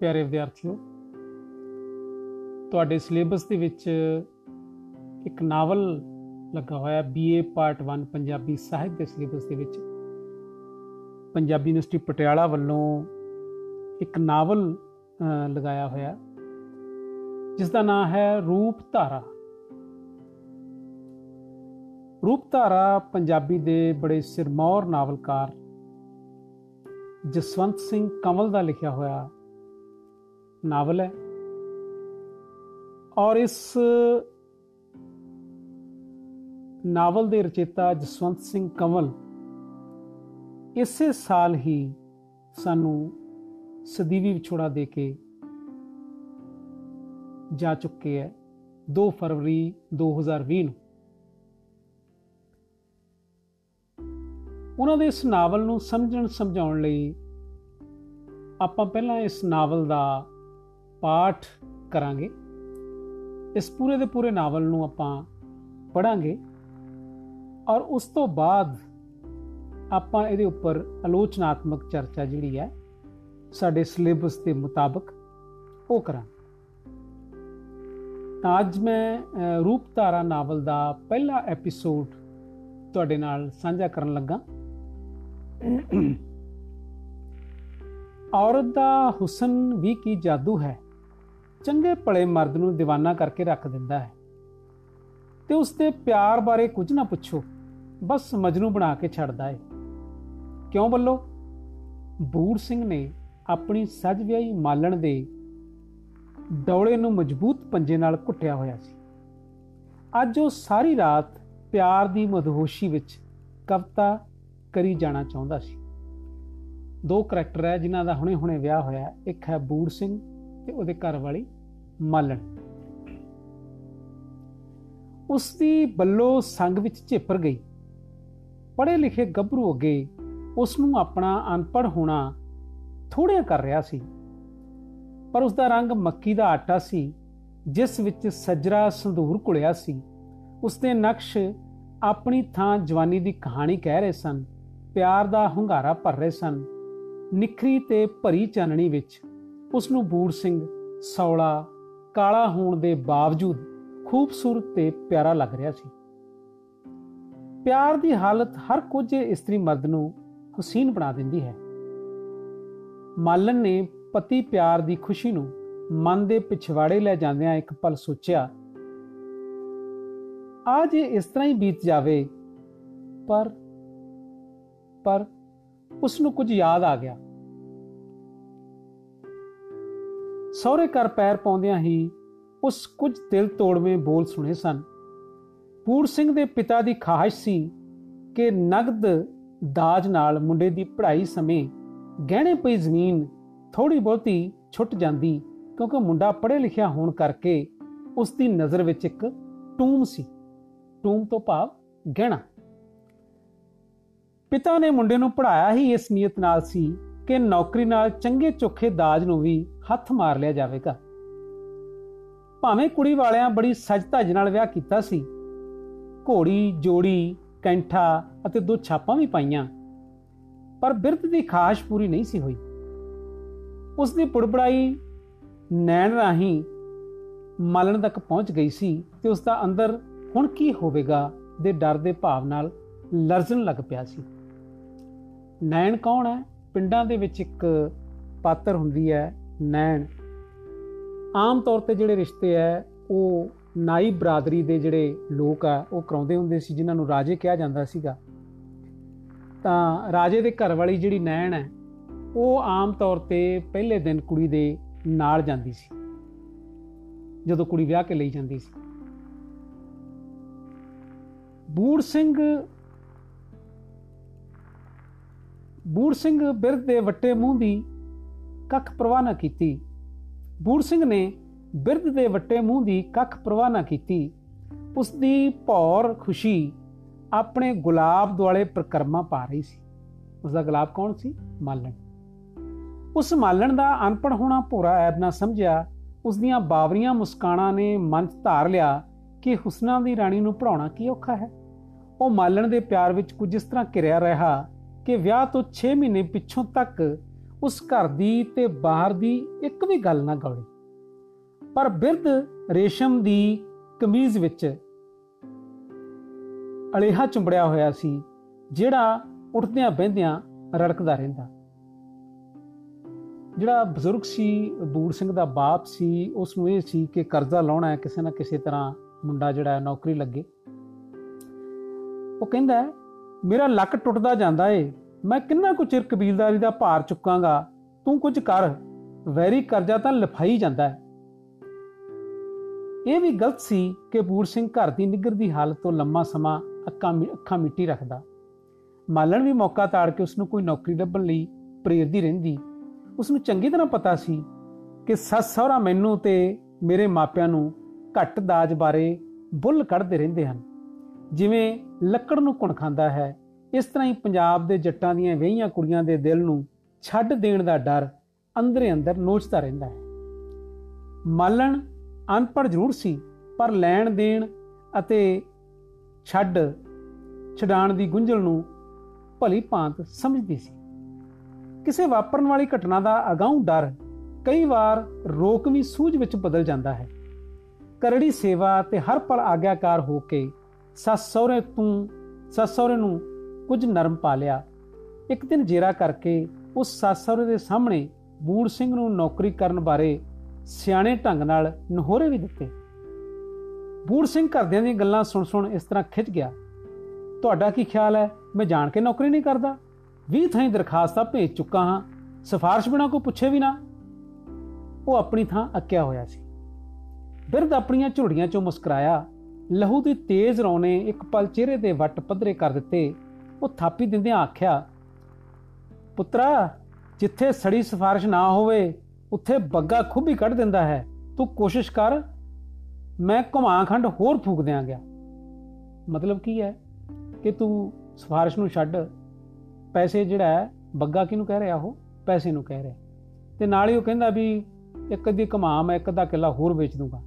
ਪਿਆਰੇ ਵਿਦਿਆਰਥੀਓ, ਤੁਹਾਡੇ ਸਿਲੇਬਸ ਦੇ ਵਿੱਚ ਇੱਕ ਨਾਵਲ ਲੱਗਾ ਹੋਇਆ ਬੀਏ ਪਾਰਟ 1 ਪੰਜਾਬੀ ਸਾਹਿਤ ਦੇ ਸਿਲੇਬਸ ਦੇ ਵਿੱਚ। ਪੰਜਾਬੀ ਯੂਨੀਵਰਸਿਟੀ ਪਟਿਆਲਾ ਵੱਲੋਂ ਇੱਕ ਨਾਵਲ ਲਗਾਇਆ ਹੋਇਆ ਜਿਸ ਦਾ ਨਾਮ ਹੈ ਰੂਪ ਧਾਰਾ। ਰੂਪ ਧਾਰਾ ਪੰਜਾਬੀ ਦੇ ਬੜੇ ਸਿਰਮੌਰ ਨਾਵਲਕਾਰ ਜਸਵੰਤ ਸਿੰਘ ਕਮਲ ਦਾ ਲਿਖਿਆ ਹੋਇਆ ਨਾਵਲ ਹੈ। ਔਰ ਇਸ ਨਾਵਲ ਦੇ ਰਚੇਤਾ ਜਸਵੰਤ ਸਿੰਘ ਕਮਲ ਇਸੇ ਸਾਲ ਹੀ ਸਾਨੂੰ ਸਦੀਵੀ ਵਿਛੋੜਾ ਦੇ ਕੇ ਜਾ ਚੁੱਕੇ ਹੈ 2 ਫਰਵਰੀ 2020 ਨੂੰ। ਉਹਨਾਂ ਦੇ ਇਸ ਨਾਵਲ ਨੂੰ ਸਮਝਣ ਸਮਝਾਉਣ ਲਈ ਆਪਾਂ ਪਹਿਲਾਂ ਇਸ ਨਾਵਲ ਦਾ ਪਾਠ ਕਰਾਂਗੇ। ਇਸ ਪੂਰੇ ਦੇ ਪੂਰੇ ਨਾਵਲ ਨੂੰ ਆਪਾਂ ਪੜਾਂਗੇ ਔਰ ਉਸ ਤੋਂ ਬਾਅਦ ਆਪਾਂ ਇਹਦੇ ਉੱਪਰ ਆਲੋਚਨਾਤਮਕ ਚਰਚਾ ਜਿਹੜੀ ਹੈ, ਸਾਡੇ ਸਿਲੇਬਸ ਦੇ ਮੁਤਾਬਕ ਉਹ ਕਰਾਂ ਤਾਂ ਅੱਜ ਮੈਂ ਰੂਪਧਾਰਾ ਨਾਵਲ ਦਾ ਪਹਿਲਾ ਐਪੀਸੋਡ ਤੁਹਾਡੇ ਨਾਲ ਸਾਂਝਾ ਕਰਨ ਲੱਗਾ। ਔਰਤ ਦਾ ਹੁਸਨ ਵੀ ਕੀ ਜਾਦੂ ਹੈ? ਚੰਗੇ ਭਲੇ ਮਰਦ ਨੂੰ دیਵਾਨਾ ਕਰਕੇ ਰੱਖ ਦਿੰਦਾ ਹੈ। ਤੇ ਉਸ ਦੇ ਪਿਆਰ ਬਾਰੇ ਕੁਝ ਨਾ ਪੁੱਛੋ, ਬਸ ਮਜਨੂ ਬਣਾ ਕੇ ਛੱਡਦਾ ਹੈ ਕਿਉਂ ਬੱਲੋ? ਬੂੜ ਸਿੰਘ ਨੇ ਆਪਣੀ ਸਜ ਵਿਆਹੀ ਮਾਲਣ ਦੇ ਡੌਲੇ ਨੂੰ ਮਜ਼ਬੂਤ ਪੰਜੇ ਨਾਲ ਘੁੱਟਿਆ ਹੋਇਆ ਸੀ। ਅੱਜ ਉਹ ਸਾਰੀ ਰਾਤ ਪਿਆਰ ਦੀ ਮਦਹੋਸ਼ੀ ਵਿੱਚ ਕਵਤਾ ਕਰੀ ਜਾਣਾ ਚਾਹੁੰਦਾ ਸੀ। ਦੋ ਕੈਰੈਕਟਰ ਹੈ ਜਿਨ੍ਹਾਂ ਦਾ ਹੁਣੇ-ਹੁਣੇ ਵਿਆਹ ਹੋਇਆ। ਇੱਕ ਹੈ ਬੂੜ ਸਿੰਘ ਤੇ ਉਹਦੇ ਘਰ ਵਾਲੀ ਮਾਲਣ। ਉਸ ਦੀ ਬੱਲੋ ਸੰਗ ਵਿੱਚ ਝੇਪਰ ਗਈ। ਪੜ੍ਹੇ ਲਿਖੇ ਗੱਭਰੂ ਅੱਗੇ ਉਸ ਨੂੰ ਆਪਣਾ ਅਨਪੜ ਹੋਣਾ ਥੋੜਿਆ ਕਰ ਰਿਹਾ ਸੀ। ਪਰ ਉਸ ਦਾ ਰੰਗ ਮੱਕੀ ਦਾ ਆਟਾ ਸੀ, ਜਿਸ ਵਿੱਚ ਸਜਰਾ ਸੰਧੂਰ ਕੁਲਿਆ ਸੀ। ਉਸ ਦੇ ਨਕਸ਼ ਆਪਣੀ ਥਾਂ ਜਵਾਨੀ ਦੀ ਕਹਾਣੀ ਕਹਿ ਰਹੇ ਸਨ, ਪਿਆਰ ਦਾ ਹੰਗਾਰਾ ਭਰ ਰਹੇ ਸਨ। ਨਿਖਰੀ ਤੇ ਭਰੀ ਚਾਨਣੀ ਵਿੱਚ ਉਸ ਨੂੰ ਬੂੜ ਸਿੰਘ, ਸੌਲਾ, ਕਾਲਾ ਹੋਣ ਦੇ ਬਾਵਜੂਦ ਖੂਬਸੂਰਤ ਤੇ ਪਿਆਰਾ ਲੱਗ ਰਿਹਾ ਸੀ। ਪਿਆਰ ਦੀ ਹਾਲਤ ਹਰ ਕੁਝ ਇਸਤਰੀ ਮਰਦ ਨੂੰ ਹਸੀਨ ਬਣਾ ਦਿੰਦੀ ਹੈ। ਮਾਲਨ ਨੇ ਪਤੀ ਪਿਆਰ ਦੀ ਖੁਸ਼ੀ ਨੂੰ ਮਨ ਦੇ ਪਿਛਵਾੜੇ ਲੈ ਜਾਂਦਿਆਂ ਇੱਕ ਪਲ ਸੋਚਿਆ, ਅੱਜ ਇਸ ਤਰ੍ਹਾਂ ਹੀ ਬੀਤ ਜਾਵੇ, ਪਰ ਪਰ ਉਸ ਨੂੰ ਕੁਝ ਯਾਦ ਆ ਗਿਆ। ਸਹੁਰੇ ਘਰ ਪੈਰ ਪਾਉਂਦਿਆਂ ਹੀ ਉਸ ਕੁਝ ਦਿਲ ਤੋੜਵੇਂ ਬੋਲ ਸੁਣੇ ਸਨ। ਪੂਰ ਸਿੰਘ ਦੇ ਪਿਤਾ ਦੀ ਖਾਹਿਸ਼ ਸੀ ਕਿ ਨਗਦ ਦਾਜ ਨਾਲ ਮੁੰਡੇ ਦੀ ਪੜ੍ਹਾਈ ਸਮੇਂ ਗਹਿਣੇ ਪਈ ਜ਼ਮੀਨ ਥੋੜੀ ਬਹੁਤੀ ਛੁੱਟ ਜਾਂਦੀ ਕਿਉਂਕਿ ਮੁੰਡਾ ਪੜ੍ਹੇ ਲਿਖਿਆ ਹੋਣ ਕਰਕੇ ਉਸ ਦੀ ਨਜ਼ਰ ਵਿੱਚ ਇੱਕ ਟੂਮ ਸੀ। ਟੂਮ ਤੋਂ ਭਾਵ ਗਹਿਣਾ। ਪਿਤਾ ਨੇ ਮੁੰਡੇ ਨੂੰ ਪੜਾਇਆ ਹੀ ਇਸ ਨੀਅਤ ਨਾਲ ਸੀ ਕਿ ਨੌਕਰੀ ਨਾਲ ਚੰਗੇ ਚੋਖੇ ਦਾਜ ਨੂੰ ਵੀ ਹੱਥ ਮਾਰ ਲਿਆ ਜਾਵੇਗਾ। ਭਾਵੇਂ ਕੁੜੀ ਵਾਲਿਆਂ ਬੜੀ ਸਜਧਜ ਨਾਲ ਵਿਆਹ ਕੀਤਾ ਸੀ, ਘੋੜੀ, ਜੋੜੀ, ਕੈਂਠਾ ਅਤੇ ਦੋ ਛਾਪਾਂ ਵੀ ਪਾਈਆਂ, ਪਰ ਬਿਰਧ ਦੀ ਖਾਸ਼ ਪੂਰੀ ਨਹੀਂ ਸੀ ਹੋਈ। ਉਸ ਦੀ ਪੁੜਪੜਾਈ ਨੈਣ ਰਾਹੀਂ ਮਲਣ ਤੱਕ ਪਹੁੰਚ ਗਈ ਸੀ ਤੇ ਉਸ ਦਾ ਅੰਦਰ ਹੁਣ ਕੀ ਹੋਵੇਗਾ ਦੇ ਡਰ ਦੇ ਭਾਵ ਨਾਲ ਲਰਜ਼ਣ ਲੱਗ ਪਿਆ ਸੀ। ਨੈਣ ਕੌਣ ਹੈ? ਪਿੰਡਾਂ ਦੇ ਵਿੱਚ ਇੱਕ ਪਾਤਰ ਹੁੰਦੀ ਹੈ ਨੈਣ। ਆਮ ਤੌਰ ਤੇ ਜਿਹੜੇ ਰਿਸ਼ਤੇ ਹੈ ਉਹ ਨਾਈ ਬਰਾਦਰੀ ਦੇ ਜਿਹੜੇ ਲੋਕ ਆ, ਉਹ ਕਰਾਉਂਦੇ ਹੁੰਦੇ ਸੀ, ਜਿਨ੍ਹਾਂ ਨੂੰ ਰਾਜੇ ਕਿਹਾ ਜਾਂਦਾ ਸੀਗਾ। ਤਾਂ ਰਾਜੇ ਦੇ ਘਰ ਵਾਲੀ ਜਿਹੜੀ ਨੈਣ ਹੈ ਉਹ ਆਮ ਤੌਰ ਤੇ ਪਹਿਲੇ ਦਿਨ ਕੁੜੀ ਦੇ ਨਾਲ ਜਾਂਦੀ ਸੀ, ਜਦੋਂ ਕੁੜੀ ਵਿਆਹ ਕੇ ਲਈ ਜਾਂਦੀ ਸੀ। ਬੂੜ ਸਿੰਘ ਬੂੜ ਸਿੰਘ ਬਿਰਧ ਦੇ ਵੱਟੇ ਮੂੰਹ ਦੀ ਕੱਖ ਪ੍ਰਵਾਹ ਨਾ ਕੀਤੀ। ਬੂੜ ਸਿੰਘ ਨੇ ਬਿਰਧ ਦੇ ਵੱਟੇ ਮੂੰਹ ਦੀ ਕੱਖ ਪ੍ਰਵਾਹ ਨਾ ਕੀਤੀ। ਉਸ ਦੀ ਭੌਰ ਖੁਸ਼ੀ ਆਪਣੇ ਗੁਲਾਬ ਦੁਆਲੇ ਪ੍ਰਕਰਮਾ ਪਾ ਰਹੀ ਸੀ। ਉਸ ਦਾ ਗੁਲਾਬ ਕੌਣ ਸੀ? ਮਾਲਣ। ਉਸ ਮਾਲਣ ਦਾ ਅਨਪੜ ਹੋਣਾ ਭੋਰਾ ਐਬ ਨਾ ਸਮਝਿਆ। ਉਸ ਦੀਆਂ ਬਾਵਰੀਆਂ ਮੁਸਕਾਨਾਂ ਨੇ ਮਨ ਧਾਰ ਲਿਆ ਕਿ ਹੁਸਨਾ ਦੀ ਰਾਣੀ ਨੂੰ ਪੜਾਉਣਾ ਕੀ ਔਖਾ ਹੈ। ਉਹ ਮਾਲਣ ਦੇ ਪਿਆਰ ਵਿੱਚ ਕੁਝ ਇਸ ਤਰ੍ਹਾਂ ਕਿਰਿਆ ਰਿਹਾ ਕਿ ਵਿਆਹ ਤੋਂ 6 ਮਹੀਨੇ ਪਿੱਛੋਂ ਤੱਕ ਉਸ ਘਰ ਦੀ ਤੇ ਬਾਹਰ ਦੀ ਇੱਕ ਵੀ ਗੱਲ ਨਾ ਗੌੜੀ ਪਰ ਬਿਰਧ ਰੇਸ਼ਮ ਦੀ ਕਮੀਜ਼ ਵਿੱਚ ਅਲੇਹਾ ਚੁੰਬੜਿਆ ਹੋਇਆ ਸੀ, ਜਿਹੜਾ ਉੱਠਦਿਆਂ ਬਹਿੰਦਿਆਂ ਰੜਕਦਾ ਰਹਿੰਦਾ। ਜਿਹੜਾ ਬਜ਼ੁਰਗ ਸੀ, ਬੂੜ ਸਿੰਘ ਦਾ ਬਾਪ ਸੀ ਉਸ ਨੂੰ ਇਹ ਸੀ ਕਿ ਕਰਜ਼ਾ ਲਾਉਣਾ ਹੈ, ਕਿਸੇ ਨਾ ਕਿਸੇ ਤਰ੍ਹਾਂ ਮੁੰਡਾ ਜਿਹੜਾ ਹੈ ਨੌਕਰੀ ਲੱਗੇ। ਉਹ ਕਹਿੰਦਾ ਮੇਰਾ ਲੱਕ ਟੁੱਟਦਾ ਜਾਂਦਾ ਏ ਮੈਂ ਕਿੰਨਾ ਕੁ ਚਿਰ ਕਬੀਲਦਾਰੀ ਦਾ ਭਾਰ ਚੁੱਕਾਂਗਾ? ਤੂੰ ਕੁਝ ਕਰ। ਵੈਰੀ ਕਰਜ਼ਾ ਤਾਂ ਲਫਾਈ ਜਾਂਦਾ ਹੈ। ਇਹ ਵੀ ਗਲਤ ਸੀ ਕਿ ਬੂੜ ਸਿੰਘ ਘਰ ਦੀ ਨਿਗਰ ਦੀ ਹਾਲਤ ਤੋਂ ਲੰਮਾ ਸਮਾਂ ਅੱਖਾਂ ਅੱਖਾਂ ਮਿੱਟੀ ਰੱਖਦਾ। ਮਾਲਣ ਵੀ ਮੌਕਾ ਤਾੜ ਕੇ ਉਸ ਨੂੰ ਕੋਈ ਨੌਕਰੀ ਲੱਭਣ ਲਈ ਪ੍ਰੇਰਦੀ ਰਹਿੰਦੀ। ਉਸ ਨੂੰ ਚੰਗੀ ਤਰ੍ਹਾਂ ਪਤਾ ਸੀ ਕਿ ਸੱਸ ਸਹੁਰਾ ਮੈਨੂੰ ਤੇ ਮੇਰੇ ਮਾਪਿਆਂ ਨੂੰ ਘੱਟ ਦਾਜ ਬਾਰੇ ਬੁੱਲ ਕੱਢਦੇ ਰਹਿੰਦੇ ਹਨ। ਜਿਵੇਂ ਲੱਕੜ ਨੂੰ ਕੁਣ ਖਾਂਦਾ ਹੈ ਇਸ ਤਰ੍ਹਾਂ ਹੀ ਪੰਜਾਬ ਦੇ ਜੱਟਾਂ ਦੀਆਂ ਵਹੀਆਂ ਕੁੜੀਆਂ ਦੇ ਦਿਲ ਨੂੰ ਛੱਡ ਦੇਣ ਦਾ ਡਰ ਅੰਦਰੇ ਅੰਦਰ ਨੋਚਦਾ ਰਹਿੰਦਾ ਹੈ। ਮਾਲਣ ਅਨਪੜ ਜ਼ਰੂਰ ਸੀ, ਪਰ ਲੈਣ ਦੇਣ ਅਤੇ ਛੱਡ ਛਡਾਣ ਦੀ ਗੁੰਝਲ ਨੂੰ ਭਲੀ ਭਾਂਤ ਸਮਝਦੀ ਸੀ। ਕਿਸੇ ਵਾਪਰਨ ਵਾਲੀ ਘਟਨਾ ਦਾ ਅਗਾਊਂ ਡਰ ਕਈ ਵਾਰ ਰੋਕ ਵੀ ਸੂਝ ਵਿੱਚ ਬਦਲ ਜਾਂਦਾ ਹੈ। ਕਰੜੀ ਸੇਵਾ ਤੇ ਹਰ ਪਲ ਆਗਿਆਕਾਰ ਹੋ ਕੇ, ਸੱਸ ਸਹੁਰੇ ਤੂੰ, ਸੱਸ ਸਹੁਰੇ ਨੂੰ ਕੁਝ ਨਰਮ ਪਾ ਲਿਆ। ਇੱਕ ਦਿਨ ਜੇਰਾ ਕਰਕੇ ਉਸ ਸੱਸ ਸਹੁਰੇ ਦੇ ਸਾਹਮਣੇ ਬੂੜ ਸਿੰਘ ਨੂੰ ਨੌਕਰੀ ਕਰਨ ਬਾਰੇ ਸਿਆਣੇ ਢੰਗ ਨਾਲ ਨਹੋਰੇ ਵੀ ਦਿੱਤੇ। ਬੂੜ ਸਿੰਘ ਘਰਦਿਆਂ ਦੀਆਂ ਗੱਲਾਂ ਸੁਣ ਸੁਣ ਇਸ ਤਰ੍ਹਾਂ ਖਿੱਚ ਗਿਆ। ਤੁਹਾਡਾ ਕੀ ਖਿਆਲ ਹੈ? ਮੈਂ ਜਾਣ ਕੇ ਨੌਕਰੀ ਨਹੀਂ ਕਰਦਾ। 20 ਥਾਂ ਦਰਖਾਸਤਾਂ ਭੇਜ ਚੁੱਕਾ ਹਾਂ। ਸਿਫਾਰਿਸ਼ ਬਿਨਾ ਕੋਈ ਪੁੱਛੇ ਵੀ ਨਾ। ਉਹ ਆਪਣੀ ਥਾਂ ਅੱਕਿਆ ਹੋਇਆ ਸੀ। ਬਿਰਧ ਆਪਣੀਆਂ ਝੁਰੜੀਆਂ ਚੋਂ ਮੁਸਕਰਾਇਆ। ਲਹੂ ਦੀ ਤੇਜ਼ ਰੌਣੇ ਇੱਕ ਪਲ ਚਿਹਰੇ ਦੇ ਵੱਟ ਪੱਧਰੇ ਕਰ ਦਿੱਤੇ। ਉਹ ਥਾਪੀ ਦਿੰਦਿਆਂ ਆਖਿਆ, ਪੁੱਤਰਾ, ਜਿੱਥੇ ਸੜੀ ਸਿਫਾਰਿਸ਼ ਨਾ ਹੋਵੇ, ਉੱਥੇ ਬੱਗਾ ਖੁੱਬੀ ਕੱਢ ਦਿੰਦਾ ਹੈ। ਤੂੰ ਕੋਸ਼ਿਸ਼ ਕਰ, ਮੈਂ ਘੁਮਾਖੰਡ ਹੋਰ ਫੂਕ ਦਿਆਂ ਗਿਆ। ਮਤਲਬ ਕੀ ਹੈ ਕਿ ਤੂੰ ਸਿਫਾਰਿਸ਼ ਨੂੰ ਛੱਡ, ਪੈਸੇ ਜਿਹੜਾ ਹੈ, ਬੱਗਾ ਕਿਹਨੂੰ ਕਹਿ ਰਿਹਾ ਉਹ? ਪੈਸੇ ਨੂੰ ਕਹਿ ਰਿਹਾ। ਤੇ ਨਾਲ ਹੀ ਉਹ ਕਹਿੰਦਾ ਵੀ ਇੱਕ ਅੱਧੀ ਕਮਾ ਮੈਂ ਇੱਕ ਅੱਧਾ ਕਿੱਲਾ ਹੋਰ ਵੇਚ ਦੂੰਗਾ।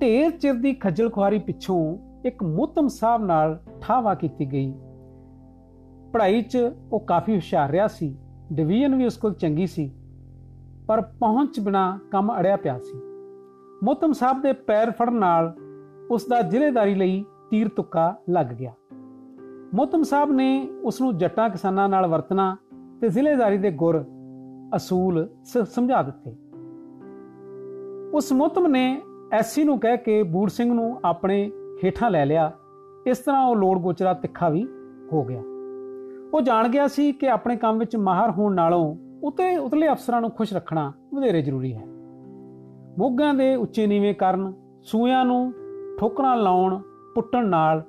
ਢੇਰ ਚਿਰ ਦੀ ਖੱਜਲ ਖੁਆਰੀ ਪਿੱਛੋਂ ਇੱਕ ਮੁਤਮ ਸਾਹਿਬ ਨਾਲ ਠਾਵਾ ਕੀਤੀ ਗਈ। ਪੜ੍ਹਾਈ 'ਚ ਉਹ ਕਾਫੀ ਹੁਸ਼ਿਆਰ ਰਿਹਾ ਸੀ, ਡਿਵੀਜ਼ਨ ਵੀ ਉਸ ਕੋਲ ਚੰਗੀ ਸੀ, ਪਰ ਪਹੁੰਚ ਬਿਨਾ ਕੰਮ ਅੜਿਆ ਪਿਆ ਸੀ। ਮੁਤਮ ਸਾਹਿਬ ਦੇ ਪੈਰ ਫੜਨ ਨਾਲ ਉਸ ਦਾ ਜ਼ਿਲ੍ਹੇਦਾਰੀ ਲਈ ਤੀਰ ਤੁੱਕਾ ਲੱਗ ਗਿਆ। ਮੋਤਮ ਸਾਹਿਬ ਨੇ ਉਸ ਨੂੰ ਜੱਟਾਂ ਕਿਸਾਨਾਂ ਨਾਲ ਵਰਤਣਾ ਤੇ ਜ਼ਿਲ੍ਹੇਦਾਰੀ ਦੇ ਗੁਰ ਅਸੂਲ ਸਮਝਾ ਦਿੱਤੇ। ਉਸ ਮੋਤਮ ਨੇ ਐਸੀ ਨੂੰ ਕਹਿ ਕੇ ਬੂੜ ਸਿੰਘ ਨੂੰ ਆਪਣੇ ਹੇਠਾਂ ਲੈ ਲਿਆ। ਇਸ ਤਰ੍ਹਾਂ ਉਹ ਲੋੜ ਗੋਚਰਾ ਤਿੱਖਾ ਵੀ ਹੋ ਗਿਆ। ਉਹ ਜਾਣ ਗਿਆ ਸੀ ਕਿ ਆਪਣੇ ਕੰਮ ਵਿੱਚ ਮਾਹਰ ਹੋਣ ਨਾਲੋਂ ਉਤੇ ਉਤਲੇ ਅਫਸਰਾਂ ਨੂੰ ਖੁਸ਼ ਰੱਖਣਾ ਵਧੇਰੇ ਜ਼ਰੂਰੀ ਹੈ। ਮੋਗਾਂ ਦੇ ਉੱਚੇ ਨੀਵੇਂ ਕਰਨ ਸੂਆਂ ਨੂੰ ਠੋਕਰਾਂ ਲਾਉਣ, ਪੁੱਟਣ ਨਾਲ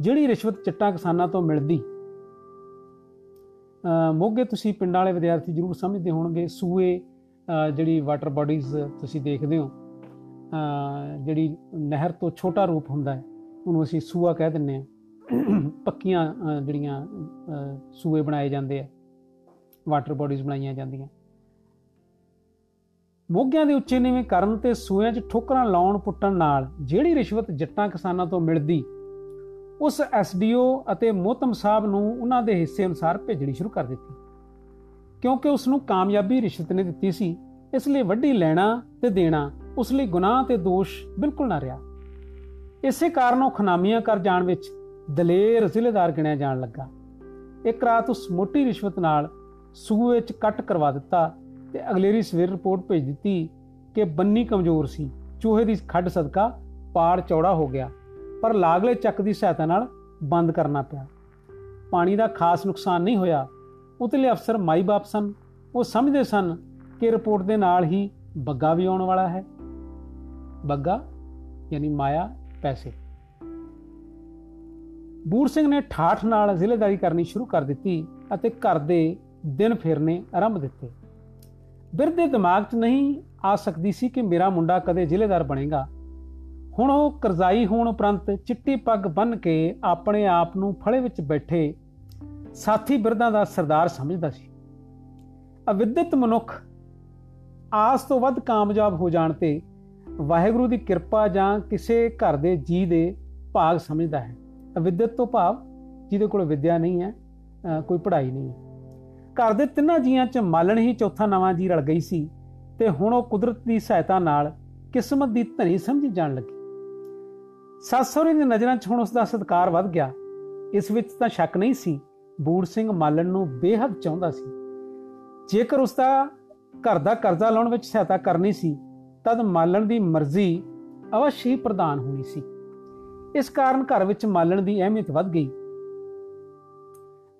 ਜਿਹੜੀ ਰਿਸ਼ਵਤ ਚਿੱਟਾ ਕਿਸਾਨਾਂ ਤੋਂ ਮਿਲਦੀ। ਮੋਗੇ ਤੁਸੀਂ ਪਿੰਡਾਂ ਵਾਲੇ ਵਿਦਿਆਰਥੀ ਜ਼ਰੂਰ ਸਮਝਦੇ ਹੋਣਗੇ, ਸੂਏ ਜਿਹੜੀ ਵਾਟਰ ਬਾਡੀਜ਼ ਤੁਸੀਂ ਦੇਖਦੇ ਹੋ ਜਿਹੜੀ ਨਹਿਰ ਤੋਂ ਛੋਟਾ ਰੂਪ ਹੁੰਦਾ ਹੈ। ਉਹਨੂੰ ਅਸੀਂ ਸੂਆ ਕਹਿ ਦਿੰਨੇ ਆ ਪੱਕੀਆਂ ਜਿਹੜੀਆਂ ਸੂਏ ਬਣਾਏ ਜਾਂਦੇ ਆ ਵਾਟਰ ਬਾਡੀਜ਼ ਬਣਾਈਆਂ ਜਾਂਦੀਆਂ। ਮੋਗਿਆਂ ਦੇ ਉੱਚੇ ਨੀਵੇਂ ਕਰਨ ਤੇ ਸੂਆਂ 'ਚ ਠੋਕਰਾਂ ਲਾਉਣ ਪੁੱਟਣ ਨਾਲ ਜਿਹੜੀ ਰਿਸ਼ਵਤ ਜੱਟਾਂ ਕਿਸਾਨਾਂ ਤੋਂ ਮਿਲਦੀ, ਉਸ ਐਸਡੀਓ ਅਤੇ ਮੋਤਮ ਸਾਹਿਬ ਨੂੰ ਉਹਨਾਂ ਦੇ ਹਿੱਸੇ ਅਨੁਸਾਰ ਭੇਜਣੀ ਸ਼ੁਰੂ ਕਰ ਦਿੱਤੀ। ਕਿਉਂਕਿ ਉਸ ਨੂੰ ਕਾਮਯਾਬੀ ਰਿਸ਼ਵਤ ਨੇ ਦਿੱਤੀ ਸੀ, ਇਸ ਲਈ ਵੱਡੀ ਲੈਣਾ ਤੇ ਦੇਣਾ, ਉਸ ਲਈ ਗੁਨਾਹ ਤੇ ਦੋਸ਼ ਬਿਲਕੁਲ ਨਾ ਰਿਹਾ। ਇਸੇ ਕਾਰਨ ਉਹ ਖਨਾਮੀਆਂ ਕਰ ਜਾਣ ਵਿੱਚ ਦਲੇਰ ਜ਼ਿਲ੍ਹੇਦਾਰ ਗਿਣਿਆ ਜਾਣ ਲੱਗਾ। ਇੱਕ ਰਾਤ ਉਸ ਮੋਟੀ ਰਿਸ਼ਵਤ ਨਾਲ ਸੂਏ ਵਿੱਚ ਕੱਟ ਕਰਵਾ ਦਿੱਤਾ ਤੇ ਅਗਲੇਰੀ ਸਵੇਰ ਰਿਪੋਰਟ ਭੇਜ ਦਿੱਤੀ ਕਿ ਬੰਨੀ ਕਮਜ਼ੋਰ ਸੀ, ਚੂਹੇ ਦੀ ਖੱਡ ਸਦਕਾ ਪਾੜ ਚੌੜਾ ਹੋ ਗਿਆ, ਪਰ ਲਾਗਲੇ ਚੱਕ ਦੀ ਸਹਾਇਤਾ ਨਾਲ ਬੰਦ ਕਰਨਾ ਪਿਆ। ਪਾਣੀ ਦਾ ਖਾਸ ਨੁਕਸਾਨ ਨਹੀਂ ਹੋਇਆ। ਉਤਲੇ ਅਫਸਰ ਮਾਈ ਬਾਪ ਸਨ। ਉਹ ਸਮਝਦੇ ਸਨ ਕਿ ਰਿਪੋਰਟ ਦੇ ਨਾਲ ਹੀ ਬੱਗਾ ਵੀ ਆਉਣ ਵਾਲਾ ਹੈ। ਬੱਗਾ, ਯਾਨੀ ਮਾਇਆ ਪੈਸੇ। ਬੂਰ ਸਿੰਘ ਨੇ ਠਾਠ ਨਾਲ ਜ਼ਿਲ੍ਹੇਦਾਰੀ ਕਰਨੀ ਸ਼ੁਰੂ ਕਰ ਦਿੱਤੀ ਅਤੇ ਘਰ ਦੇ ਦਿਨ ਫੇਰਨੇ ਆਰੰਭ ਦਿੱਤੇ। ਬਿਰਦੇ ਦਿਮਾਗ 'ਚ ਨਹੀਂ ਆ ਸਕਦੀ ਸੀ ਕਿ ਮੇਰਾ ਮੁੰਡਾ ਕਦੇ ਜ਼ਿਲ੍ਹੇਦਾਰ ਬਣੇਗਾ। ਹੁਣ ਉਹ ਕਰਜ਼ਾਈ ਹੋਣ ਉਪਰੰਤ ਚਿੱਟੀ ਪੱਗ ਬੰਨ ਕੇ ਆਪਣੇ ਆਪ ਨੂੰ ਫੜੇ ਵਿੱਚ ਬੈਠੇ ਸਾਥੀ ਬਿਰਦਾਂ ਦਾ ਸਰਦਾਰ ਸਮਝਦਾ ਸੀ। ਅਵਿਦਿਤ ਮਨੁੱਖ ਆਸ ਤੋਂ ਵੱਧ ਕਾਮਯਾਬ ਹੋ ਜਾਣ ਤੇ ਵਾਹਿਗੁਰੂ ਦੀ ਕਿਰਪਾ ਜਾਂ ਕਿਸੇ ਘਰ ਦੇ ਜੀ ਦੇ ਭਾਗ ਸਮਝਦਾ ਹੈ। ਅਵਿਦਿਤ ਤੋਂ ਭਾਵ ਜਿਹਦੇ ਕੋਲ ਵਿਦਿਆ ਨਹੀਂ ਹੈ ਕੋਈ ਪੜ੍ਹਾਈ ਨਹੀਂ ਹੈ। ਘਰ ਦੇ ਤਿੰਨਾਂ ਜੀਆਂ 'ਚ ਮਾਲਣ ਹੀ ਚੌਥਾ ਨਵਾਂ ਜੀ ਰਲ ਗਈ ਸੀ ਤੇ ਹੁਣ ਉਹ ਕੁਦਰਤ ਦੀ ਸਹਾਇਤਾ ਨਾਲ ਕਿਸਮਤ ਦੀ ਧਨੀ ਸਮਝੀ ਜਾਣ ਲੱਗੀ। ਸੱਸ ਦੀ ਨਜ਼ਰਾਂ 'ਚ ਹੁਣ ਉਸ ਦਾ ਸਤਕਾਰ ਵੱਧ ਗਿਆ। ਇਸ ਵਿੱਚ ਤਾਂ ਸ਼ੱਕ ਨਹੀਂ ਸੀ, ਬੂੜ ਸਿੰਘ ਮਾਲਣ ਨੂੰ ਬੇਹੱਦ ਚਾਹੁੰਦਾ ਸੀ। ਜੇਕਰ ਉਸ ਦਾ ਘਰ ਦਾ ਕਰਜ਼ਾ ਲਾਉਣ ਵਿੱਚ ਸਹਾਇਤਾ ਕਰਨੀ ਸੀ ਤਦ ਮਾਲਣ ਦੀ ਮਰਜ਼ੀ ਅਵਸ਼ ਹੀ ਪ੍ਰਦਾਨ ਹੋਣੀ ਸੀ। ਇਸ ਕਾਰਨ ਘਰ ਵਿੱਚ ਮਾਲਣ ਦੀ ਅਹਿਮੀਅਤ ਵੱਧ ਗਈ।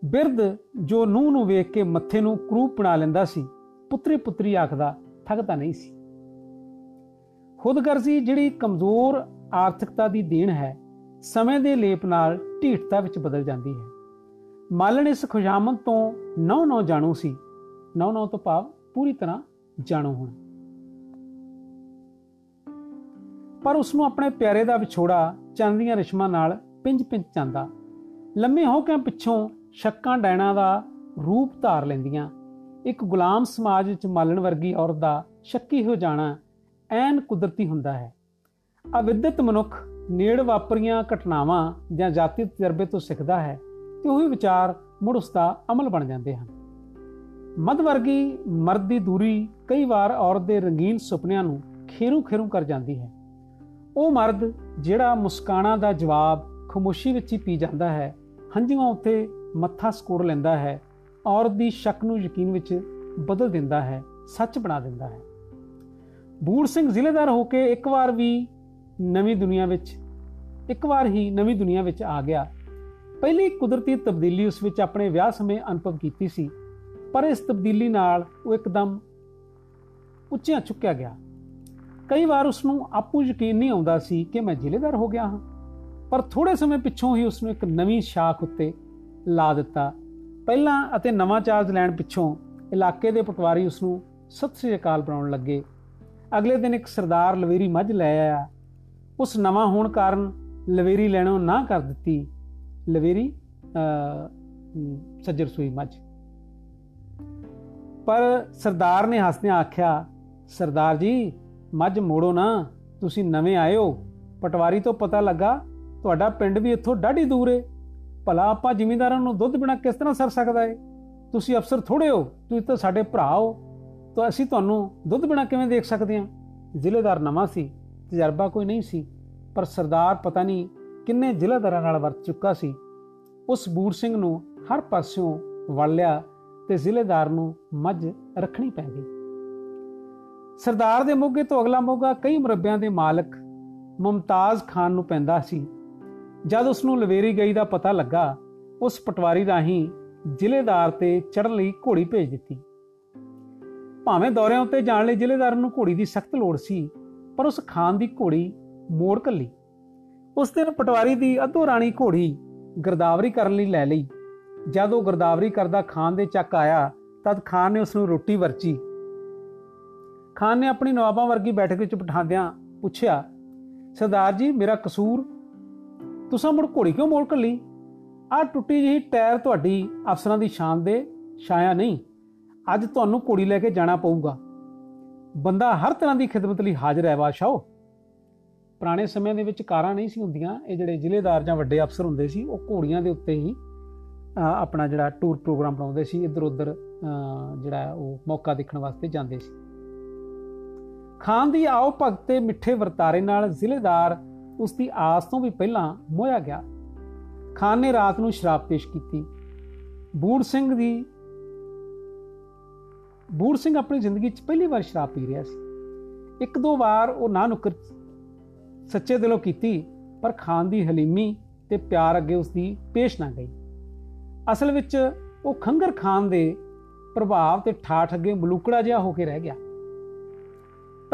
ਬਿਰਧ ਜੋ ਨੂੰਹ ਨੂੰ ਵੇਖ ਕੇ ਮੱਥੇ ਨੂੰ ਕਰੂਪ ਬਣਾ ਲੈਂਦਾ ਸੀ, ਪੁੱਤਰੀ ਪੁੱਤਰੀ ਆਖਦਾ ਥੱਕਦਾ ਨਹੀਂ ਸੀ। ਖੁਦਗਰਜ਼ੀ ਜਿਹੜੀ ਕਮਜ਼ੋਰ ਆਰਥਿਕਤਾ ਦੀ ਦੇਣ ਹੈ, ਸਮੇਂ ਦੇ ਲੇਪ ਨਾਲ ਢੀਠਤਾ ਵਿੱਚ ਬਦਲ ਜਾਂਦੀ ਹੈ। ਮਾਲਣ ਇਸ ਖੁਸ਼ਾਮਦ ਤੋਂ ਨੌ ਨੌ ਜਾਣੂ ਸੀ। ਨੌ ਨੌ ਤੋਂ ਭਾਵ ਪੂਰੀ ਤਰ੍ਹਾਂ ਜਾਣੂ ਹੋਣਾ। ਪਰ ਉਸ ਨੂੰ ਆਪਣੇ ਪਿਆਰੇ ਦਾ ਵਿਛੋੜਾ ਚੰਦੀਆਂ ਰਿਸ਼ਮਾਂ ਨਾਲ ਪਿੰਜ ਪਿੰਜ ਜਾਂਦਾ। ਲੰਮੇ ਹੋ ਕੇ ਪਿੱਛੋਂ ਸ਼ੱਕਾਂ ਡੈਣਾ ਦਾ ਰੂਪ ਧਾਰ ਲੈਂਦੀਆਂ। ਇੱਕ ਗੁਲਾਮ ਸਮਾਜ ਵਿੱਚ ਮਾਲਣ ਵਰਗੀ ਔਰਤ ਦਾ ਸ਼ੱਕੀ ਹੋ ਜਾਣਾ ਐਨ ਕੁਦਰਤੀ ਹੁੰਦਾ ਹੈ। ਅਵਿਦਿਤ ਮਨੁੱਖ ਨੇੜ ਵਾਪਰੀਆਂ ਘਟਨਾਵਾਂ ਜਾਂ ਜਾਤੀ ਤਜਰਬੇ ਤੋਂ ਸਿੱਖਦਾ ਹੈ ਤੇ ਉਹੀ ਵਿਚਾਰ ਮੁੜ ਉਸ ਦਾ ਅਮਲ ਬਣ ਜਾਂਦੇ ਹਨ। ਮਦ ਵਰਗੀ ਮਰਦ ਦੀ ਦੂਰੀ ਕਈ ਵਾਰ ਔਰਤ ਦੇ ਰੰਗੀਨ ਸੁਪਨਿਆਂ ਨੂੰ ਖੇਰੂ ਖੇਰੂ ਕਰ ਜਾਂਦੀ ਹੈ। ਉਹ ਮਰਦ ਜਿਹੜਾ ਮੁਸਕਾਨਾ ਦਾ ਜਵਾਬ ਖਮੋਸ਼ੀ ਵਿੱਚ ਹੀ ਪੀ ਜਾਂਦਾ ਹੈ, ਹੰਝੂਆਂ ਉੱਤੇ ਮੱਥਾ ਸਕੋੜ ਲੈਂਦਾ ਹੈ, ਔਰਤ ਦੀ ਸ਼ੱਕ ਨੂੰ ਯਕੀਨ ਵਿੱਚ ਬਦਲ ਦਿੰਦਾ ਹੈ, ਸੱਚ ਬਣਾ ਦਿੰਦਾ ਹੈ। ਬੂੜ ਸਿੰਘ ਜ਼ਿਲ੍ਹੇਦਾਰ ਹੋ ਕੇ ਇੱਕ ਵਾਰ ਵੀ ਨਵੀਂ ਦੁਨੀਆ ਵਿੱਚ, ਇੱਕ ਵਾਰ ਹੀ ਨਵੀਂ ਦੁਨੀਆ ਵਿੱਚ ਆ ਗਿਆ। ਪਹਿਲੀ ਕੁਦਰਤੀ ਤਬਦੀਲੀ ਉਸ ਵਿੱਚ ਆਪਣੇ ਵਿਆਹ ਸਮੇਂ ਅਨੁਭਵ ਕੀਤੀ ਸੀ, ਪਰ ਇਸ ਤਬਦੀਲੀ ਨਾਲ ਉਹ ਇੱਕਦਮ ਉੱਚਿਆਂ ਚੁੱਕਿਆ ਗਿਆ। ਕਈ ਵਾਰ ਉਸ ਨੂੰ ਆਪੂ ਯਕੀਨ ਨਹੀਂ ਆਉਂਦਾ ਸੀ ਕਿ ਮੈਂ ਜ਼ਿਲ੍ਹੇਦਾਰ ਹੋ ਗਿਆ ਹਾਂ। ਪਰ ਥੋੜੇ ਸਮੇਂ ਪਿੱਛੋਂ ਹੀ ਉਸ ਨੂੰ ਇੱਕ ਨਵੀਂ ਸ਼ਾਖ ਉੱਤੇ ਲਾ ਦਿੱਤਾ। ਪਹਿਲਾਂ ਅਤੇ ਨਵਾਂ ਚਾਰਜ ਲੈਣ ਪਿੱਛੋਂ ਇਲਾਕੇ ਦੇ ਪਟਵਾਰੀ ਉਸ ਨੂੰ ਸਤਿ ਸ੍ਰੀ ਅਕਾਲ ਬਣਾਉਣ ਲੱਗੇ। ਅਗਲੇ ਦਿਨ ਇੱਕ ਸਰਦਾਰ ਲਵੇਰੀ ਮੱਝ ਲੈ ਆਇਆ। ਉਸ ਨਵਾਂ ਹੋਣ ਕਾਰਨ ਲਵੇਰੀ ਲੈਣੋਂ ਨਾ ਕਰ ਦਿੱਤੀ। ਲਵੇਰੀ ਸੱਜਰ ਸੂਈ ਮੱਝ। ਪਰ ਸਰਦਾਰ ਨੇ ਹੱਸਦਿਆਂ ਆਖਿਆ, ਸਰਦਾਰ ਜੀ ਮੱਝ ਮੋੜੋ ਨਾ, ਤੁਸੀਂ ਨਵੇਂ ਆਏ ਹੋ। ਪਟਵਾਰੀ ਤੋਂ ਪਤਾ ਲੱਗਾ, ਤੁਹਾਡਾ ਪਿੰਡ ਵੀ ਇੱਥੋਂ ਡਾਢੀ ਦੂਰ ਏ। ਭਲਾ ਆਪਾਂ ਜ਼ਿਮੀਂਦਾਰਾਂ ਨੂੰ ਦੁੱਧ ਬਿਨਾ ਕਿਸ ਤਰ੍ਹਾਂ ਸਰ ਸਕਦਾ ਏ? ਤੁਸੀਂ ਅਫਸਰ ਥੋੜੇ ਹੋ, ਤੁਸੀਂ ਤਾਂ ਸਾਡੇ ਭਰਾ ਹੋ। ਤਾਂ ਅਸੀਂ ਤੁਹਾਨੂੰ ਦੁੱਧ ਬਿਨਾ ਕਿਵੇਂ ਦੇਖ ਸਕਦੇ ਹਾਂ? ਜ਼ਿਲ੍ਹੇਦਾਰ ਨਵਾਂ ਸੀ, ਤਜਰਬਾ ਕੋਈ ਨਹੀਂ ਸੀ। ਪਰ ਸਰਦਾਰ ਪਤਾ ਨਹੀਂ ਕਿੰਨੇ ਜ਼ਿਲ੍ਹੇਦਾਰਾਂ ਨਾਲ ਵਰਤ ਚੁੱਕਾ ਸੀ। ਉਸ ਬੂੜ ਸਿੰਘ ਨੂੰ ਹਰ ਪਾਸਿਓਂ ਵੜ ਤੇ ਜ਼ਿਲ੍ਹੇਦਾਰ ਨੂੰ ਮੱਝ ਰੱਖਣੀ ਪੈ ਗਈ। ਸਰਦਾਰ ਦੇ ਮੋਗੇ ਤੋਂ ਅਗਲਾ ਮੋਗਾ ਕਈ ਮਰਬਿਆਂ ਦੇ ਮਾਲਕ ਮਮਤਾਜ਼ ਖਾਨ ਨੂੰ ਪੈਂਦਾ ਸੀ। ਜਦ ਉਸ ਨੂੰ ਲਵੇਰੀ ਗਈ ਦਾ ਪਤਾ ਲੱਗਾ, ਉਸ ਪਟਵਾਰੀ ਰਾਹੀਂ ਜ਼ਿਲ੍ਹੇਦਾਰ ਤੇ ਚੜ੍ਹਨ ਲਈ ਘੋੜੀ ਭੇਜ ਦਿੱਤੀ। ਭਾਵੇਂ ਦੌਰਿਆਂ ਉੱਤੇ ਜਾਣ ਲਈ ਜ਼ਿਲ੍ਹੇਦਾਰ ਨੂੰ ਘੋੜੀ ਦੀ ਸਖਤ ਲੋੜ ਸੀ, ਪਰ ਉਸ ਖਾਨ ਦੀ ਘੋੜੀ ਮੋੜ ਕੱਲੀ ਉਸ ਦਿਨ ਪਟਵਾਰੀ ਦੀ ਅਧੋ ਰਾਣੀ ਘੋੜੀ ਗਰਦਾਵਰੀ ਕਰਨ ਲਈ ਲੈ ਲਈ। ਜਦ ਉਹ ਗਰਦਾਵਰੀ ਕਰਦਾ ਖਾਨ ਦੇ ਚੱਕ ਆਇਆ, ਤਦ ਖਾਨ ਨੇ ਉਸ ਨੂੰ ਰੋਟੀ ਵਰਚੀ। ਖਾਨ ਨੇ ਆਪਣੀ ਨਵਾਬਾਂ ਵਰਗੀ ਬੈਠਕ ਵਿੱਚ ਬਿਠਾਉਂਦਿਆਂ ਪੁੱਛਿਆ, ਸਰਦਾਰ ਜੀ, ਮੇਰਾ ਕਸੂਰ, ਤੁਸੀਂ ਮੁੜ ਘੋੜੀ ਕਿਉਂ ਮੋੜ ਕੱਲੀ ਆ ਟੁੱਟੀ ਜਿਹੀ ਟਾਇਰ ਤੁਹਾਡੀ ਅਫਸਰਾਂ ਦੀ ਸ਼ਾਨ ਦੇ ਛਾਇਆ ਨਹੀਂ। ਅੱਜ ਤੁਹਾਨੂੰ ਘੋੜੀ ਲੈ ਕੇ ਜਾਣਾ ਪਊਗਾ। ਬੰਦਾ ਹਰ ਤਰ੍ਹਾਂ ਦੀ ਖਿਦਮਤ ਲਈ ਹਾਜ਼ਰ ਹੈ, ਬਾਦਸ਼ਾਹ। ਪੁਰਾਣੇ ਸਮਿਆਂ ਦੇ ਵਿੱਚ ਕਾਰਾਂ ਨਹੀਂ ਸੀ ਹੁੰਦੀਆਂ। ਇਹ ਜਿਹੜੇ ਜ਼ਿਲ੍ਹੇਦਾਰ ਜਾਂ ਵੱਡੇ ਅਫਸਰ ਹੁੰਦੇ ਸੀ, ਉਹ ਘੋੜੀਆਂ ਦੇ ਉੱਤੇ ਹੀ ਆਪਣਾ ਜਿਹੜਾ ਟੂਰ ਪ੍ਰੋਗਰਾਮ ਬਣਾਉਂਦੇ ਸੀ। ਇੱਧਰ ਉੱਧਰ ਜਿਹੜਾ ਉਹ ਮੌਕਾ ਦੇਖਣ ਵਾਸਤੇ ਜਾਂਦੇ ਸੀ। ਖਾਨ ਦੀ ਆਓ ਭਗਤ ਤੇ ਮਿੱਠੇ ਵਰਤਾਰੇ ਨਾਲ ਜ਼ਿਲ੍ਹੇਦਾਰ ਉਸ ਦੀ ਆਸ ਤੋਂ ਵੀ ਪਹਿਲਾਂ ਮੋਇਆ ਗਿਆ। ਖਾਨ ਨੇ ਰਾਤ ਨੂੰ ਸ਼ਰਾਬ ਪੇਸ਼ ਕੀਤੀ। ਬੂੜ ਸਿੰਘ ਦੀ ਬੂੜ ਸਿੰਘ ਆਪਣੀ ਜ਼ਿੰਦਗੀ 'ਚ ਪਹਿਲੀ ਵਾਰ ਸ਼ਰਾਬ ਪੀ ਰਿਹਾ ਸੀ। ਇੱਕ ਦੋ ਵਾਰ ਉਹ ਨਾ ਨੁਕਰ ਸੱਚੇ ਦਿਲੋਂ ਕੀਤੀ, ਪਰ ਖਾਨ ਦੀ ਹਲੀਮੀ ਤੇ ਪਿਆਰ ਅੱਗੇ ਉਸ ਦੀ ਪੇਸ਼ ਨਾ ਗਈ। ਅਸਲ ਵਿੱਚ ਉਹ ਖੰਗਰ ਖਾਨ ਦੇ ਪ੍ਰਭਾਵ ਤੇ ਠਾਠ ਅੱਗੇ ਮਲੂਕੜਾ ਜਿਹਾ ਹੋ ਕੇ ਰਹਿ ਗਿਆ।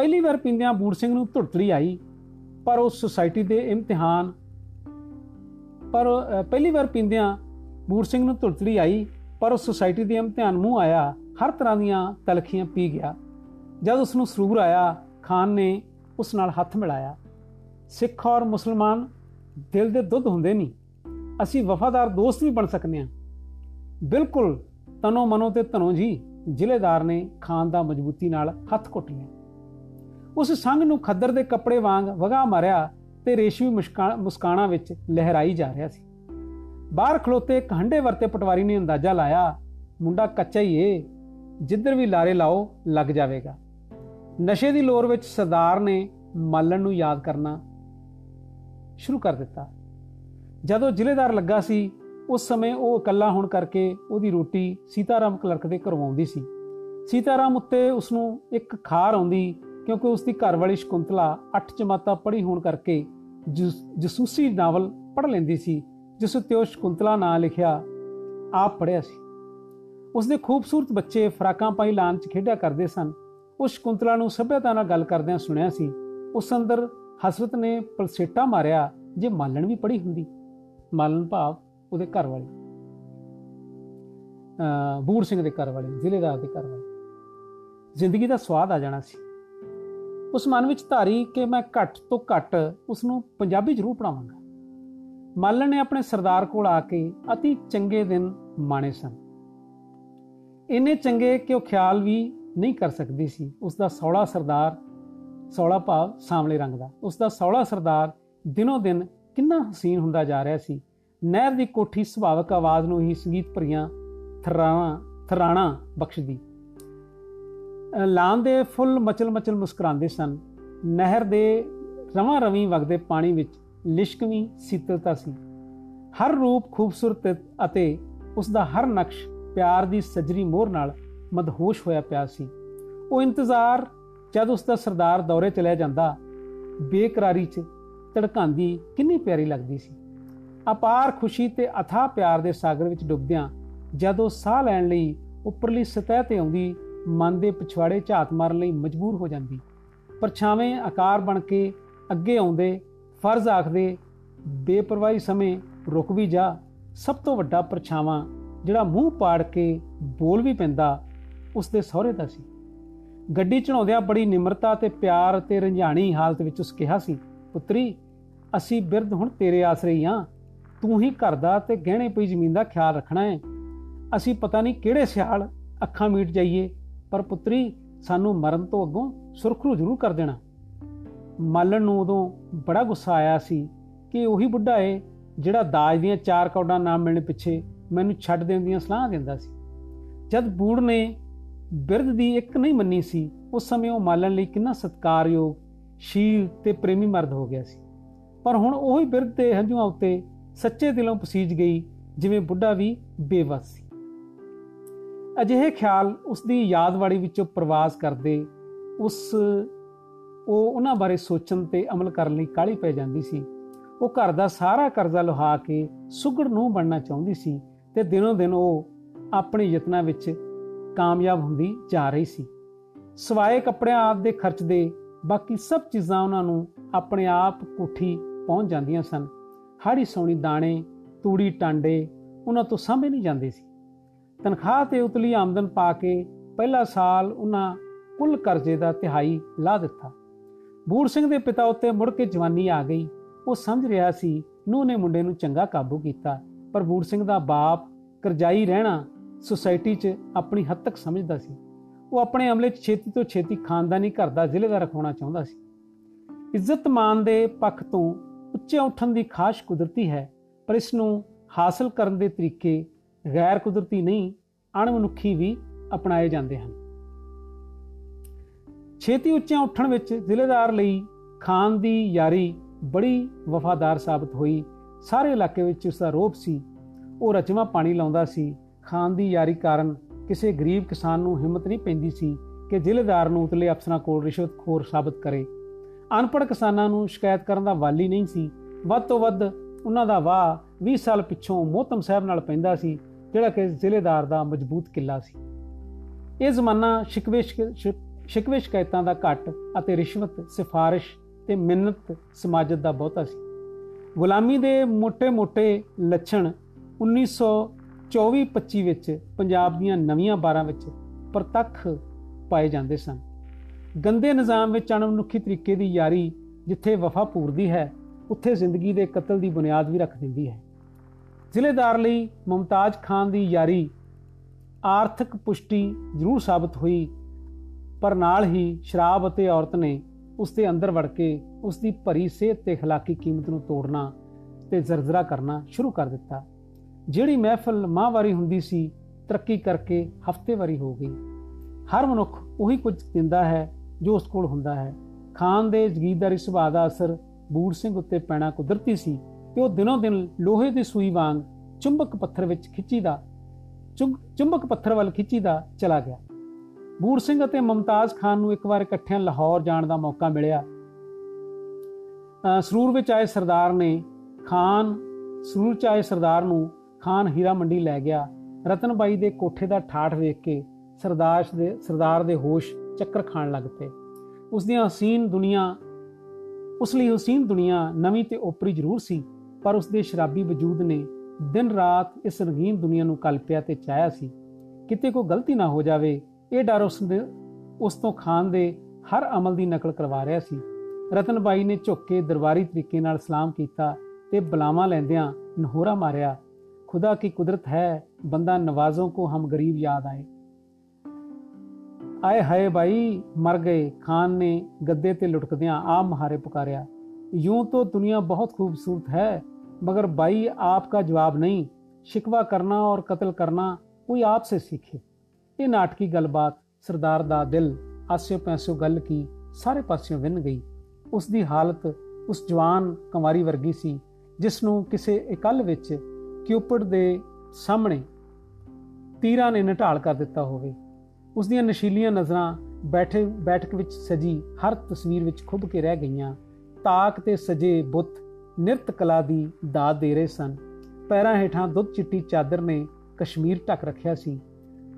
ਪਹਿਲੀ ਵਾਰ ਪਿੰਦਿਆਂ ਬੂੜ ਸਿੰਘ ਨੂੰ ਧੁਰਤਲੀ ਆਈ, ਪਰ ਉਸ ਸੁਸਾਇਟੀ ਦੇ ਇਮਤਿਹਾਨ, ਪਰ ਪਹਿਲੀ ਵਾਰ ਪਿੰਦਿਆਂ ਬੂੜ ਸਿੰਘ ਨੂੰ ਧੁਰਤਲੀ ਆਈ, ਪਰ ਉਸ ਸੁਸਾਇਟੀ ਦੇ ਇਮਤਿਹਾਨ ਮੂੰਹ ਆਇਆ, ਹਰ ਤਰ੍ਹਾਂ ਦੀਆਂ ਤਲਖੀਆਂ ਪੀ ਗਿਆ। ਜਦ ਉਸ ਨੂੰ ਸਰੂਰ ਆਇਆ, ਖਾਨ ਨੇ ਉਸ ਨਾਲ ਹੱਥ ਮਿਲਾਇਆ। ਸਿੱਖ ਔਰ ਮੁਸਲਮਾਨ ਦਿਲ ਦੇ ਦੁੱਧ ਹੁੰਦੇ ਨਹੀਂ ਅਸੀਂ ਵਫਾਦਾਰ ਦੋਸਤ ਵੀ ਬਣ ਸਕਨੇ ਆ। ਬਿਲਕੁਲ ਤਨੋ ਮਨੋ ਤੇ ਧਨੋ ਜੀ ਜ਼ਿਲ੍ਹੇਦਾਰ ਨੇ ਖਾਨ ਦਾ ਮਜ਼ਬੂਤੀ ਨਾਲ ਹੱਥ ਘੁੱਟ ਲਿਆ। ਉਸ ਸੰਗ ਨੂੰ ਖੱਦਰ ਦੇ ਕੱਪੜੇ ਵਾਂਗ ਵਗਾ ਮਾਰਿਆ ਤੇ ਰੇਸ਼ਮੀ ਮੁਸਕਾਨਾ ਵਿੱਚ ਲਹਿਰਾਈ ਜਾ ਰਿਹਾ ਸੀ। ਬਾਹਰ ਖਲੋਤੇ ਇੱਕ ਹੰਡੇ ਵਰਤੇ ਪਟਵਾਰੀ ਨੇ ਅੰਦਾਜ਼ਾ ਲਾਇਆ, ਮੁੰਡਾ ਕੱਚਾ ਹੀ ਏ, ਜਿੱਧਰ ਵੀ ਲਾਰੇ ਲਾਓ, ਲੱਗ ਜਾਵੇਗਾ। ਨਸ਼ੇ ਦੀ ਲੋਰ ਵਿੱਚ ਸਰਦਾਰ ਨੇ ਮਾਲਣ ਨੂੰ ਯਾਦ ਕਰਨਾ ਸ਼ੁਰੂ ਕਰ ਦਿੱਤਾ। ਜਦੋਂ ਜ਼ਿਲ੍ਹੇਦਾਰ ਲੱਗਾ ਸੀ, ਉਸ ਸਮੇਂ ਉਹ ਇਕੱਲਾ ਹੋਣ ਕਰਕੇ ਉਹਦੀ ਰੋਟੀ ਸੀਤਾਰਾਮ ਕਲਰਕ ਦੇ ਘਰੋਂ ਆਉਂਦੀ ਸੀ। ਸੀਤਾਰਾਮ ਉੱਤੇ ਉਸ ਨੂੰ ਇੱਕ ਖਾਰ ਆਉਂਦੀ ਕਿਉਂਕਿ ਉਸ ਦੀ ਘਰਵਾਲੀ ਸ਼ਕੁੰਤਲਾ 8 ਜਮਾਤਾਂ ਪੜ੍ਹੀ ਹੋਣ ਕਰਕੇ ਜਸੂਸੀ ਨਾਵਲ ਪੜ੍ਹ ਲੈਂਦੀ ਸੀ, ਜਿਸ ਉੱਤੇ ਉਹ ਸ਼ਕੁੰਤਲਾ ਨਾਂ ਲਿਖਿਆ, ਆਪ ਪੜ੍ਹਿਆ ਸੀ। ਉਸ ਦੇ ਖੂਬਸੂਰਤ ਬੱਚੇ ਫਰਾਕਾਂ ਪਾਈ ਲਾਨ 'ਚ ਖੇਡਿਆ ਕਰਦੇ ਸਨ। ਉਸ ਸ਼ਕੁੰਤਲਾ ਨੂੰ ਸਭਿਅਤਾ ਨਾਲ ਗੱਲ ਕਰਦਿਆਂ ਸੁਣਿਆ ਸੀ। ਉਸ ਅੰਦਰ ਹਸਰਤ ਨੇ ਪਲਸੇਟਾ ਮਾਰਿਆ, ਜੇ ਮਾਲਣ ਵੀ ਪੜੀ ਹੁੰਦੀ। ਮਾਲਣ ਭਾਵ ਉਹਦੇ ਘਰ ਵਾਲੇ। ਬੂੜ ਸਿੰਘ ਦੇ ਘਰ ਵਾਲੇ ਜ਼ਿਲ੍ਹੇਦਾਰ ਦੇ ਘਰ ਵਾਲੇ। ਜ਼ਿੰਦਗੀ ਦਾ ਸਵਾਦ ਆ ਜਾਣਾ ਸੀ। ਉਸ ਮਨ ਵਿੱਚ ਧਾਰੀ ਕਿ ਮੈਂ ਘੱਟ ਤੋਂ ਘੱਟ ਉਸ ਨੂੰ ਪੰਜਾਬੀ ਜ਼ਰੂਰ ਪੜਾਵਾਂਗਾ ਮਾਲਣ ਨੇ ਆਪਣੇ ਸਰਦਾਰ ਕੋਲ ਆ ਕੇ অতি ਚੰਗੇ ਦਿਨ ਮਾਣੇ ਸਨ। ਇੰਨੇ ਚੰਗੇ ਕਿ ਉਹ ਖਿਆਲ ਵੀ ਨਹੀਂ ਕਰ ਸਕਦੀ ਸੀ। ਉਸ ਦਾ ਸੌਲਾ ਸਰਦਾਰ, ਸੌਲਾ ਭਾਵ ਸਾਹਮਣੇ ਰੰਗ ਦਾ। ਉਸ ਦਾ ਸੌਲਾ ਸਰਦਾਰ ਦਿਨੋ ਦਿਨ ਕਿੰਨਾ ਹਸੀਨ ਹੁੰਦਾ ਜਾ ਰਿਹਾ ਸੀ। ਨਹਿਰ ਦੀ ਕੋਠੀ ਸੁਭਾਵਕ ਆਵਾਜ਼ ਨੂੰ ਹੀ ਸੰਗੀਤ ਭਰੀਆਂ ਥਰਾਣਾ ਥਰਾਣਾ ਬਖਸ਼ਦੀ। ਲਾਂ ਦੇ ਫੁੱਲ ਮਚਲ ਮਚਲ ਮੁਸਕਰਾਉਂਦੇ ਸਨ। ਨਹਿਰ ਦੇ ਰਵਾਂ ਰਵੀ ਵਗਦੇ ਪਾਣੀ ਵਿੱਚ ਲਿਸ਼ਕਵੀਂ ਸੀਤਲਤਾ ਸੀ। ਹਰ ਰੂਪ ਖੂਬਸੂਰਤ ਅਤੇ ਉਸ ਦਾ ਹਰ ਨਕਸ਼ ਪਿਆਰ ਦੀ ਸਜਰੀ ਮੋਹਰ ਨਾਲ ਮਦਹੋਸ਼ ਹੋਇਆ ਪਿਆ ਸੀ। ਉਹ ਇੰਤਜ਼ਾਰ ਜਦ ਉਸ ਦਾ ਸਰਦਾਰ ਦੌਰੇ ਚਲਿਆ ਜਾਂਦਾ, ਬੇਕਰਾਰੀ 'ਚ ਧੜਕਾਂਦੀ ਕਿੰਨੀ ਪਿਆਰੀ ਲੱਗਦੀ ਸੀ। ਅਪਾਰ ਖੁਸ਼ੀ ਤੇ ਅਥਾ ਪਿਆਰ ਦੇ ਸਾਗਰ ਵਿੱਚ ਡੁੱਬਦਿਆਂ ਜਦੋਂ ਸਾਹ ਲੈਣ ਲਈ ਉੱਪਰਲੀ ਸਤਹ ਤੇ ਆਉਂਦੀ ਮਨ ਦੇ ਪਿਛਵਾੜੇ ਝਾਤ ਮਾਰਨ ਲਈ ਮਜਬੂਰ ਹੋ ਜਾਂਦੀ। ਪਰਛਾਵੇਂ ਆਕਾਰ ਬਣ ਕੇ ਅੱਗੇ ਆਉਂਦੇ, ਫਰਜ਼ ਆਖਦੇ, ਬੇਪਰਵਾਹੀ ਸਮੇਂ ਰੁਕ ਵੀ ਜਾ, ਸਭ ਤੋਂ ਵੱਡਾ ਪਰਛਾਵਾਂ ਜਿਹੜਾ ਮੂੰਹ ਪਾੜ ਕੇ ਬੋਲ ਵੀ ਪੈਂਦਾ, ਉਸ ਦੇ ਸਹੁਰੇ ਦਾ ਸੀ। ਗੱਡੀ ਚੜਾਉਂਦਿਆਂ ਬੜੀ ਨਿਮਰਤਾ ਤੇ ਪਿਆਰ ਤੇ ਰੰਝਾਣੀ ਹਾਲਤ ਵਿੱਚ ਉਸ ਕਿਹਾ ਸੀ, ਪੁੱਤਰੀ, ਅਸੀਂ ਬਿਰਧ ਹੁਣ ਤੇਰੇ ਆਸਰੇ ਹੀ ਆ। ਤੂੰ ਹੀ ਘਰ ਦਾ ਤੇ ਗਹਿਣੇ ਪਈ ਜ਼ਮੀਨ ਦਾ ਖਿਆਲ ਰੱਖਣਾ ਹੈ। ਅਸੀਂ ਪਤਾ ਨਹੀਂ ਕਿਹੜੇ ਸਿਆਲ ਅੱਖਾਂ ਮੀਟ ਜਾਈਏ। ਪਰ ਪੁੱਤਰੀ, ਸਾਨੂੰ ਮਰਨ ਤੋਂ ਅੱਗੋਂ ਸੁਰਖਰੂ ਜ਼ਰੂਰ ਕਰ ਦੇਣਾ। ਮਾਲਣ ਨੂੰ ਉਦੋਂ ਬੜਾ ਗੁੱਸਾ ਆਇਆ ਸੀ ਕਿ ਉਹੀ ਬੁੱਢਾ ਏ ਜਿਹੜਾ ਦਾਜ ਦੀਆਂ ਚਾਰ ਕੌਡਾਂ ਨਾ ਮਿਲਣ ਪਿੱਛੇ ਮੈਨੂੰ ਛੱਡ ਦੇਣ ਦੀਆਂ ਸਲਾਹਾਂ ਦਿੰਦਾ ਸੀ। ਜਦ ਬੂੜ ਨੇ ਬਿਰਧ ਦੀ ਇੱਕ ਨਹੀਂ ਮੰਨੀ ਸੀ, ਉਸ ਸਮੇਂ ਉਹ ਮਾਲਣ ਲਈ ਕਿੰਨਾ ਸਤਕਾਰਯੋਗ, ਸ਼ੀਲ ਤੇ ਪ੍ਰੇਮੀ ਮਰਦ ਹੋ ਗਿਆ ਸੀ। ਪਰ ਹੁਣ ਉਹੀ ਬਿਰਧ ਦੇ ਹੰਝੂਆਂ ਉੱਤੇ ਸੱਚੇ ਦਿਲੋਂ ਪਸੀਜ ਗਈ, ਜਿਵੇਂ ਬੁੱਢਾ ਵੀ ਬੇਵਸ ਸੀ। ਅਜਿਹੇ ਖਿਆਲ ਉਸ ਦੀ ਯਾਦਵਾੜੀ ਵਿੱਚੋਂ ਪ੍ਰਵਾਸ ਕਰਦੇ, ਉਸ, ਉਹ ਉਹਨਾਂ ਬਾਰੇ ਸੋਚਣ ਤੇ ਅਮਲ ਕਰਨ ਲਈ ਕਾਲੀ ਪੈ ਜਾਂਦੀ ਸੀ। ਉਹ ਘਰ ਦਾ ਸਾਰਾ ਕਰਜ਼ਾ ਲੁਹਾ ਕੇ ਸੁਗੜ ਨੂੰ ਬਣਨਾ ਚਾਹੁੰਦੀ ਸੀ ਤੇ ਦਿਨੋਂ ਦਿਨ ਉਹ ਆਪਣੇ ਯਤਨਾਂ ਵਿੱਚ ਕਾਮਯਾਬ ਹੁੰਦੀ ਜਾ ਰਹੀ ਸੀ। ਸਵਾਏ ਕੱਪੜਿਆਂ ਆਪ ਦੇ ਖਰਚ ਦੇ ਬਾਕੀ ਸਭ ਚੀਜ਼ਾਂ ਉਹਨਾਂ ਨੂੰ ਆਪਣੇ ਆਪ ਕੋਠੀ ਪਹੁੰਚ ਜਾਂਦੀਆਂ ਸਨ। ਹਾੜੀ ਸੋਣੀ ਦਾਣੇ ਤੂੜੀ ਟਾਂਡੇ ਉਹਨਾਂ ਤੋਂ ਸਾਂਭੇ ਨਹੀਂ ਜਾਂਦੇ ਸੀ। ਤਨਖਾਹ ਤੇ ਉਤਲੀ ਆਮਦਨ ਪਾ ਕੇ ਪਹਿਲਾ ਸਾਲ ਉਹਨਾਂ ਕੁੱਲ ਕਰਜ਼ੇ ਦਾ ਤਿਹਾਈ ਲਾ ਦਿੱਤਾ। ਬੂੜ ਸਿੰਘ ਦੇ ਪਿਤਾ ਉੱਤੇ ਮੁੜ ਕੇ ਜਵਾਨੀ ਆ ਗਈ। ਉਹ ਸਮਝ ਰਿਹਾ ਸੀ ਨੂੰ ਨੇ ਮੁੰਡੇ ਨੂੰ ਚੰਗਾ ਕਾਬੂ ਕੀਤਾ, ਪਰ ਬੂੜ ਸਿੰਘ ਦਾ ਬਾਪ ਕਰਜ਼ਾਈ ਰਹਿਣਾ ਸੁਸਾਇਟੀ 'ਚ ਆਪਣੀ ਹੱਦ ਤੱਕ ਸਮਝਦਾ ਸੀ। ਉਹ ਆਪਣੇ ਅਮਲੇ 'ਚ ਛੇਤੀ ਤੋਂ ਛੇਤੀ ਖਾਨਦਾਨੀ ਘਰ ਦਾ ਜ਼ਿਲ੍ਹੇਦਾਰ ਰਖਾਉਣਾ ਚਾਹੁੰਦਾ ਸੀ। ਇੱਜ਼ਤ ਮਾਨ ਦੇ ਪੱਖ ਤੋਂ ਉੱਚੇ ਉੱਠਣ ਦੀ ਖਾਸ਼ ਕੁਦਰਤੀ ਹੈ, ਪਰ ਇਸ ਨੂੰ ਹਾਸਲ ਕਰਨ ਦੇ ਤਰੀਕੇ ਗੈਰ ਕੁਦਰਤੀ ਨਹੀਂ, ਅਣਮਨੁੱਖੀ ਵੀ ਅਪਣਾਏ ਜਾਂਦੇ ਹਨ। ਛੇਤੀ ਉੱਚਿਆਂ ਉੱਠਣ ਵਿੱਚ ਜ਼ਿਲ੍ਹੇਦਾਰ ਲਈ ਖਾਨ ਦੀ ਯਾਰੀ ਬੜੀ ਵਫਾਦਾਰ ਸਾਬਤ ਹੋਈ। ਸਾਰੇ ਇਲਾਕੇ ਵਿੱਚ ਉਸ ਦਾ ਰੋਪ ਸੀ, ਉਹ ਰਚਵਾ ਪਾਣੀ ਲਾਉਂਦਾ ਸੀ। ਖਾਨ ਦੀ ਯਾਰੀ ਕਾਰਨ ਕਿਸੇ ਗਰੀਬ ਕਿਸਾਨ ਨੂੰ ਹਿੰਮਤ ਨਹੀਂ ਪੈਂਦੀ ਸੀ ਕਿ ਜ਼ਿਲ੍ਹੇਦਾਰ ਨੂੰ ਉਤਲੇ ਅਫਸਰਾਂ ਕੋਲ ਰਿਸ਼ਵਤਖੋਰ ਸਾਬਤ ਕਰੇ। ਅਨਪੜ੍ਹ ਕਿਸਾਨਾਂ ਨੂੰ ਸ਼ਿਕਾਇਤ ਕਰਨ ਦਾ ਵਾਲੀ ਨਹੀਂ ਸੀ। ਵੱਧ ਤੋਂ ਵੱਧ ਉਹਨਾਂ ਦਾ ਵਾਹ 20 ਸਾਲ ਪਿੱਛੋਂ ਮੋਹਤਮ ਸਾਹਿਬ ਨਾਲ ਪੈਂਦਾ ਸੀ ਜਿਹੜਾ ਕਿ ਜ਼ਿਲ੍ਹੇਦਾਰ ਦਾ ਮਜ਼ਬੂਤ ਕਿਲਾ ਸੀ। ਇਹ ਜ਼ਮਾਨਾ ਸ਼ਿਕਵੇ ਸ਼ਿਕਵੇ ਸ਼ਿਕਾਇਤਾਂ ਦਾ ਘਟ ਅਤੇ ਰਿਸ਼ਵਤ, ਸਿਫਾਰਿਸ਼ ਤੇ ਮਿੰਨਤ ਸਮਾਜਤ ਦਾ ਬਹੁਤਾ ਸੀ। ਗੁਲਾਮੀ ਦੇ ਮੋٹے-ਮੋٹے ਲੱਛਣ 1924-25 ਵਿੱਚ ਪੰਜਾਬ ਦੀਆਂ ਨਵੀਆਂ ਬਾਰਾਂ ਵਿੱਚ ਪ੍ਰਤੱਖ ਪਾਏ ਜਾਂਦੇ ਸਨ। ਗੰਦੇ ਨਿਜ਼ਾਮ ਵਿੱਚ ਅਣਮਨੁੱਖੀ ਤਰੀਕੇ ਦੀ ਯਾਰੀ ਜਿੱਥੇ ਵਫਾ ਪੂਰਦੀ ਹੈ, ਉੱਥੇ ਜ਼ਿੰਦਗੀ ਦੇ ਕਤਲ ਦੀ ਬੁਨਿਆਦ ਵੀ ਰੱਖ ਦਿੰਦੀ ਹੈ। ਜ਼ਿਲ੍ਹੇਦਾਰ ਲਈ ਮਮਤਾਜ ਖਾਨ ਦੀ ਯਾਰੀ ਆਰਥਿਕ ਪੁਸ਼ਟੀ ਜ਼ਰੂਰ ਸਾਬਤ ਹੋਈ ਪਰ ਨਾਲ ਹੀ ਸ਼ਰਾਬ ਅਤੇ ਔਰਤ ਨੇ ਉਸ ਦੇ ਅੰਦਰ ਵੜ ਕੇ ਉਸ ਦੀ ਭਰੀ ਸਿਹਤ ਤੇ اخلاقی ਕੀਮਤ ਨੂੰ ਤੋੜਨਾ ਤੇ ਜ਼ਰਜ਼ਰਾ ਕਰਨਾ ਸ਼ੁਰੂ ਕਰ ਦਿੱਤਾ ਜਿਹੜੀ ਮਹਿਫਲ ਮਾਹਵਾਰੀ ਹੁੰਦੀ ਸੀ ਤਰੱਕੀ ਕਰਕੇ ਹਫ਼ਤੇ ਵਾਰੀ ਹੋ ਗਈ ਹਰ ਮਨੁੱਖ ਉਹੀ ਕੁਝ ਦਿੰਦਾ ਹੈ ਜੋ ਉਸ ਕੋਲ ਹੁੰਦਾ ਹੈ ਖਾਨ ਦੇ ਜ਼ਗੀਰਦਾਰੀ ਸੁਭਾਅ ਦਾ ਅਸਰ ਬੂੜ ਸਿੰਘ ਉੱਤੇ ਪੈਣਾ ਕੁਦਰਤੀ ਸੀ ਕਿ ਉਹ ਦਿਨੋਂ ਦਿਨ ਲੋਹੇ ਦੀ ਸੂਈ ਵਾਂਗ ਚੁੰਬਕ ਪੱਥਰ ਵਿੱਚ ਖਿੱਚੀਦਾ ਚੁੰਬਕ ਪੱਥਰ ਵੱਲ ਖਿੱਚੀਦਾ ਚਲਾ ਗਿਆ। ਬੂੜ ਸਿੰਘ ਅਤੇ ਮਮਤਾਜ਼ ਖਾਨ ਨੂੰ ਇੱਕ ਵਾਰ ਇਕੱਠਿਆਂ ਲਾਹੌਰ ਜਾਣ ਦਾ ਮੌਕਾ ਮਿਲਿਆ। ਸਰੂਰ ਵਿੱਚ ਆਏ ਸਰਦਾਰ ਨੇ ਖਾਨ, ਸਰੂਰ ਚ ਆਏ ਸਰਦਾਰ ਨੂੰ ਖਾਨ ਹੀਰਾ ਮੰਡੀ ਲੈ ਗਿਆ। ਰਤਨਬਾਈ ਦੇ ਕੋਠੇ ਦਾ ਠਾਠ ਵੇਖ ਕੇ ਸਰਦਾਸ਼ ਦੇ, ਸਰਦਾਰ ਦੇ ਹੋਸ਼ ਚੱਕਰ ਖਾਣ ਲੱਗ ਪਏ। ਉਸ ਦੀਆਂ ਹਸੀਨ ਦੁਨੀਆ, ਉਸ ਲਈ ਹਸੀਨ ਦੁਨੀਆ ਨਵੀਂ ਤੇ ਓਪਰੀ ਜ਼ਰੂਰ ਸੀ। ਪਰ ਉਸ ਦੇ ਸ਼ਰਾਬੀ ਵਜੂਦ ਨੇ ਦਿਨ ਰਾਤ ਇਸ ਰੰਗੀਨ ਦੁਨੀਆ ਨੂੰ ਕਲਪਿਆ ਤੇ ਚਾਹਿਆ ਸੀ ਕਿਤੇ ਕੋਈ ਗਲਤੀ ਨਾ ਹੋ ਜਾਵੇ ਇਹ ਡਰ ਉਸ ਦੇ ਉਸ ਤੋਂ ਖਾਨ ਦੇ ਹਰ ਅਮਲ ਦੀ ਨਕਲ ਕਰਵਾ ਰਿਹਾ ਸੀ ਰਤਨਬਾਈ ਨੇ ਝੁੱਕ ਕੇ ਦਰਬਾਰੀ ਤਰੀਕੇ ਨਾਲ ਸਲਾਮ ਕੀਤਾ ਤੇ ਬਲਾਵਾ ਲੈਂਦਿਆਂ ਨਹੋਰਾ ਮਾਰਿਆ ਖੁਦਾ ਕੀ ਕੁਦਰਤ ਹੈ ਬੰਦਾ ਨਵਾਜ਼ੋਂ ਕੋ ਹਮ ਗਰੀਬ ਯਾਦ ਆਏ ਆਏ ਹਾਏ ਭਾਈ ਮਰ ਗਏ ਖਾਨ ਨੇ ਗੱਦੇ ਤੇ ਲੁਟਕਦਿਆਂ ਆ ਮਹਾਰੇ ਪੁਕਾਰਿਆ यूं तो दुनिया बहुत खूबसूरत है मगर भाई आपका जवाब नहीं शिकवा करना और कत्ल करना कोई आपसे सीखे ਇਹ ਨਾਟਕੀ ਗੱਲਬਾਤ ਸਰਦਾਰ ਦਾ ਦਿਲ ਆਸਿਓ ਪੈਸਿਓ ਗੱਲ ਕੀ ਸਾਰੇ ਪਾਸਿਓਂ ਵਿੰਨ ਗਈ ਉਸ ਦੀ ਹਾਲਤ ਉਸ ਜਵਾਨ ਕੁਮਾਰੀ ਵਰਗੀ ਸੀ ਜਿਸ ਨੂੰ ਕਿਸੇ ਇਕੱਲ ਵਿੱਚ ਕਿਊਪਿਡ ਦੇ ਸਾਹਮਣੇ ਤੀਰਾਂ ਨੇ ਨਟਾਲ ਕਰ ਦਿੱਤਾ ਹੋਵੇ ਉਸ ਦੀਆਂ ਨਸ਼ੀਲੀਆਂ ਨਜ਼ਰਾਂ ਬੈਠੇ ਬੈਠਕ ਵਿੱਚ ਸਜੀ ਹਰ ਤਸਵੀਰ ਵਿੱਚ ਖੁੱਭ ਕੇ ਰਹਿ ਗਈਆਂ ਤਾਕ ਤੇ ਸਜੇ ਬੁੱਤ ਨਿਰਤ ਕਲਾ ਦੀ ਦਾਤ ਦੇ ਰਹੇ ਸਨ। ਪੈਰਾਂ ਹੇਠਾਂ ਦੁੱਧ ਚਿੱਟੀ ਚਾਦਰ ਨੇ ਕਸ਼ਮੀਰ ਢੱਕ ਰੱਖਿਆ ਸੀ।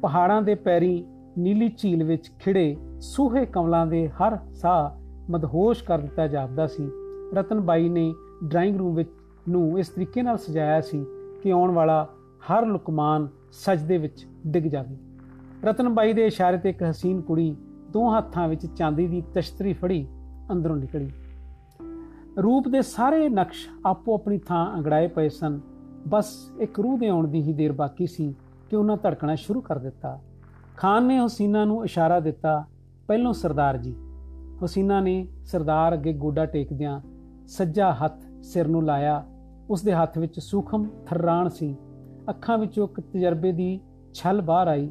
ਪਹਾੜਾਂ ਦੇ ਪੈਰੀ ਨੀਲੀ ਝੀਲ ਵਿੱਚ ਖਿੜੇ ਸੂਹੇ ਕਮਲਾਂ ਦੇ ਹਰ ਸਾਹ ਮਦਹੋਸ਼ ਕਰ ਦਿੱਤਾ ਜਾਂਦਾ ਸੀ। ਰਤਨਬਾਈ ਨੇ ਡਰਾਇੰਗ ਰੂਮ ਵਿੱਚ ਨੂੰ ਇਸ ਤਰੀਕੇ ਨਾਲ ਸਜਾਇਆ ਸੀ ਕਿ ਆਉਣ ਵਾਲਾ ਹਰ ਲੁਕਮਾਨ ਸਜਦੇ ਵਿੱਚ ਡਿੱਗ ਜਾਵੇ। ਰਤਨਬਾਈ ਦੇ ਇਸ਼ਾਰੇ ਤੇ ਇੱਕ ਹਸੀਨ ਕੁੜੀ ਦੋ ਹੱਥਾਂ ਵਿੱਚ ਚਾਂਦੀ ਦੀ ਤਸ਼ਤਰੀ ਫੜੀ ਅੰਦਰੋਂ ਨਿਕਲੀ। ਰੂਪ ਦੇ ਸਾਰੇ ਨਕਸ਼ ਆਪੋ ਆਪਣੀ ਥਾਂ ਅੰਗੜਾਏ ਪਏ ਸਨ। ਬਸ ਇੱਕ ਰੂਹ ਦੇ ਆਉਣ ਦੀ ਹੀ ਦੇਰ ਬਾਕੀ ਸੀ ਕਿ ਉਹਨਾਂ ਧੜਕਣਾ ਸ਼ੁਰੂ ਕਰ ਦਿੱਤਾ। ਖਾਨ ਨੇ ਹਸੀਨਾ ਨੂੰ ਇਸ਼ਾਰਾ ਦਿੱਤਾ, ਪਹਿਲੋਂ ਸਰਦਾਰ ਜੀ। ਹਸੀਨਾ ਨੇ ਸਰਦਾਰ ਅੱਗੇ ਗੋਡਾ ਟੇਕਦਿਆਂ ਸੱਜਾ ਹੱਥ ਸਿਰ ਨੂੰ ਲਾਇਆ। ਉਸ ਦੇ ਹੱਥ ਵਿੱਚ ਸੂਖਮ ਥਰਾਣ ਸੀ। ਅੱਖਾਂ ਵਿੱਚੋਂ ਇੱਕ ਤਜਰਬੇ ਦੀ ਛਲ ਬਾਹਰ ਆਈ।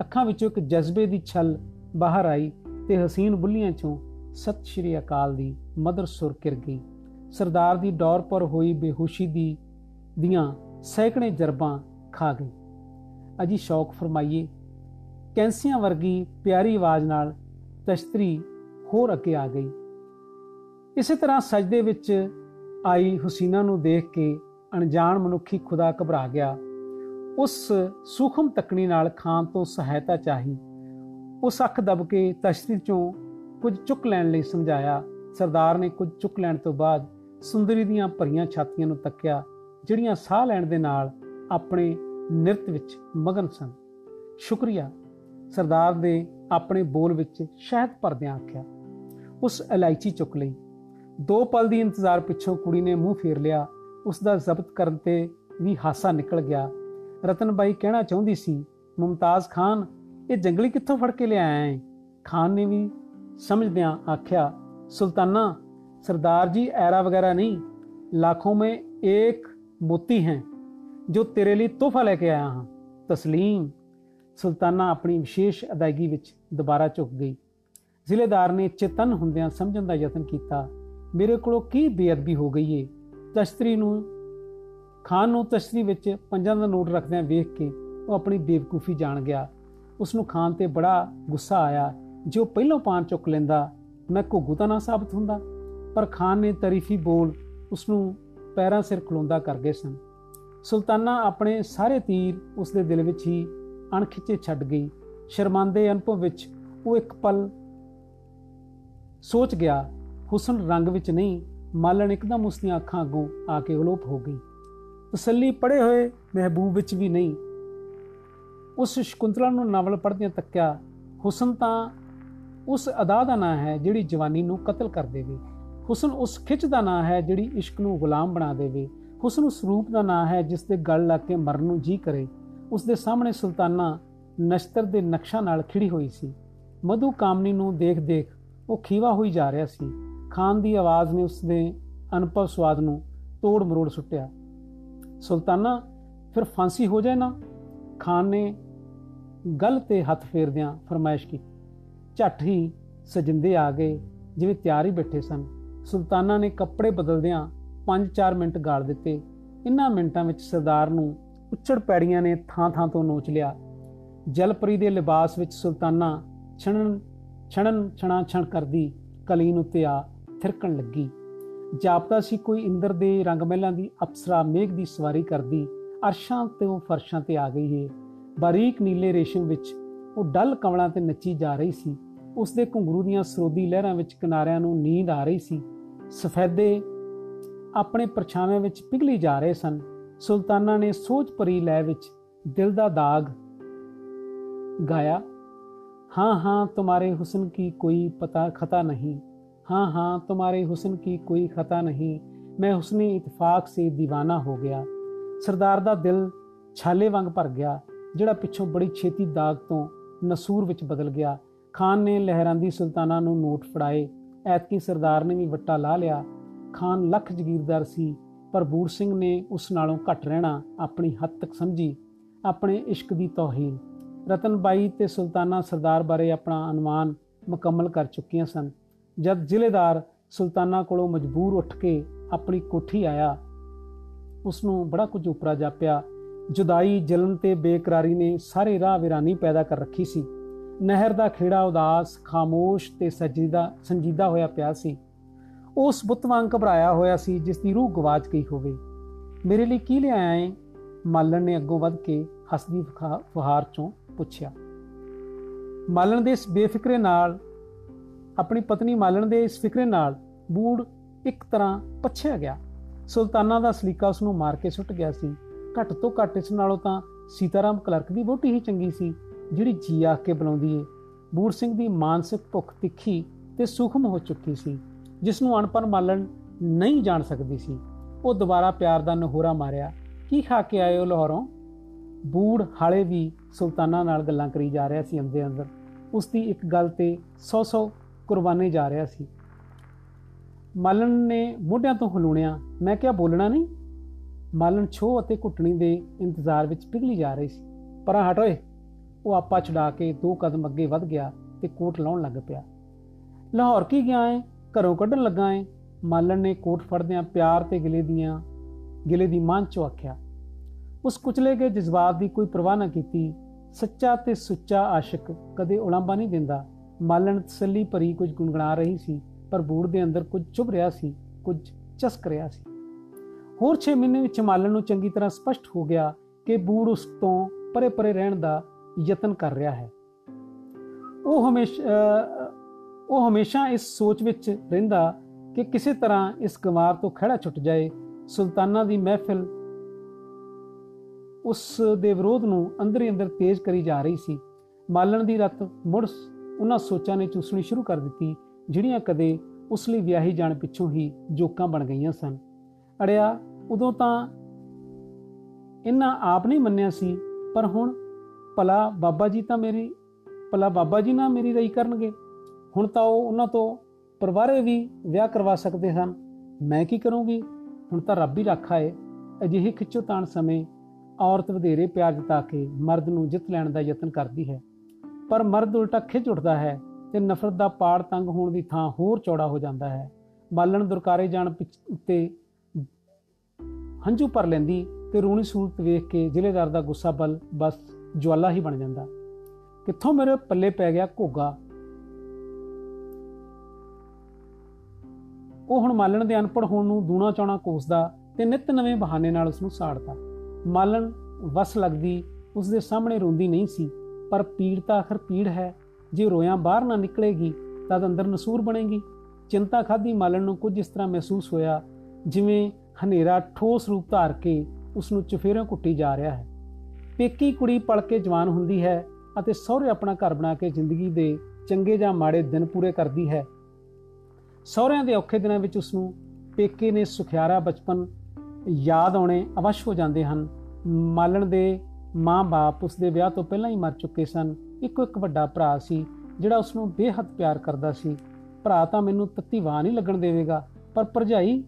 ਅੱਖਾਂ ਵਿੱਚੋਂ ਇੱਕ ਜਜ਼ਬੇ ਦੀ ਛਲ ਬਾਹਰ ਆਈ ਤੇ ਹਸੀਨ ਬੁੱਲੀਆਂ ਚੋਂ ਸਤਿ ਸ਼੍ਰੀ ਅਕਾਲ ਦੀ ਮਦਰ ਸੁਰ ਕਿਰ ਗਈ। ਸਰਦਾਰ ਦੀ ਡੌਰ ਪਰ ਹੋਈ ਬੇਹੋਸ਼ੀ ਦੀ ਦੀਆਂ ਸੈਕੜੇ ਜਰਬਾਂ ਖਾ ਗਈ। ਅਜੀ ਸ਼ੌਕ ਫਰਮਾਈਏ, ਕੈਂਸੀਆਂ ਵਰਗੀ ਪਿਆਰੀ ਆਵਾਜ਼ ਨਾਲ ਤਸ਼ਤਰੀ ਹੋਰ ਅੱਗੇ ਆ ਗਈ। ਇਸੇ ਤਰ੍ਹਾਂ ਸਜਦੇ ਵਿੱਚ ਆਈ ਹੁਸੀਨਾ ਨੂੰ ਦੇਖ ਕੇ ਅਣਜਾਣ ਮਨੁੱਖੀ ਖੁਦਾ ਘਬਰਾ ਗਿਆ। ਉਸ ਸੂਖਮ ਤਕਣੀ ਨਾਲ ਖਾਨ ਤੋਂ ਸਹਾਇਤਾ ਚਾਹੀ। ਉਸ ਅੱਖ ਦਬ ਕੇ ਤਸ਼ਤਰੀ ਚੋਂ ਕੁਝ ਚੁੱਕ ਲੈਣ ਲਈ ਸਮਝਾਇਆ ਸਰਦਾਰ ਨੇ ਕੁਝ ਚੁੱਕ ਲੈਣ ਤੋਂ ਬਾਅਦ ਸੁੰਦਰੀ ਦੀਆਂ ਭਰੀਆਂ ਛਾਤੀਆਂ ਨੂੰ ਤੱਕਿਆ, ਜਿਹੜੀਆਂ ਸਾਹ ਲੈਣ ਦੇ ਨਾਲ ਆਪਣੇ ਨਿਰਤ ਵਿੱਚ ਮਗਨ ਸਨ। ਸ਼ੁਕਰੀਆ, ਸਰਦਾਰ ਦੇ ਆਪਣੇ ਬੋਲ ਵਿੱਚ ਸ਼ਹਿਦ ਭਰਦਿਆਂ ਆਖਿਆ। ਉਸ ਇਲਾਇਚੀ ਚੁੱਕ ਲਈ। ਦੋ ਪਲ ਦੀ ਇੰਤਜ਼ਾਰ ਪਿੱਛੋਂ ਕੁੜੀ ਨੇ ਮੂੰਹ ਫੇਰ ਲਿਆ। ਉਸ ਦਾ ਜ਼ਬਤ ਕਰਨ ਤੇ ਵੀ ਹਾਸਾ ਨਿਕਲ ਗਿਆ। ਰਤਨਬਾਈ ਕਹਿਣਾ ਚਾਹੁੰਦੀ ਸੀ, ਮੁਮਤਾਜ਼ ਖਾਨ, ਇਹ ਜੰਗਲੀ ਕਿੱਥੋਂ ਫੜ ਕੇ ਲਿਆਇਆ ਹੈ? ਖਾਨ ਨੇ ਵੀ ਸਮਝਦਿਆਂ ਆਖਿਆ ਸੁਲਤਾਨਾ ਸਰਦਾਰ ਜੀ ਐਰਾ ਵਗੈਰਾ ਨਹੀਂ ਲੱਖੋਂ में एक मोती हैं ਜੋ ਤੇਰੇ ਲਈ ਤੋਹਫਾ ਲੈ ਕੇ ਆਇਆ ਹਾਂ ਤਸਲੀਮ ਸੁਲਤਾਨਾ ਆਪਣੀ ਵਿਸ਼ੇਸ਼ ਅਦਾਇਗੀ ਵਿੱਚ ਦੁਬਾਰਾ ਝੁਕ ਗਈ ਜ਼ਿਲ੍ਹੇਦਾਰ ਨੇ ਚੇਤਨ ਹੁੰਦਿਆਂ ਸਮਝਣ ਦਾ ਯਤਨ ਕੀਤਾ ਮੇਰੇ ਕੋਲੋਂ ਕੀ ਬੇਅਦਬੀ ਹੋ ਗਈ ਏ ਤਸ਼ਤਰੀ ਨੂੰ ਖਾਨ ਨੂੰ ਤਸ਼ਤਰੀ ਵਿੱਚ ਪੰਜਾਂ ਦਾ ਨੋਟ ਰੱਖਦਿਆਂ ਵੇਖ ਕੇ ਉਹ ਆਪਣੀ ਬੇਵਕੂਫੀ ਜਾਣ ਗਿਆ ਉਸ ਨੂੰ ਖਾਨ ਤੇ ਬੜਾ ਗੁੱਸਾ ਆਇਆ ਜੋ ਪਹਿਲੋਂ ਪਾਨ ਚੁੱਕ ਲੈਂਦਾ ਮੈਂ ਘੁੱਗੂ ਤਾਂ ਨਾ ਸਾਬਤ ਹੁੰਦਾ, ਪਰ ਖਾਨ ਨੇ ਤਾਰੀਫੀ ਬੋਲ ਉਸ ਨੂੰ ਪੈਰਾਂ ਸਿਰ ਖਲੋਂਦਾ ਕਰ ਗਏ ਸਨ। ਸੁਲਤਾਨਾ ਆਪਣੇ ਸਾਰੇ ਤੀਰ ਉਸ ਦੇ ਦਿਲ ਵਿੱਚ ਹੀ ਅਣਖਿੱਚੇ ਛੱਡ ਗਈ। ਸ਼ਰਮਾਂਦੇ ਅਨੁਭਵ ਵਿੱਚ ਉਹ ਇੱਕ ਪਲ ਸੋਚ ਗਿਆ, ਹੁਸਨ ਰੰਗ ਵਿੱਚ ਨਹੀਂ, ਮਾਲਣ ਇੱਕਦਮ ਉਸ ਦੀਆਂ ਅੱਖਾਂ ਅੱਗੋਂ ਆ ਕੇ ਉਲੋਪ ਹੋ ਗਈ। ਤਸੱਲੀ ਪੜੇ ਹੋਏ ਮਹਿਬੂਬ ਵਿੱਚ ਵੀ ਨਹੀਂ। ਉਸ ਸ਼ਕੁੰਤਲਾ ਨੂੰ ਨਾਵਲ ਪੜ੍ਹਦਿਆਂ ਤੱਕਿਆ, ਹੁਸਨ ਤਾਂ ਉਸ ਅਦਾ ਦਾ ਨਾਂ ਹੈ ਜਿਹੜੀ ਜਵਾਨੀ ਨੂੰ ਕਤਲ ਕਰ ਦੇਵੇ। ਹੁਸਨ ਉਸ ਖਿੱਚ ਦਾ ਨਾਂ ਹੈ ਜਿਹੜੀ ਇਸ਼ਕ ਨੂੰ ਗੁਲਾਮ ਬਣਾ ਦੇਵੇ। ਹੁਸਨ ਉਸ ਰੂਪ ਦਾ ਨਾਂ ਹੈ ਜਿਸ ਦੇ ਗਲ ਲੱਗ ਕੇ ਮਰਨ ਨੂੰ ਜੀ ਕਰੇ। ਉਸ ਦੇ ਸਾਹਮਣੇ ਸੁਲਤਾਨਾ ਨਸ਼ਤਰ ਦੇ ਨਕਸ਼ਾ ਨਾਲ ਖਿੜੀ ਹੋਈ ਸੀ। ਮਧੂ ਕਾਮਨੀ ਨੂੰ ਦੇਖ-ਦੇਖ ਉਹ ਖੀਵਾ ਹੋਈ ਜਾ ਰਿਹਾ ਸੀ। ਖਾਨ ਦੀ ਆਵਾਜ਼ ਨੇ ਉਸ ਦੇ ਅਨੁਭਵ ਸਵਾਦ ਨੂੰ ਤੋੜ ਮਰੋੜ ਸੁੱਟਿਆ। ਸੁਲਤਾਨਾ, ਫਿਰ ਫਾਂਸੀ ਹੋ ਜਾਏ ਨਾ? ਖਾਨ ਨੇ ਗੱਲ ਤੇ ਹੱਥ ਫੇਰਦਿਆਂ ਫਰਮਾਇਸ਼ ਕੀਤੀ। ਝੱਟ ਹੀ ਸਜਿੰਦੇ ਆ ਗਏ, ਜਿਵੇਂ ਤਿਆਰ ਹੀ ਬੈਠੇ ਸਨ। ਸੁਲਤਾਨਾ ਨੇ ਕੱਪੜੇ ਬਦਲਦਿਆਂ 5-4 ਮਿੰਟ ਗਾਲ ਦਿੱਤੇ। ਇਨ੍ਹਾਂ ਮਿੰਟਾਂ ਵਿੱਚ ਸਰਦਾਰ ਨੂੰ ਉੱਚੜ ਪੈੜੀਆਂ ਨੇ ਥਾਂ-ਥਾਂ ਤੋਂ ਨੋਚ ਲਿਆ। ਜਲਪਰੀ ਦੇ ਲਿਬਾਸ ਵਿੱਚ ਸੁਲਤਾਨਾ ਛਣਨ ਛਣਨ, ਛਣਾ, ਛਣ ਕਰਦੀ ਕਲੀਨ ਉੱਤੇ ਆ ਥਿਰਕਣ ਲੱਗੀ। ਜਾਪਦਾ ਸੀ, ਕੋਈ ਇੰਦਰ ਦੇ ਰੰਗ ਮਹਿਲਾਂ ਦੀ ਅਪਸਰਾ ਮੇਘ ਦੀ ਸਵਾਰੀ ਕਰਦੀ। ਅਰਸ਼ਾਂ ਤੇ ਉਹ ਫਰਸ਼ਾਂ ਤੇ ਆ ਗਈ ਏ। ਬਾਰੀਕ ਨੀਲੇ ਰੇਸ਼ਮ ਵਿੱਚ ਉਹ ਡਲ ਕਮਲਾਂ ਤੇ ਨੱਚੀ ਜਾ ਰਹੀ ਸੀ ਉਸ ਦੇ ਘੁੰਗਰੂ ਦੀਆਂ ਸਰੋਦੀ ਲਹਿਰਾਂ ਵਿੱਚ ਕਿਨਾਰਿਆਂ ਨੂੰ ਨੀਂਦ ਆ ਰਹੀ ਸੀ ਸਫੈਦੇ ਆਪਣੇ ਪਰਛਾਵੇਂ ਵਿੱਚ ਪਿਘਲੀ ਜਾ ਰਹੇ ਸਨ ਸੁਲਤਾਨਾ ਨੇ ਸੋਚ ਭਰੀ ਲੈ ਵਿੱਚ ਦਿਲ ਦਾ ਦਾਗ ਗਾਇਆ ਹਾਂ ਹਾਂ ਤੁਹਾਰੇ ਹੁਸਨ ਕੀ ਕੋਈ ਪਤਾ ਖਤਾ ਨਹੀਂ हाँ हाँ तुम्हारे हुस्न की कोई खता नहीं मैं हुस्न इतफाक से दीवाना हो गया ਸਰਦਾਰ ਦਾ ਦਿਲ ਛਾਲੇ ਵਾਂਗ ਭਰ ਗਿਆ ਜਿਹੜਾ ਪਿੱਛੋਂ ਬੜੀ ਛੇਤੀ ਦਾਗ ਤੋਂ ਨਸੂਰ ਵਿੱਚ ਬਦਲ ਗਿਆ। ਖਾਨ ਨੇ ਲਹਿਰਾਂਦੀ ਸੁਲਤਾਨਾ ਨੂੰ ਨੋਟ ਫੜਾਏ। ਐਤਕੀ ਸਰਦਾਰ ਨੇ ਵੀ ਵੱਟਾ ਲਾ ਲਿਆ। ਖਾਨ ਲੱਖ ਜਗੀਰਦਾਰ ਸੀ, ਪਰ ਬੂਰ ਸਿੰਘ ਨੇ ਉਸ ਨਾਲੋਂ ਘੱਟ ਰਹਿਣਾ ਆਪਣੀ ਹੱਦ ਤੱਕ ਸਮਝੀ। ਆਪਣੇ ਇਸ਼ਕ ਦੀ ਤੋਹੀਨ। ਰਤਨਬਾਈ ਤੇ ਸੁਲਤਾਨਾ ਸਰਦਾਰ ਬਾਰੇ ਆਪਣਾ ਅਨੁਮਾਨ ਮੁਕੰਮਲ ਕਰ ਚੁੱਕੀਆਂ ਸਨ। ਜਦ ਜ਼ਿਲ੍ਹੇਦਾਰ ਸੁਲਤਾਨਾ ਕੋਲੋਂ ਮਜਬੂਰ ਉੱਠ ਕੇ ਆਪਣੀ ਕੋਠੀ ਆਇਆ ਉਸ ਨੂੰ ਬੜਾ ਕੁਝ ਉਪਰਾ ਜਾਪਿਆ। ਜੁਦਾਈ ਜਲਨ ਤੇ ਬੇਕਰਾਰੀ ਨੇ ਸਾਰੇ ਰਾਹ ਵਿਰਾਨੀ ਪੈਦਾ ਕਰ ਰੱਖੀ ਸੀ। ਨਹਿਰ ਦਾ ਖੇੜਾ ਉਦਾਸ, ਖਾਮੋਸ਼ ਤੇ ਸਜੀਦਾ, ਸੰਜੀਦਾ ਹੋਇਆ ਪਿਆ ਸੀ। ਉਸ ਬੁੱਤ ਵਾਂਗ ਘਬਰਾਇਆ ਹੋਇਆ ਸੀ ਜਿਸ ਦੀ ਰੂਹ ਗਵਾਚ ਗਈ ਹੋਵੇ। ਮੇਰੇ ਲਈ ਕੀ ਲਿਆਇਆ ਏ? ਮਾਲਣ ਨੇ ਅੱਗੋਂ ਵੱਧ ਕੇ ਹੱਸਦੀ ਫੁਹਾਰ ਚੋਂ ਪੁੱਛਿਆ। ਮਾਲਣ ਦੇ ਇਸ ਬੇਫਿਕਰੇ ਨਾਲ, ਆਪਣੀ ਪਤਨੀ ਮਾਲਣ ਦੇ ਇਸ ਫਿਕਰੇ ਨਾਲ ਬੂੜ ਇੱਕ ਤਰ੍ਹਾਂ ਪਛਿਆ ਗਿਆ। ਸੁਲਤਾਨਾ ਦਾ ਸਲੀਕਾ ਉਸ ਨੂੰ ਮਾਰ ਕੇ ਸੁੱਟ ਗਿਆ ਸੀ। ਘੱਟ ਤੋਂ ਘੱਟ ਇਸ ਨਾਲੋਂ ਤਾਂ ਸੀਤਾਰਾਮ ਕਲਰਕ ਦੀ ਵੋਟੀ ਹੀ ਚੰਗੀ ਸੀ, ਜਿਹੜੀ ਜੀ ਆ ਕੇ ਬੁਲਾਉਂਦੀ ਏ। ਬੂੜ ਸਿੰਘ ਦੀ ਮਾਨਸਿਕ ਭੁੱਖ ਤਿੱਖੀ ਤੇ ਸੂਖਮ ਹੋ ਚੁੱਕੀ ਸੀ, ਜਿਸ ਨੂੰ ਅਣਪਨ ਮਾਲਣ ਨਹੀਂ ਜਾਣ ਸਕਦੀ ਸੀ। ਉਹ ਦੁਬਾਰਾ ਪਿਆਰ ਦਾ ਨਹੋਰਾ ਮਾਰਿਆ, ਕੀ ਖਾ ਕੇ ਆਏ ਹੋ ਲਾਹੌਰੋਂ? ਬੂੜ ਹਾਲੇ ਵੀ ਸੁਲਤਾਨਾ ਨਾਲ ਗੱਲਾਂ ਕਰੀ ਜਾ ਰਿਹਾ ਸੀ ਅੰਦੇ ਅੰਦਰ। ਉਸ ਦੀ ਇੱਕ ਗੱਲ ਤੇ 100-100 ਕੁਰਬਾਨੇ ਜਾ ਰਿਹਾ ਸੀ। ਮਾਲਣ ਨੇ ਮੋਢਿਆਂ ਤੋਂ ਹਲੂਣਿਆ ਮੈਂ ਕਿਹਾ, ਬੋਲਣਾ ਨਹੀਂ? ਮਾਲਣ ਛੋ ਅਤੇ ਘੁੱਟਣੀ ਦੇ ਇੰਤਜ਼ਾਰ ਵਿੱਚ ਪਿਘਲੀ ਜਾ ਰਹੀ ਸੀ। ਪਰਾਂ ਹਟ ਓਏ, ਉਹ ਆਪਾ ਛਡਾ ਕੇ ਦੋ ਕਦਮ ਅੱਗੇ ਵੱਧ ਗਿਆ ਤੇ ਕੋਟ ਲਾਉਣ ਲੱਗ ਪਿਆ। ਲਾਹੌਰ ਕੀ ਗਿਆ ਏ? ਘਰੋਂ ਕੱਢਣ ਲੱਗਾ ਏ? ਮਾਲਣ ਨੇ ਕੋਟ ਫੜਦਿਆਂ ਪਿਆਰ ਤੇ ਗਿਲੇ ਦੀਆਂ, ਗਿਲੇ ਦੀ ਮਾਂ ਚੋਂ ਆਖਿਆ, ਉਸ ਕੁਚਲੇ ਕੇ ਜਜ਼ਬਾਤ ਦੀ ਕੋਈ ਪਰਵਾਹ ਨਾ ਕੀਤੀ। ਸੱਚਾ ਤੇ ਸੁੱਚਾ ਆਸ਼ਿਕ ਕਦੇ ਉਲਾਂਬਾ ਨਹੀਂ ਦਿੰਦਾ। ਮਾਲਣ ਤਸੱਲੀ ਭਰੀ ਕੁਝ ਗੁੰਗਣਾ ਰਹੀ ਸੀ, ਪਰ ਬੂੜ ਦੇ ਅੰਦਰ ਕੁਝ ਚੁਭ ਰਿਹਾ ਸੀ, ਕੁਝ ਚਸਕ ਰਿਹਾ ਸੀ। ਹੋਰ 6 ਮਹੀਨੇ ਵਿੱਚ ਮਾਲਣ ਨੂੰ ਚੰਗੀ ਤਰ੍ਹਾਂ ਸਪਸ਼ਟ ਹੋ ਗਿਆ ਕਿ ਬੂੜ ਉਸ ਤੋਂ ਪਰੇ-ਪਰੇ ਰਹਿਣ ਦਾ ਯਤਨ ਕਰ ਰਿਹਾ ਹੈ। ਉਹ ਹਮੇਸ਼ਾ ਉਹ ਹਮੇਸ਼ਾ ਇਸ ਸੋਚ ਵਿੱਚ ਰਹਿੰਦਾ ਕਿ ਕਿਸੇ ਤਰ੍ਹਾਂ ਇਸ ਗਵਾਰ ਤੋਂ ਖੜਾ ਛੁੱਟ ਜਾਏ। ਸੁਲਤਾਨਾ ਦੀ ਮਹਿਫਿਲ ਉਸ ਦੇ ਵਿਰੋਧ ਨੂੰ ਅੰਦਰ ਹੀ ਅੰਦਰ ਤੇਜ਼ ਕਰੀ ਜਾ ਰਹੀ ਸੀ। ਮਾਲਣ ਦੀ ਰਤ ਮੁੜ ਉਹਨਾਂ ਸੋਚਾਂ ਨੇ ਚੂਸਣੀ ਸ਼ੁਰੂ ਕਰ ਦਿੱਤੀ, ਜਿਹੜੀਆਂ ਕਦੇ ਉਸ ਲਈ ਵਿਆਹੀ ਜਾਣ ਪਿੱਛੋਂ ਹੀ ਜੋਕਾਂ ਬਣ ਗਈਆਂ ਸਨ। ਅੜਿਆ ਉਦੋਂ ਤਾਂ ਇਹਨਾਂ ਆਪ ਨਹੀਂ ਮੰਨਿਆ ਸੀ, ਪਰ ਹੁਣ ਭਲਾ ਬਾਬਾ ਜੀ ਤਾਂ ਮੇਰੀ, ਭਲਾ ਬਾਬਾ ਜੀ ਨਾਲ ਮੇਰੀ ਰਹੀ ਕਰਨਗੇ। ਹੁਣ ਤਾਂ ਉਹ ਉਹਨਾਂ ਤੋਂ ਪਰਿਵਾਰੇ ਵੀ ਵਿਆਹ ਕਰਵਾ ਸਕਦੇ ਹਨ। ਮੈਂ ਕੀ ਕਰੂੰਗੀ? ਹੁਣ ਤਾਂ ਰੱਬ ਹੀ ਰੱਖਾ ਏ। ਅਜਿਹੇ ਖਿੱਚੋ ਤਾਣ ਸਮੇਂ ਔਰਤ ਵਧੇਰੇ ਪਿਆਰ ਜਤਾ ਕੇ ਮਰਦ ਨੂੰ ਜਿੱਤ ਲੈਣ ਦਾ ਯਤਨ ਕਰਦੀ ਹੈ। ਪਰ ਮਰਦ ਉਲਟਾ ਖਿੱਚ ਉੱਠਦਾ ਹੈ ਤੇ ਨਫ਼ਰਤ ਦਾ ਪਾੜ ਤੰਗ ਹੋਣ ਦੀ ਥਾਂ ਹੋਰ ਚੌੜਾ ਹੋ ਜਾਂਦਾ ਹੈ। ਬਾਲਣ ਦੁਰਕਾਰੇ ਜਾਣ ਉੱਤੇ ਹੰਝੂ ਭਰ ਲੈਂਦੀ ਤੇ ਰੂਣੀ ਸੂਰਤ ਵੇਖ ਕੇ ਜ਼ਿਲ੍ਹੇਦਾਰ ਦਾ ਗੁੱਸਾ ਬਲ ਬਸ ਜਵਾਲਾ ਹੀ ਬਣ ਜਾਂਦਾ। ਕਿੱਥੋਂ ਮੇਰੇ ਪੱਲੇ ਪੈ ਗਿਆ ਘੋਗਾ? ਉਹ ਹੁਣ ਮਾਲਣ ਦੇ ਅਨਪੜ ਹੋਣ ਨੂੰ ਦੂਣਾ ਚੌਣਾ ਕੋਸਦਾ ਤੇ ਨਿਤ ਨਵੇਂ ਬਹਾਨੇ ਨਾਲ ਉਸ ਨੂੰ ਸਾੜਦਾ। ਮਾਲਣ ਵਸ ਲੱਗਦੀ ਉਸ ਦੇ ਸਾਹਮਣੇ ਰੋਂਦੀ ਨਹੀਂ ਸੀ, ਪਰ ਪੀੜ ਤਾਂ ਆਖਰ ਪੀੜ ਹੈ। ਜੇ ਰੋਇਆਂ ਬਾਹਰ ਨਾ ਨਿਕਲੇਗੀ, ਤਦ ਅੰਦਰ ਨਸੂਰ ਬਣੇਗੀ। ਚਿੰਤਾ ਖਾਦੀ ਮਾਲਣ ਨੂੰ ਕੁਝ ਇਸ ਤਰ੍ਹਾਂ ਮਹਿਸੂਸ ਹੋਇਆ, ਜਿਵੇਂ ਹਨੇਰਾ ਠੋਸ ਰੂਪ ਧਾਰ ਕੇ ਉਸ ਨੂੰ ਚਫੇਰਿਆਂ ਕੁੱਟੀ ਜਾ ਰਿਹਾ ਹੈ। ਪੇਕੀ ਕੁੜੀ ਪੜ ਕੇ ਜਵਾਨ ਹੁੰਦੀ ਹੈ ਅਤੇ ਸਹੁਰੇ ਆਪਣਾ ਘਰ ਬਣਾ ਕੇ ਜ਼ਿੰਦਗੀ ਦੇ ਚੰਗੇ ਜਾਂ ਮਾੜੇ ਦਿਨ ਪੂਰੇ ਕਰਦੀ ਹੈ। ਸਹੁਰਿਆਂ ਦੇ ਔਖੇ ਦਿਨਾਂ ਵਿੱਚ ਉਸ ਨੂੰ ਪੇਕੇ ਨੇ ਸੁਖਿਆਰਾ ਬਚਪਨ ਯਾਦ ਆਉਣੇ ਅਵਸ਼ ਹੋ ਜਾਂਦੇ ਹਨ। ਮਾਲਣ ਦੇ ਮਾਂ-ਬਾਪ ਉਸ ਦੇ ਵਿਆਹ ਤੋਂ ਪਹਿਲਾਂ ਹੀ ਮਰ ਚੁੱਕੇ ਸਨ। ਇੱਕੋ ਇੱਕ ਵੱਡਾ ਭਰਾ ਸੀ ਜਿਹੜਾ ਉਸ ਨੂੰ ਬੇਹੱਦ ਪਿਆਰ ਕਰਦਾ ਸੀ। ਭਰਾ ਤਾਂ ਮੈਨੂੰ ਤੱਤੀ ਵਾਹ ਨਹੀਂ ਲੱਗਣ ਦੇਵੇਗਾ, ਪਰ ਭਰਜਾਈ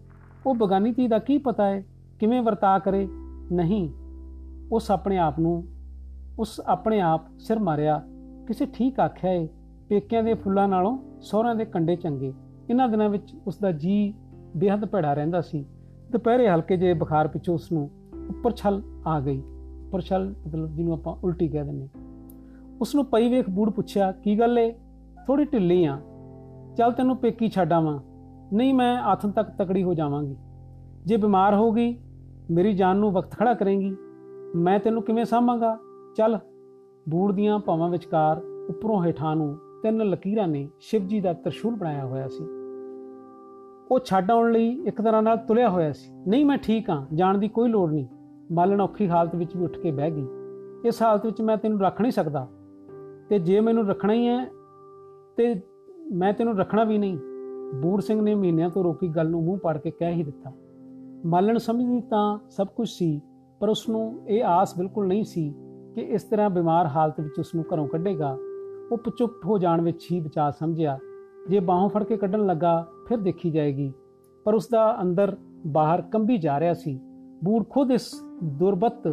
ਉਹ ਬਗਾਨੀ ਧੀ ਦਾ ਕੀ ਪਤਾ ਹੈ? ਕਿਵੇਂ ਵਰਤਾ ਕਰੇ? ਨਹੀਂ। ਉਸ ਆਪਣੇ ਆਪ ਨੂੰ, ਉਸ ਆਪਣੇ ਆਪ ਸਿਰ ਮਾਰਿਆ। ਕਿਸੇ ਠੀਕ ਆਖਿਆ ਏ, ਪੇਕਿਆਂ ਦੇ ਫੁੱਲਾਂ ਨਾਲੋਂ ਸਹੁਰਿਆਂ ਦੇ ਕੰਡੇ ਚੰਗੇ। ਇਹਨਾਂ ਦਿਨਾਂ ਵਿੱਚ ਉਸ ਦਾ ਜੀ ਬੇਹੱਦ ਭੈੜਾ ਰਹਿੰਦਾ ਸੀ। ਦੁਪਹਿਰੇ ਹਲਕੇ ਜਿਹੇ ਬੁਖਾਰ ਪਿੱਛੋਂ ਉਸ ਨੂੰ ਉੱਪਰ ਛਲ ਆ ਗਈ। ਉੱਪਰ ਛਲ ਮਤਲਬ ਜਿਹਨੂੰ ਆਪਾਂ ਉਲਟੀ ਕਹਿ ਦਿੰਦੇ ਉਸ ਨੂੰ ਪਈ ਵੇਖ ਬੂੜ ਪੁੱਛਿਆ, ਕੀ ਗੱਲ ਏ? ਥੋੜੀ ਢਿੱਲੀ ਆ। ਚੱਲ ਤੈਨੂੰ ਪੇਕੀ ਛੱਡਾਵਾਂ ਨਹੀਂ, ਮੈਂ ਆਥਨ ਤੱਕ ਤਕੜੀ ਹੋ ਜਾਵਾਂਗੀ। ਜੇ ਬਿਮਾਰ ਹੋ ਗਈ, ਮੇਰੀ ਜਾਨ ਨੂੰ ਵਕਤ ਖੜਾ ਕਰੇਂਗੀ। ਮੈਂ ਤੈਨੂੰ ਕਿਵੇਂ ਸਾਂਭਾਂਗਾ? ਚੱਲ, ਬੂੜ ਦੀਆਂ ਭਾਵਾਂ ਵਿਚਕਾਰ ਉੱਪਰੋਂ ਹੇਠਾਂ ਨੂੰ ਤਿੰਨ ਲਕੀਰਾਂ ਨੇ ਸ਼ਿਵ ਜੀ ਦਾ ਤਰਸ਼ੂਲ ਬਣਾਇਆ ਹੋਇਆ ਸੀ। ਉਹ ਛੱਡ ਆਉਣ ਲਈ ਇੱਕ ਤਰ੍ਹਾਂ ਨਾਲ ਤੁਲਿਆ ਹੋਇਆ ਸੀ। ਨਹੀਂ, ਮੈਂ ਠੀਕ ਹਾਂ, ਜਾਣ ਦੀ ਕੋਈ ਲੋੜ ਨਹੀਂ। ਮਾਲਣ ਔਖੀ ਹਾਲਤ ਵਿੱਚ ਵੀ ਉੱਠ ਕੇ ਬਹਿ ਗਈ। ਇਸ ਹਾਲਤ ਵਿੱਚ ਮੈਂ ਤੈਨੂੰ ਰੱਖ ਨਹੀਂ ਸਕਦਾ। ਤੇ ਜੇ ਮੈਨੂੰ ਰੱਖਣਾ ਹੀ ਹੈ, ਤੇ ਮੈਂ ਤੈਨੂੰ ਰੱਖਣਾ ਵੀ ਨਹੀਂ। ਬੂੜ ਸਿੰਘ ਨੇ ਮਹੀਨਿਆਂ ਤੋਂ ਰੋਕੀ ਗੱਲ ਨੂੰ ਮੂੰਹ ਪਾੜ ਕੇ ਕਹਿ ਹੀ ਦਿੱਤਾ। ਮਾਲਣ ਸਮਝਦੀ ਤਾਂ ਸਭ ਕੁਝ ਸੀ, ਪਰ ਉਸ ਨੂੰ ਇਹ ਆਸ ਬਿਲਕੁਲ ਨਹੀਂ ਸੀ ਕਿ ਇਸ ਤਰ੍ਹਾਂ ਬਿਮਾਰ ਹਾਲਤ ਵਿੱਚ ਉਸ ਨੂੰ ਘਰੋਂ ਕੱਢੇਗਾ। ਉਹ ਚੁੱਪ ਹੋ ਜਾਣ ਵਿੱਚ ਹੀ ਬਚਾ ਸਮਝਿਆ। ਜੇ ਬਾਹੋਂ ਫੜ ਕੇ ਕੱਢਣ ਲੱਗਾ, ਫਿਰ ਦੇਖੀ ਜਾਏਗੀ। ਪਰ ਉਸ ਦਾ ਅੰਦਰ ਬਾਹਰ ਕੰਬੀ ਜਾ ਰਿਹਾ ਸੀ। ਬੂੜ ਖੁਦ ਇਸ ਦੁਰਬਤ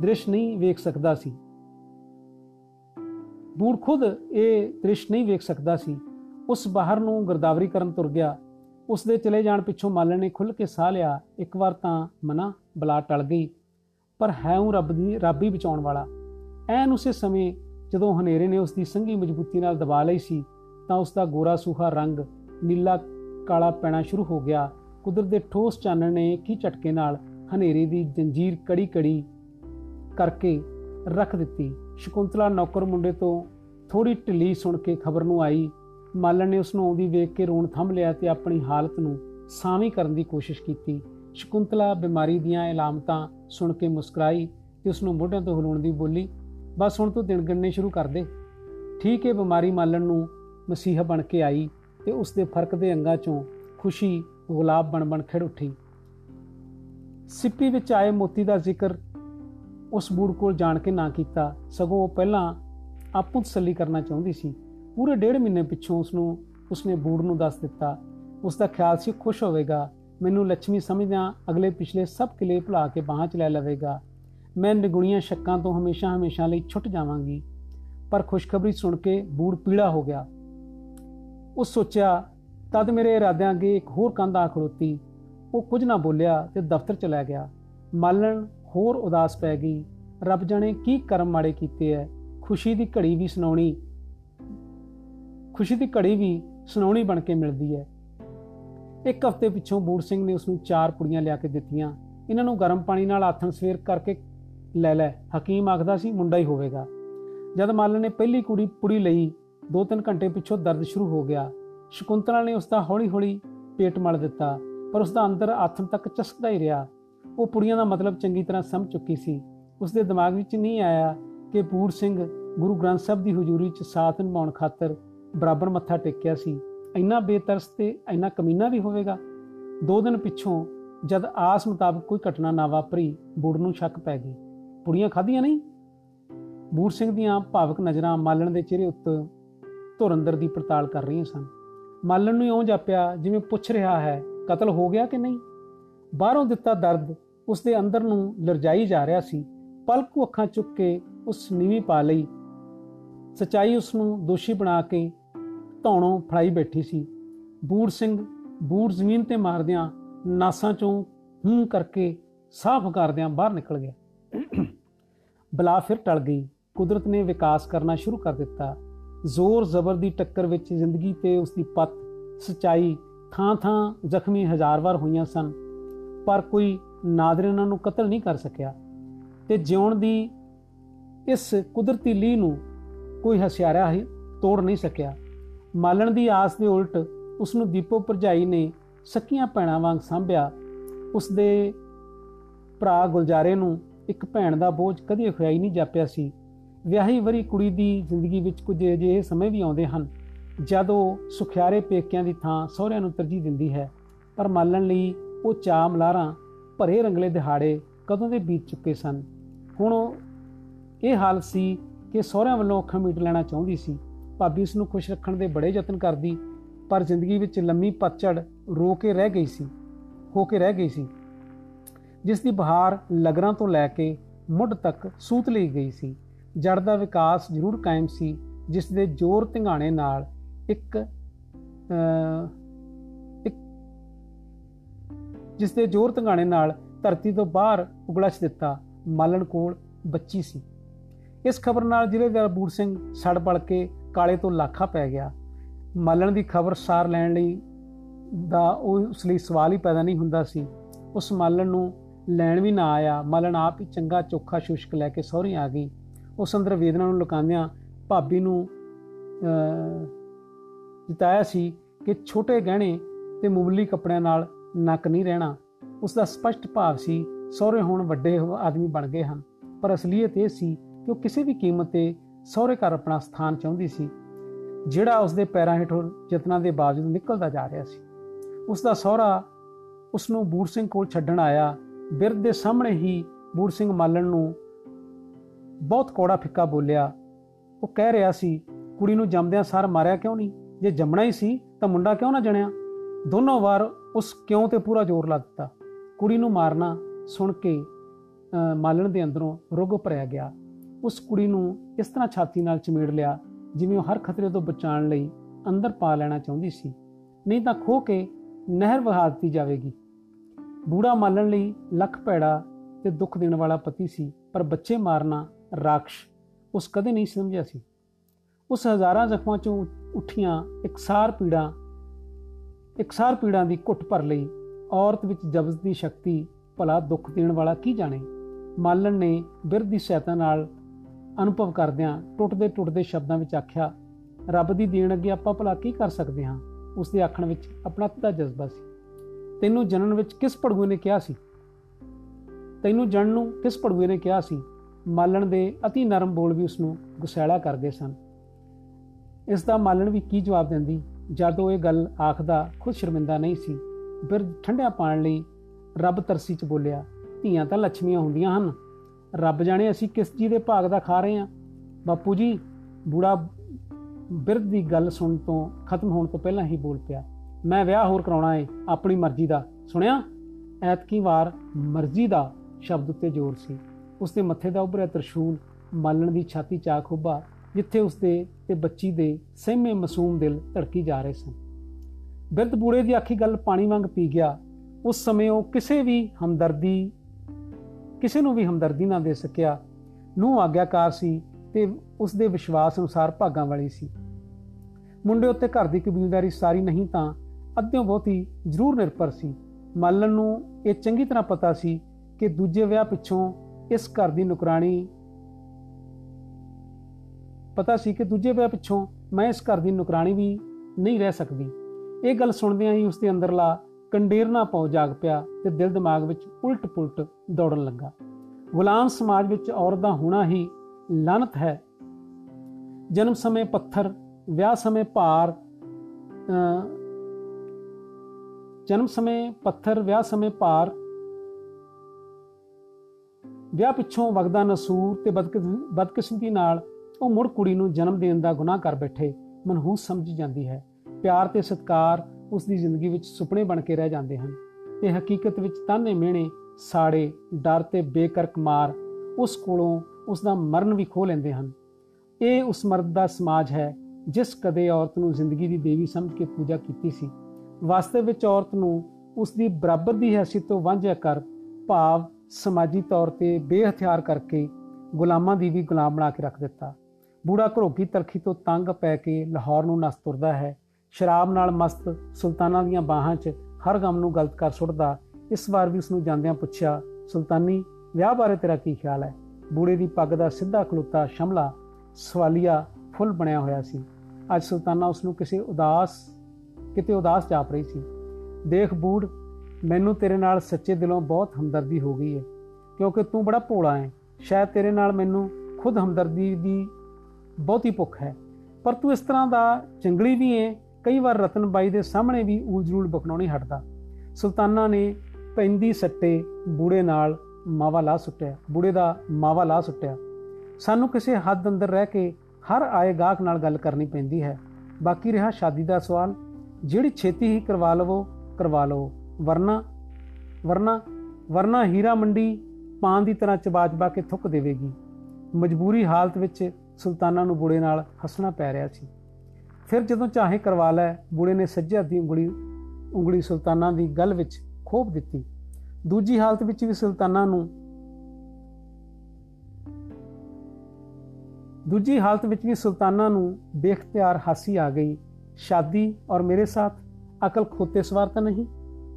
ਦ੍ਰਿਸ਼ ਨਹੀਂ ਵੇਖ ਸਕਦਾ ਸੀ। ਬੂੜ ਖੁਦ ਇਹ ਦ੍ਰਿਸ਼ ਨਹੀਂ ਵੇਖ ਸਕਦਾ ਸੀ। ਉਸ ਬਾਹਰ ਨੂੰ ਗਰਦਾਵਰੀ ਕਰਨ ਤੁਰ ਗਿਆ। ਉਸ ਦੇ ਚਲੇ ਜਾਣ ਪਿੱਛੋਂ ਮਾਲਣ ਨੇ ਖੁੱਲ ਕੇ ਸਾਹ ਲਿਆ। ਇੱਕ ਵਾਰ ਤਾਂ ਮਨਾ ਬਲਾ ਟਲ ਗਈ। ਪਰ ਹੈ ਉਹ ਰੱਬ ਦੀ ਰੱਬ ਹੀ ਬਚਾਉਣ ਵਾਲਾ। ਐਨ ਉਸੇ ਸਮੇਂ ਜਦੋਂ ਹਨੇਰੇ ਨੇ ਉਸ ਦੀ ਸੰਗੀ ਮਜ਼ਬੂਤੀ ਨਾਲ ਦਬਾ ਲਈ ਸੀ, ਤਾਂ ਉਸ ਦਾ ਗੋਰਾ ਸੁਹਾ ਰੰਗ ਨੀਲਾ, ਕਾਲਾ ਪੈਣਾ ਸ਼ੁਰੂ ਹੋ ਗਿਆ। ਕੁਦਰਤ ਦੇ ਠੋਸ ਚਾਨਣ ਨੇ ਕੀ ਝਟਕੇ ਨਾਲ ਹਨੇਰੇ ਦੀ ਜੰਜੀਰ ਕੜੀ ਕੜੀ ਕਰਕੇ ਰੱਖ ਦਿੱਤੀ। ਸ਼ਕੁੰਤਲਾ ਨੌਕਰ ਮੁੰਡੇ ਤੋਂ ਥੋੜੀ ਢਿੱਲੀ ਸੁਣ ਕੇ ਖਬਰ ਨੂੰ ਆਈ ਮਾਲਣ ਨੇ ਉਸ ਨੂੰ ਆਉਂਦੀ ਵੇਖ ਕੇ ਰੋਣ ਥੰਮ ਲਿਆ ਤੇ ਆਪਣੀ ਹਾਲਤ ਨੂੰ ਸਾਵੀਂ ਕਰਨ ਦੀ ਕੋਸ਼ਿਸ਼ ਕੀਤੀ। ਸ਼ਕੁੰਤਲਾ ਬਿਮਾਰੀ ਦੀਆਂ ਇਲਾਮਤਾਂ ਸੁਣ ਕੇ ਮੁਸਕਰਾਈ ਤੇ ਉਸ ਨੂੰ ਮੋਢਿਆਂ ਤੋਂ ਹਿਲਾਉਣ ਦੀ ਬੋਲੀ, ਬਸ ਹੁਣ ਤੂੰ ਦਿਨ ਗਣਨੇ ਸ਼ੁਰੂ ਕਰ ਦੇ। ਠੀਕ ਹੈ ਬਿਮਾਰੀ ਮਾਲਣ ਨੂੰ ਮਸੀਹਾ ਬਣ ਕੇ ਆਈ ਤੇ ਉਸ ਦੇ ਫ਼ਰਕ ਦੇ ਅੰਗਾਂ ਚੋਂ ਖੁਸ਼ੀ, ਗੁਲਾਬ ਬਣ ਬਣ ਖਿੜ ਉੱਠੀ। ਸਿੱਪੀ ਵਿੱਚ ਆਏ ਮੋਤੀ ਦਾ ਜ਼ਿਕਰ ਉਸ ਬੂੜ ਕੋਲ ਜਾਣ ਕੇ ਨਾ ਕੀਤਾ, ਸਗੋਂ ਉਹ ਪਹਿਲਾਂ ਆਪੂ ਤਸੱਲੀ ਕਰਨਾ ਚਾਹੁੰਦੀ ਸੀ। ਪੂਰੇ ਡੇਢ ਮਹੀਨੇ ਪਿੱਛੋਂ ਉਸ ਨੂੰ ਉਸਨੇ ਬੂੜ ਨੂੰ ਦੱਸ ਦਿੱਤਾ। ਉਸ ਦਾ ਖਿਆਲ ਸੀ ਖੁਸ਼ ਹੋਵੇਗਾ। ਮੈਨੂੰ ਲక్ష్ਮੀ ਸਮਝਦਿਆਂ ਅਗਲੇ ਪਿਛਲੇ ਸਭ ਕਿਲੇ ਭੁਲਾ ਕੇ ਬਾਹਾਂ 'ਚ ਲੈ ਲਵੇਗਾ। ਮੈਂ ਨਿਗੁਣੀਆਂ ਸ਼ੱਕਾਂ ਤੋਂ ਹਮੇਸ਼ਾ ਹਮੇਸ਼ਾ ਲਈ ਛੁੱਟ ਜਾਵਾਂਗੀ। ਪਰ ਖੁਸ਼ਖਬਰੀ ਸੁਣ ਕੇ ਬੂੜ ਪੀੜਾ ਹੋ ਗਿਆ। ਉਹ ਸੋਚਿਆ, ਤਦ ਮੇਰੇ ਇਰਾਦਿਆਂ ਅੱਗੇ ਇੱਕ ਹੋਰ ਕੰਧ ਆ ਖੜੋਤੀ। ਉਹ ਕੁਝ ਨਾ ਬੋਲਿਆ ਤੇ ਦਫ਼ਤਰ ਚਲਾ ਗਿਆ। ਮਾਲਣ ਹੋਰ ਉਦਾਸ ਪੈ ਗਈ। ਰੱਬ ਜਾਣੇ ਕੀ ਕਰਮ ਮਾੜੇ ਕੀਤੇ ਐ। ਖੁਸ਼ੀ ਦੀ ਘੜੀ ਵੀ ਸੁਣਾਉਣੀ। ਖੁਸ਼ੀ ਦੀ ਘੜੀ ਵੀ ਸੁਣਾਉਣੀ ਬਣ ਕੇ ਮਿਲਦੀ ਹੈ। ਇੱਕ ਹਫ਼ਤੇ ਪਿੱਛੋਂ ਬੂੜ ਸਿੰਘ ਨੇ ਉਸ ਨੂੰ ਚਾਰ ਪੁੜੀਆਂ ਲਿਆ ਕੇ ਦਿੱਤੀਆਂ। ਇਹਨਾਂ ਨੂੰ ਗਰਮ ਪਾਣੀ ਨਾਲ ਆਥਣ ਸਵੇਰ ਕਰਕੇ ਲੈ ਲੈ। ਹਕੀਮ ਆਖਦਾ ਸੀ, ਮੁੰਡਾ ਹੀ ਹੋਵੇਗਾ। ਜਦ ਮਾਲਣ ਨੇ ਪਹਿਲੀ ਕੁੜੀ ਪੁੜੀ ਲਈ 2-3 ਘੰਟੇ ਪਿੱਛੋਂ ਦਰਦ ਸ਼ੁਰੂ ਹੋ ਗਿਆ। ਸ਼ਕੁੰਤਲਾ ਨੇ ਉਸ ਦਾ ਹੌਲੀ-ਹੌਲੀ ਪੇਟ ਮਲ ਦਿੱਤਾ, ਪਰ ਉਸ ਦਾ ਅੰਦਰ ਆਥਣ ਤੱਕ ਚਸਕਦਾ ਹੀ ਰਿਹਾ। ਉਹ ਪੁੜੀਆਂ ਦਾ ਮਤਲਬ ਚੰਗੀ ਤਰ੍ਹਾਂ ਸਮਝ ਚੁੱਕੀ ਸੀ। ਉਸ ਦੇ ਦਿਮਾਗ ਵਿੱਚ ਨਹੀਂ ਆਇਆ ਕਿ ਪੂਰ ਸਿੰਘ ਗੁਰੂ ਗ੍ਰੰਥ ਸਾਹਿਬ ਦੀ ਹਜ਼ੂਰੀ 'ਚ ਸਾਥ ਨਿਭਾਉਣ ਖਾਤਰ ਬਰਾਬਰ ਮੱਥਾ ਟੇਕਿਆ ਸੀ। ਇੰਨਾ ਬੇਤਰਸ ਤੇ ਇੰਨਾ ਕਮੀਨਾ ਵੀ ਹੋਵੇਗਾ? ਦੋ ਦਿਨ ਪਿੱਛੋਂ ਜਦ ਆਸ ਮੁਤਾਬਕ ਕੋਈ ਘਟਨਾ ਨਾ ਵਾਪਰੀ, ਬੂੜ ਨੂੰ ਸ਼ੱਕ ਪੈ ਗਈ। ਪੁੜੀਆਂ ਖਾਧੀਆਂ ਨਹੀਂ? ਬੂੜ ਸਿੰਘ ਦੀਆਂ ਭਾਵਕ ਨਜ਼ਰਾਂ ਮਾਲਣ ਦੇ ਚਿਹਰੇ ਉੱਤੇ ਧੁਰ ਅੰਦਰ ਦੀ ਪੜਤਾਲ ਕਰ ਰਹੀਆਂ ਸਨ। ਮਾਲਣ ਨੂੰ ਇਉਂ ਜਾਪਿਆ ਜਿਵੇਂ ਪੁੱਛ ਰਿਹਾ ਹੈ, ਕਤਲ ਹੋ ਗਿਆ ਕਿ ਨਹੀਂ? ਬਾਹਰੋਂ ਦਿੱਤਾ ਦਰਦ ਉਸ ਦੇ ਅੰਦਰ ਨੂੰ ਲਰਜਾਈ ਜਾ ਰਿਹਾ ਸੀ। ਪਲਕ ਅੱਖਾਂ ਚੁੱਕ ਕੇ ਉਸ ਨੀਵੀਂ ਪਾ ਲਈ। ਸਚਾਈ ਉਸ ਨੂੰ ਦੋਸ਼ੀ ਬਣਾ ਕੇ ਧੌਣੋਂ ਫੜਾਈ ਬੈਠੀ ਸੀ। ਬੂੜ ਸਿੰਘ ਬੂੜ ਜ਼ਮੀਨ ਤੇ ਮਾਰਦਿਆਂ ਨਾਸਾਂ ਚੋਂ ਹੂੰ ਕਰਕੇ ਸਾਫ਼ ਕਰਦਿਆਂ ਬਾਹਰ ਨਿਕਲ ਗਿਆ। ਬਲਾ ਫਿਰ ਟਲ ਗਈ। ਕੁਦਰਤ ਨੇ ਵਿਕਾਸ ਕਰਨਾ ਸ਼ੁਰੂ ਕਰ ਦਿੱਤਾ। ਜ਼ੋਰ ਜ਼ਬਰ ਦੀ ਟੱਕਰ ਵਿੱਚ ਜ਼ਿੰਦਗੀ ਤੇ ਉਸ ਦੀ ਪਤ, ਸਚਾਈ ਥਾਂ-ਥਾਂ ਜ਼ਖਮੀ ਹਜ਼ਾਰ ਵਾਰ ਹੋਈਆਂ ਸਨ। ਪਰ ਕੋਈ ਨਾਦਰ ਇਹਨਾਂ ਨੂੰ ਕਤਲ ਨਹੀਂ ਕਰ ਸਕਿਆ। ਤੇ ਜਿਉਣ ਦੀ ਇਸ ਕੁਦਰਤੀ ਲੀ ਨੂੰ ਕੋਈ ਹਸਿਆਰਾ ਹੀ ਤੋੜ ਨਹੀਂ ਸਕਿਆ। ਮਾਲਣ ਦੀ ਆਸ ਦੇ ਉਲਟ ਉਸ ਨੂੰ ਦੀਪੋ ਭਰਜਾਈ ਨੇ ਸਕੀਆਂ ਭੈਣਾਂ ਵਾਂਗ ਸੰਭਿਆ। ਉਸ ਦੇ ਭਰਾ ਗੁਲਜ਼ਾਰੇ ਨੂੰ ਇੱਕ ਭੈਣ ਦਾ ਬੋਝ ਕਦੇ ਹੋਇਆ ਹੀ ਨਹੀਂ ਜਾਪਿਆ ਸੀ। ਵਿਆਹੀ ਵਰੀ ਕੁੜੀ ਦੀ ਜ਼ਿੰਦਗੀ ਵਿੱਚ ਕੁਝ ਅਜਿਹੇ ਸਮੇਂ ਵੀ ਆਉਂਦੇ ਹਨ, ਜਦੋਂ ਸੁਖਿਆਰੇ ਪੇਕਿਆਂ ਦੀ ਥਾਂ ਸਹੁਰਿਆਂ ਨੂੰ ਤਰਜੀਹ ਦਿੰਦੀ ਹੈ। ਪਰ ਮਾਲਣ ਲਈ ਉਹ ਚਾ ਮਲਾਰਾਂ ਭਰੇ ਰੰਗਲੇ ਦਿਹਾੜੇ ਕਦੋਂ ਦੇ ਬੀਤ ਚੁੱਕੇ ਸਨ। ਹੁਣ ਇਹ ਹਾਲ ਸੀ ਕਿ ਸਹੁਰਿਆਂ ਵੱਲੋਂ ਅੱਖਾਂ ਮੀਟ ਲੈਣਾ ਚਾਹੁੰਦੀ ਸੀ। ਭਾਬੀ ਉਸ ਨੂੰ ਖੁਸ਼ ਰੱਖਣ ਦੇ ਬੜੇ ਯਤਨ ਕਰਦੀ, ਪਰ ਜ਼ਿੰਦਗੀ ਵਿੱਚ ਲੰਮੀ ਪਤਝੜ ਰੋ ਕੇ ਰਹਿ ਗਈ ਸੀ, ਹੋ ਕੇ ਰਹਿ ਗਈ ਸੀ। ਜਿਸ ਦੀ ਬਹਾਰ ਲਗਰਾਂ ਤੋਂ ਲੈ ਕੇ ਮੁੱਢ ਤੱਕ ਸੂਤ ਲਈ ਗਈ ਸੀ। ਜੜ ਦਾ ਵਿਕਾਸ ਜ਼ਰੂਰ ਕਾਇਮ ਸੀ ਜਿਸ ਦੇ ਜ਼ੋਰ ਧਿੰਗਾਣੇ ਨਾਲ ਇੱਕ ਇੱਕ ਜਿਸ ਦੇ ਜ਼ੋਰ ਧਿੰਗਾਣੇ ਨਾਲ ਧਰਤੀ ਤੋਂ ਬਾਹਰ ਉਗਲਛ ਦਿੱਤਾ ਮਾਲਣ ਕੋਲ ਬੱਚੀ ਸੀ। ਇਸ ਖਬਰ ਨਾਲ ਜ਼ਿਲ੍ਹੇਦਾਰ ਬੂੜ ਸਿੰਘ ਸੜ ਪੜ ਕੇ ਕਾਲੇ ਤੋਂ ਲਾਖਾ ਪੈ ਗਿਆ। ਮਾਲਣ ਦੀ ਖਬਰ ਸਾਰ ਲੈਣ ਲਈ ਦਾ ਉਸ ਲਈ ਸਵਾਲ ਹੀ ਪੈਦਾ ਨਹੀਂ ਹੁੰਦਾ ਸੀ। ਉਸ ਮਾਲਣ ਨੂੰ ਲੈਣ ਵੀ ਨਾ ਆਇਆ। ਮਾਲਣ ਆਪ ਹੀ ਚੰਗਾ, ਚੋਖਾ, ਸ਼ੁਸ਼ਕ ਲੈ ਕੇ ਸਹੁਰੇ ਆ ਗਈ। ਉਸ ਅੰਦਰ ਵੇਦਨਾ ਨੂੰ ਲੁਕਾਉਂਦਿਆਂ ਭਾਬੀ ਨੂੰ ਜਿਤਾਇਆ ਸੀ ਕਿ ਛੋਟੇ ਗਹਿਣੇ ਤੇ ਮੁਬਲੀ ਕੱਪੜਿਆਂ ਨਾਲ ਨੱਕ ਨਹੀਂ ਰਹਿਣਾ। ਉਸ ਦਾ ਸਪਸ਼ਟ ਭਾਵ ਸੀ, ਸਹੁਰੇ ਹੁਣ ਵੱਡੇ ਆਦਮੀ ਬਣ ਗਏ ਹਨ। ਪਰ ਅਸਲੀਅਤ ਇਹ ਸੀ ਕਿ ਉਹ ਕਿਸੇ ਵੀ ਕੀਮਤ ਤੇ ਸਹੁਰੇ ਘਰ ਆਪਣਾ ਸਥਾਨ ਚਾਹੁੰਦੀ ਸੀ, ਜਿਹੜਾ ਉਸ ਦੇ ਪੈਰਾਂ ਹੇਠੋਂ ਯਤਨਾਂ ਦੇ ਬਾਵਜੂਦ ਨਿਕਲਦਾ ਜਾ ਰਿਹਾ ਸੀ। ਉਸ ਦਾ ਸਹੁਰਾ ਉਸ ਨੂੰ ਬੂੜ ਸਿੰਘ ਕੋਲ ਛੱਡਣ ਆਇਆ। ਬਿਰਧ ਦੇ ਸਾਹਮਣੇ ਹੀ ਬੂੜ ਸਿੰਘ ਮਾਲਣ ਨੂੰ ਬਹੁਤ ਕੋੜਾ ਫਿੱਕਾ ਬੋਲਿਆ। ਉਹ ਕਹਿ ਰਿਹਾ ਸੀ, ਕੁੜੀ ਨੂੰ ਜੰਮਦਿਆਂ ਸਾਰ ਮਾਰਿਆ ਕਿਉਂ ਨਹੀਂ? ਜੇ ਜੰਮਣਾ ਹੀ ਸੀ, ਤਾਂ ਮੁੰਡਾ ਕਿਉਂ ਨਾ ਜਣਿਆ? ਦੋਨੋਂ ਵਾਰ ਉਸ ਕਿਉਂ ਤੇ ਪੂਰਾ ਜ਼ੋਰ ਲਾ ਦਿੱਤਾ। ਕੁੜੀ ਨੂੰ ਮਾਰਨਾ ਸੁਣ ਕੇ ਮਾਲਣ ਦੇ ਅੰਦਰੋਂ ਰੋਗ ਭਰਿਆ ਗਿਆ। ਉਸ ਕੁੜੀ ਨੂੰ ਇਸ ਤਰ੍ਹਾਂ ਛਾਤੀ ਨਾਲ ਚਮੇੜ ਲਿਆ ਜਿਵੇਂ ਉਹ ਹਰ ਖਤਰੇ ਤੋਂ ਬਚਾਉਣ ਲਈ ਅੰਦਰ ਪਾ ਲੈਣਾ ਚਾਹੁੰਦੀ ਸੀ। ਨਹੀਂ ਤਾਂ ਖੋ ਕੇ ਨਹਿਰ ਵਹਾ ਦਿੱਤੀ ਜਾਵੇਗੀ। ਬੂੜਾ ਮਾਲਣ ਲਈ ਲੱਖ ਪੈੜਾ ਤੇ ਦੁੱਖ ਦੇਣ ਵਾਲਾ ਪਤੀ ਸੀ, ਪਰ ਬੱਚੇ ਮਾਰਨਾ ਰਾਖਸ਼, ਉਸ ਕਦੇ ਨਹੀਂ ਸਮਝਿਆ ਸੀ। ਉਸ ਹਜ਼ਾਰਾਂ ਜ਼ਖਮਾਂ ਚੋਂ ਉੱਠੀਆਂ ਇਕਸਾਰ ਪੀੜਾਂ ਇਕਸਾਰ ਪੀੜਾਂ ਦੀ ਘੁੱਟ ਭਰ ਲਈ ਔਰਤ ਵਿੱਚ ਜਬਜ਼ ਦੀ ਸ਼ਕਤੀ, ਭਲਾ ਦੁੱਖ ਦੇਣ ਵਾਲਾ ਕੀ ਜਾਣੇ? ਮਾਲਣ ਨੇ ਬਿਰਧ ਦੀ ਸਹਾਇਤਾ ਨਾਲ ਅਨੁਭਵ ਕਰਦਿਆਂ ਟੁੱਟਦੇ ਟੁੱਟਦੇ ਸ਼ਬਦਾਂ ਵਿੱਚ ਆਖਿਆ, ਰੱਬ ਦੀ ਦੇਣ ਅੱਗੇ ਆਪਾਂ ਭਲਾ ਕੀ ਕਰ ਸਕਦੇ ਹਾਂ? ਉਸ ਦੇ ਆਖਣ ਵਿੱਚ ਅਪਣਤ ਦਾ ਜਜ਼ਬਾ ਸੀ। ਤੈਨੂੰ ਜਨਨ ਵਿੱਚ ਕਿਸ ਪੜਗੂਏ ਨੇ ਕਿਹਾ ਸੀ? ਤੈਨੂੰ ਜਣ ਨੂੰ ਕਿਸ ਪੜਗੂਏ ਨੇ ਕਿਹਾ ਸੀ? ਮਾਲਣ ਦੇ অতি ਨਰਮ ਬੋਲ ਵੀ ਉਸ ਨੂੰ ਗੁਸੈਲਾ ਕਰਦੇ ਸਨ। ਇਸ ਦਾ ਮਾਲਣ ਵੀ ਕੀ ਜਵਾਬ ਦਿੰਦੀ? ਜਦ ਉਹ ਇਹ ਗੱਲ ਆਖਦਾ, ਖੁਦ ਸ਼ਰਮਿੰਦਾ ਨਹੀਂ ਸੀ। ਫਿਰ ਠੰਡਿਆ ਪਾਣ ਲਈ ਰੱਬ ਤਰਸੀ ਚ ਬੋਲਿਆ, ਧੀਆਂ ਤਾਂ ਲక్ష్ਮੀਆਂ ਹੁੰਦੀਆਂ ਹਨ। ਰੱਬ ਜਾਣੇ ਅਸੀਂ ਕਿਸ ਜੀ ਦੇ ਭਾਗ ਦਾ ਖਾ ਰਹੇ ਹਾਂ। ਬਾਪੂ ਜੀ, ਬੂੜਾ ਬਿਰਧ ਦੀ ਗੱਲ ਸੁਣ ਤੋਂ, ਖਤਮ ਹੋਣ ਤੋਂ ਪਹਿਲਾਂ ਹੀ ਬੋਲ ਪਿਆ, ਮੈਂ ਵਿਆਹ ਹੋਰ ਕਰਾਉਣਾ ਏ, ਆਪਣੀ ਮਰਜ਼ੀ ਦਾ। ਸੁਣਿਆ? ਐਤਕੀ ਵਾਰ ਮਰਜ਼ੀ ਦਾ ਸ਼ਬਦ ਉੱਤੇ ਜ਼ੋਰ ਸੀ। ਉਸ ਦੇ ਮੱਥੇ ਦਾ ਉਭਰਿਆ ਤਰਸ਼ੂਲ, ਮਾਲਣ ਦੀ ਛਾਤੀ ਚਾ ਖੁੱਬਾ ਜਿੱਥੇ ਉਸ ਦੇ ਤੇ ਬੱਚੀ ਦੇ ਸਹਿਮੇ ਮਾਸੂਮ ਦਿਲ ਧੜਕੀ ਜਾ ਰਹੇ ਸਨ। ਬਿਰਧ ਬੂੜੇ ਦੀ ਆਖੀ ਗੱਲ ਪਾਣੀ ਵਾਂਗ ਪੀ ਗਿਆ। ਉਸ ਸਮੇਂ ਉਹ ਕਿਸੇ ਵੀ ਹਮਦਰਦੀ ਕਿਸੇ ਨੂੰ ਵੀ ਹਮਦਰਦੀ ਨਾ ਦੇ ਸਕਿਆ। ਨੂੰ ਆਗਿਆਕਾਰ ਸੀ ਤੇ ਉਸ ਦੇ ਵਿਸ਼ਵਾਸ ਅਨੁਸਾਰ ਭਾਗਾਂ ਵਾਲੀ ਸੀ। ਮੁੰਡੇ ਉੱਤੇ ਘਰ ਦੀ ਕਬੀਲਦਾਰੀ ਸਾਰੀ ਨਹੀਂ ਤਾਂ ਅੱਧਿਓਂ ਬਹੁਤੀ ਜ਼ਰੂਰ ਨਿਰਭਰ ਸੀ। ਮਾਲਣ ਨੂੰ ਇਹ ਚੰਗੀ ਤਰ੍ਹਾਂ ਪਤਾ ਸੀ ਕਿ ਦੂਜੇ ਵਿਆਹ ਪਿੱਛੋਂ ਇਸ ਘਰ ਦੀ ਨੁਕਰਾਨੀ ਪਤਾ ਸੀ ਕਿ ਦੂਜੇ ਵਿਆਹ ਪਿੱਛੋਂ ਮੈਂ ਇਸ ਘਰ ਦੀ ਨੁਕਰਾਨੀ ਵੀ ਨਹੀਂ ਰਹਿ ਸਕਦੀ। ਇਹ ਗੱਲ ਸੁਣਦਿਆਂ ਹੀ ਉਸ ਦੇ ਅੰਦਰਲਾ ਕੰਡੇਰਨਾ ਪਾਉ ਜਾਗ ਪਿਆ ਤੇ ਦਿਲ ਦਿਮਾਗ ਵਿੱਚ ਉਲਟ-ਪੁਲਟ ਦੌੜਨ ਲੱਗਾ। ਗੁਲਾਮ ਸਮਾਜ ਵਿੱਚ ਔਰਤ ਦਾ ਹੋਣਾ ਹੀ ਲਾਨਤ ਹੈ। ਜਨਮ ਸਮੇਂ ਪੱਥਰ, ਵਿਆਹ ਸਮੇਂ ਭਾਰ ਜਨਮ ਸਮੇਂ ਪੱਥਰ, ਵਿਆਹ ਸਮੇਂ ਭਾਰ। ਵਿਆਹ ਪਿੱਛੋਂ ਵਗਦਾ ਨਸੂਰ ਤੇ ਬਦਕਿਸਮਤੀ ਨਾਲ ਉਹ ਮੁੜ ਕੁੜੀ ਨੂੰ ਜਨਮ ਦੇਣ ਦਾ ਗੁਨਾਹ ਕਰ ਬੈਠੇ। ਮਨਹੂਸ ਸਮਝ ਜਾਂਦੀ ਹੈ। ਪਿਆਰ ਤੇ ਸਤਕਾਰ ਉਸ ਦੀ ਜ਼ਿੰਦਗੀ ਵਿੱਚ ਸੁਪਨੇ ਬਣ ਕੇ ਰਹਿ ਜਾਂਦੇ ਹਨ। ਤੇ ਹਕੀਕਤ ਵਿੱਚ ਤਾਨੇ ਮਿਹਣੇ, ਸਾੜੇ, ਡਰ ਤੇ ਬੇਕਰਕ ਮਾਰ ਉਸ ਕੋਲੋਂ ਉਸ ਦਾ ਮਰਨ ਵੀ ਖੋ ਲੈਂਦੇ ਹਨ। ਇਹ ਉਸ ਮਰਦ ਦਾ ਸਮਾਜ ਹੈ, ਜਿਸ ਕਦੇ ਔਰਤ ਨੂੰ ਜ਼ਿੰਦਗੀ ਦੀ ਦੇਵੀ ਸਮਝ ਕੇ ਪੂਜਾ ਕੀਤੀ ਸੀ। ਵਾਸਤਵ ਵਿੱਚ ਔਰਤ ਨੂੰ ਉਸ ਦੀ ਬਰਾਬਰ ਦੀ ਹੈਸੀਅਤ ਤੋਂ ਵਾਂਝਾ ਕਰ ਭਾਵ ਸਮਾਜੀ ਤੌਰ ਤੇ ਬੇਹਥਿਆਰ ਕਰਕੇ ਗੁਲਾਮਾਂ ਦੀ ਵੀ ਗੁਲਾਮ ਬਣਾ ਕੇ ਰੱਖ ਦਿੱਤਾ। ਬੂੜਾ ਘਰੋਗੀ ਤਰਖੀ ਤੋਂ ਤੰਗ ਪੈ ਕੇ ਲਾਹੌਰ ਨੂੰ ਨਸ ਤੁਰਦਾ ਹੈ। ਸ਼ਰਾਬ ਨਾਲ ਮਸਤ ਸੁਲਤਾਨਾਂ ਦੀਆਂ ਬਾਹਾਂ 'ਚ ਹਰ ਗਮ ਨੂੰ ਗਲਤ ਕਰ ਸੁੱਟਦਾ, ਇਸ ਵਾਰ ਵੀ ਉਸ ਨੂੰ ਜਾਂਦਿਆਂ ਪੁੱਛਿਆ, ਸੁਲਤਾਨੀ, ਵਿਆਹ ਬਾਰੇ ਤੇਰਾ ਕੀ ਖਿਆਲ ਹੈ? ਬੂੜੇ ਦੀ ਪੱਗ ਦਾ ਸਿੱਧਾ ਖਲੋਤਾ ਸ਼ਮਲਾ ਸਵਾਲੀਆ ਫੁੱਲ ਬਣਿਆ ਹੋਇਆ ਸੀ। ਅੱਜ ਸੁਲਤਾਨਾ ਉਸ ਨੂੰ ਕਿਸੇ ਉਦਾਸ, ਕਿਤੇ ਉਦਾਸ ਜਾਪ ਰਹੀ ਸੀ। ਦੇਖ ਬੂੜ, ਮੈਨੂੰ ਤੇਰੇ ਨਾਲ ਸੱਚੇ ਦਿਲੋਂ ਬਹੁਤ ਹਮਦਰਦੀ ਹੋ ਗਈ ਹੈ ਕਿਉਂਕਿ ਤੂੰ ਬੜਾ ਭੋਲਾ ਹੈ ਸ਼ਾਇਦ ਤੇਰੇ ਨਾਲ ਮੈਨੂੰ ਖੁਦ ਹਮਦਰਦੀ ਦੀ ਬਹੁਤੀ ਭੁੱਖ ਹੈ, ਪਰ ਤੂੰ ਇਸ ਤਰ੍ਹਾਂ ਦਾ ਜੰਗਲੀ ਵੀ ਹੈ ਕਈ ਵਾਰ ਰਤਨਬਾਈ ਦੇ ਸਾਹਮਣੇ ਵੀ ਉਲਝੂਲ ਬਖਣੋਂ ਨਹੀਂ ਹਟਦਾ। ਸੁਲਤਾਨਾ ਨੇ ਪੈਂਦੀ ਸੱਟੇ ਬੂੜੇ ਨਾਲ ਮਾਵਾ ਲਾ ਸੁੱਟਿਆ, ਬੂੜੇ ਦਾ ਮਾਵਾ ਲਾ ਸੁੱਟਿਆ। ਸਾਨੂੰ ਕਿਸੇ ਹੱਦ ਅੰਦਰ ਰਹਿ ਕੇ ਹਰ ਆਏ ਗਾਹਕ ਨਾਲ ਗੱਲ ਕਰਨੀ ਪੈਂਦੀ ਹੈ। ਬਾਕੀ ਰਿਹਾ ਸ਼ਾਦੀ ਦਾ ਸਵਾਲ, ਜਿਹੜੀ ਛੇਤੀ ਹੀ ਕਰਵਾ ਲਵੋ ਕਰਵਾ ਲਵੋ ਵਰਨਾ ਵਰਨਾ ਵਰਨਾ ਹੀਰਾ ਮੰਡੀ ਪਾਨ ਦੀ ਤਰ੍ਹਾਂ ਚਬਾਚਬਾ ਕੇ ਥੁੱਕ ਦੇਵੇਗੀ। ਮਜਬੂਰੀ ਹਾਲਤ ਵਿੱਚ ਸੁਲਤਾਨਾ ਨੂੰ ਬੁੜੇ ਨਾਲ ਹੱਸਣਾ ਪੈ ਰਿਹਾ ਸੀ। ਫਿਰ ਜਦੋਂ ਚਾਹੇ ਕਰਵਾ ਲੈ, ਬੁੜੇ ਨੇ ਸੱਜੇ ਹੱਥ ਦੀ ਉਂਗਲੀ ਉਂਗਲੀ ਸੁਲਤਾਨਾ ਦੀ ਗਲ ਵਿੱਚ ਖੋਪ ਦਿੱਤੀ। ਦੂਜੀ ਹਾਲਤ ਵਿੱਚ ਵੀ ਸੁਲਤਾਨਾ ਨੂੰ ਦੂਜੀ ਹਾਲਤ ਵਿੱਚ ਵੀ ਸੁਲਤਾਨਾ ਨੂੰ ਬੇਖਤਿਆਰ ਹਾਸੀ ਆ ਗਈ। ਸ਼ਾਦੀ ਔਰ ਮੇਰੇ ਸਾਥ, ਅਕਲ ਖੋਤੇ ਸਵਾਰ ਤਾਂ ਨਹੀਂ?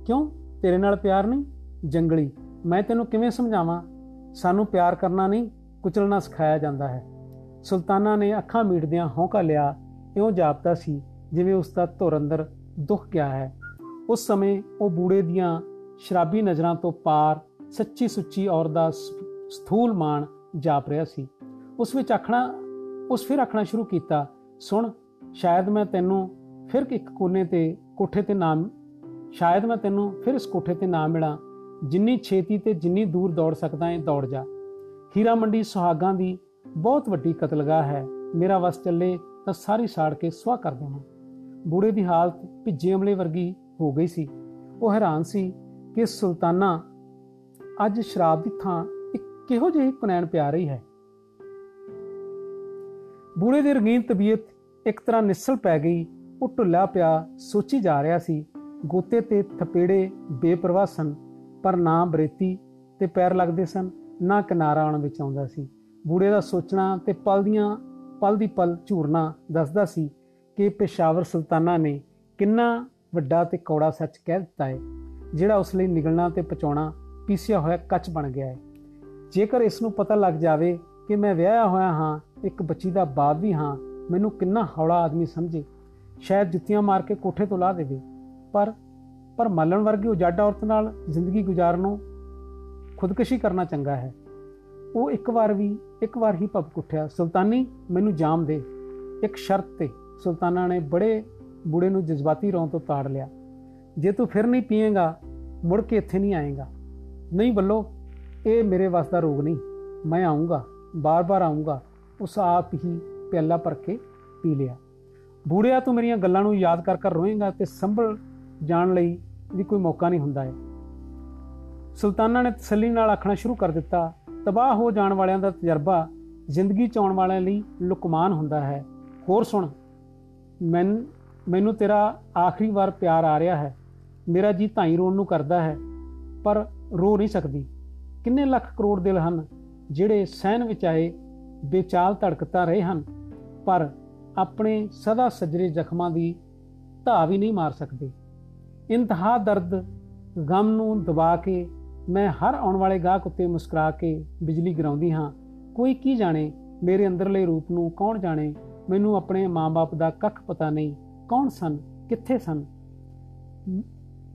ਕਿਉਂ? ਤੇਰੇ ਨਾਲ ਪਿਆਰ ਨਹੀਂ? ਜੰਗਲੀ, ਮੈਂ ਤੈਨੂੰ ਕਿਵੇਂ ਸਮਝਾਵਾਂ? ਸਾਨੂੰ ਪਿਆਰ ਕਰਨਾ ਨਹੀਂ, ਕੁਚਲਣਾ ਸਿਖਾਇਆ ਜਾਂਦਾ ਹੈ। ਸੁਲਤਾਨਾ ਨੇ ਅੱਖਾਂ ਮੀਟਦਿਆਂ ਹੌਂਕਾ ਲਿਆ ਇਉਂ ਜਾਪਦਾ ਸੀ ਜਿਵੇਂ ਉਸ ਦਾ ਧੁਰ ਅੰਦਰ ਦੁੱਖ ਗਿਆ ਹੈ। ਉਸ ਸਮੇਂ ਉਹ ਬੂੜੇ ਦੀਆਂ ਸ਼ਰਾਬੀ ਨਜ਼ਰਾਂ ਤੋਂ ਪਾਰ ਸੱਚੀ ਸੁੱਚੀ ਔਰ ਦਾ ਸਥੂਲ ਮਾਨ ਜਾਪ ਰਿਹਾ ਸੀ। ਉਸ ਵਿੱਚ ਆਖਣਾ, ਉਸ ਫਿਰ ਆਖਣਾ ਸ਼ੁਰੂ ਕੀਤਾ, ਸੁਣ, ਸ਼ਾਇਦ ਮੈਂ ਤੈਨੂੰ ਫਿਰ ਇੱਕ ਕੋਨੇ ਤੇ ਕੋਠੇ ਤੇ ਨਾਮ ਸ਼ਾਇਦ ਮੈਂ ਤੈਨੂੰ ਫਿਰ ਇਸ ਕੋਠੇ ਤੇ ਨਾ ਮਿਲਾਂ। ਜਿੰਨੀ ਛੇਤੀ ਤੇ ਜਿੰਨੀ ਦੂਰ ਦੌੜ ਸਕਦਾ ਹੈ ਦੌੜ ਜਾ। ਹੀਰਾ ਮੰਡੀ ਸੁਹਾਗਾਂ ਦੀ ਬਹੁਤ ਵੱਡੀ ਕਤਲਗਾਹ ਹੈ। ਮੇਰਾ ਵਸ ਚੱਲੇ ਤਾਂ ਸਾਰੀ ਸਾੜ ਕੇ ਸਵਾ ਕਰ ਦੇਵਾਂ। ਬੂੜੇ ਦੀ ਹਾਲਤ ਭਿੱਜੇ ਅਮਲੇ ਵਰਗੀ ਹੋ ਗਈ ਸੀ। ਉਹ ਹੈਰਾਨ ਸੀ ਕਿ ਸੁਲਤਾਨਾ ਅੱਜ ਸ਼ਰਾਬ ਦੀ ਥਾਂ ਇੱਕ ਕਿਹੋ ਜਿਹੀ ਕੁਨੈਣ ਪਿਆ ਰਹੀ ਹੈ। ਬੂੜੇ ਦੀ ਰੰਗੀਨ ਤਬੀਅਤ ਇੱਕ ਤਰ੍ਹਾਂ ਨਿਸਲ ਪੈ ਗਈ, ਉਹ ਢੁੱਲਾ ਪਿਆ ਸੋਚੀ ਜਾ ਰਿਹਾ ਸੀ, ਗੋਤੇ ਤੇ ਥਪੇੜੇ ਬੇਪਰਵਾਹ ਸਨ, ਪਰ ਨਾ ਬਰੇਤੀ ਤੇ ਪੈਰ ਲੱਗਦੇ ਸਨ, ਨਾ ਕਿਨਾਰਾ ਆਉਣ ਵਿੱਚ ਆਉਂਦਾ ਸੀ। ਬੂੜੇ ਦਾ ਸੋਚਣਾ ਤੇ ਪਲ ਦੀਆਂ ਪਲ ਦੀ ਪਲ ਝੂਰਨਾ ਦੱਸਦਾ ਸੀ ਕਿ ਪੇਸ਼ਾਵਰ ਸੁਲਤਾਨਾ ਨੇ ਕਿੰਨਾ ਵੱਡਾ ਤੇ ਕੌੜਾ ਸੱਚ ਕਹਿ ਦਿੱਤਾ ਹੈ, ਜਿਹੜਾ ਉਸ ਲਈ ਨਿਗਲਣਾ ਤੇ ਪਚਾਉਣਾ ਪੀਸਿਆ ਹੋਇਆ ਕੱਚ ਬਣ ਗਿਆ ਹੈ। ਜੇਕਰ ਇਸ ਨੂੰ ਪਤਾ ਲੱਗ ਜਾਵੇ ਕਿ ਮੈਂ ਵਿਆਹਿਆ ਹੋਇਆ ਹਾਂ, ਇੱਕ ਬੱਚੀ ਦਾ ਬਾਪ ਵੀ ਹਾਂ, ਮੈਨੂੰ ਕਿੰਨਾ ਹੌਲਾ ਆਦਮੀ ਸਮਝੇ। ਸ਼ਾਇਦ ਜੁੱਤੀਆਂ ਮਾਰ ਕੇ ਕੋਠੇ ਤੋਂ ਲਾ ਦੇਵੇ। ਪਰ ਪਰ ਮੱਲਣ ਵਰਗੀ ਉਹ ਜੱਡ ਔਰਤ ਨਾਲ ਜ਼ਿੰਦਗੀ ਗੁਜ਼ਾਰਨੋਂ ਖੁਦਕਸ਼ੀ ਕਰਨਾ ਚੰਗਾ ਹੈ। ਉਹ ਇੱਕ ਵਾਰ ਵੀ ਇੱਕ ਵਾਰ ਹੀ ਭਪਕ ਉੱਠਿਆ ਸੁਲਤਾਨੀ, ਮੈਨੂੰ ਜਾਮ ਦੇ। ਇੱਕ ਸ਼ਰਤ ਤੇ ਸੁਲਤਾਨਾ ਨੇ ਬੜੇ ਬੁੜੇ ਨੂੰ ਜਜ਼ਬਾਤੀ ਰੌਂ ਤੋਂ ਤਾੜ ਲਿਆ। ਜੇ ਤੂੰ ਫਿਰ ਨਹੀਂ ਪੀਏਗਾ, ਮੁੜ ਕੇ ਇੱਥੇ ਨਹੀਂ ਆਏਗਾ। ਨਹੀਂ ਬੱਲੋ, ਇਹ ਮੇਰੇ ਵਾਸ ਦਾ ਰੋਗ ਨਹੀਂ। ਮੈਂ ਆਉਂਗਾ ਬਾਰ-ਬਾਰ ਆਉਂਗਾ ਉਸ ਆਪ ਹੀ ਪਿਆਲਾ ਭਰ ਕੇ ਪੀ ਲਿਆ। ਬੂੜਿਆ, ਤੂੰ ਮੇਰੀਆਂ ਗੱਲਾਂ ਨੂੰ ਯਾਦ ਕਰ ਕਰ ਰੋਏਗਾ ਤੇ ਸੰਭਲ ਜਾਣ ਲਈ ਵੀ ਕੋਈ ਮੌਕਾ ਨਹੀਂ ਹੁੰਦਾ ਹੈ ਸੁਲਤਾਨਾ ਨੇ ਤਸੱਲੀ ਨਾਲ ਆਖਣਾ ਸ਼ੁਰੂ ਕਰ ਦਿੱਤਾ। ਤਬਾਹ ਹੋ ਜਾਣ ਵਾਲਿਆਂ ਦਾ ਤਜਰਬਾ ਜ਼ਿੰਦਗੀ ਚਾਉਣ ਵਾਲਿਆਂ ਲਈ ਲੁਕਮਾਨ ਹੁੰਦਾ ਹੈ। ਹੋਰ ਸੁਣ ਮੈਂ ਮੈਨੂੰ ਤੇਰਾ ਆਖਰੀ ਵਾਰ ਪਿਆਰ ਆ ਰਿਹਾ ਹੈ। ਮੇਰਾ ਜੀ ਧਾਈ ਰੋਣ ਨੂੰ ਕਰਦਾ ਹੈ, ਪਰ ਰੋ ਨਹੀਂ ਸਕਦੀ। ਕਿੰਨੇ ਲੱਖ ਕਰੋੜ ਦਿਲ ਹਨ, ਜਿਹੜੇ ਸਹਿਨ ਵਿੱਚ ਆਏ, ਬੇਚਾਲ ਧੜਕਤਾ ਰਹੇ ਹਨ, ਪਰ ਆਪਣੇ ਸਦਾ ਸਜਰੇ ਜ਼ਖਮਾਂ ਦੀ ਧਾ ਵੀ ਨਹੀਂ ਮਾਰ ਸਕਦੇ। ਇੰਤਹਾ ਦਰਦ ਗਮ ਨੂੰ ਦਬਾ ਕੇ ਮੈਂ ਹਰ ਆਉਣ ਵਾਲੇ ਗਾਹਕ ਉੱਤੇ ਮੁਸਕਰਾ ਕੇ ਬਿਜਲੀ ਗਰਾਉਂਦੀ ਹਾਂ। ਕੋਈ ਕੀ ਜਾਣੇ, ਮੇਰੇ ਅੰਦਰਲੇ ਰੂਪ ਨੂੰ ਕੌਣ ਜਾਣੇ? ਮੈਨੂੰ ਆਪਣੇ ਮਾਂ-ਬਾਪ ਦਾ ਕੱਖ ਪਤਾ ਨਹੀਂ। ਕੌਣ ਸਨ? ਕਿੱਥੇ ਸਨ?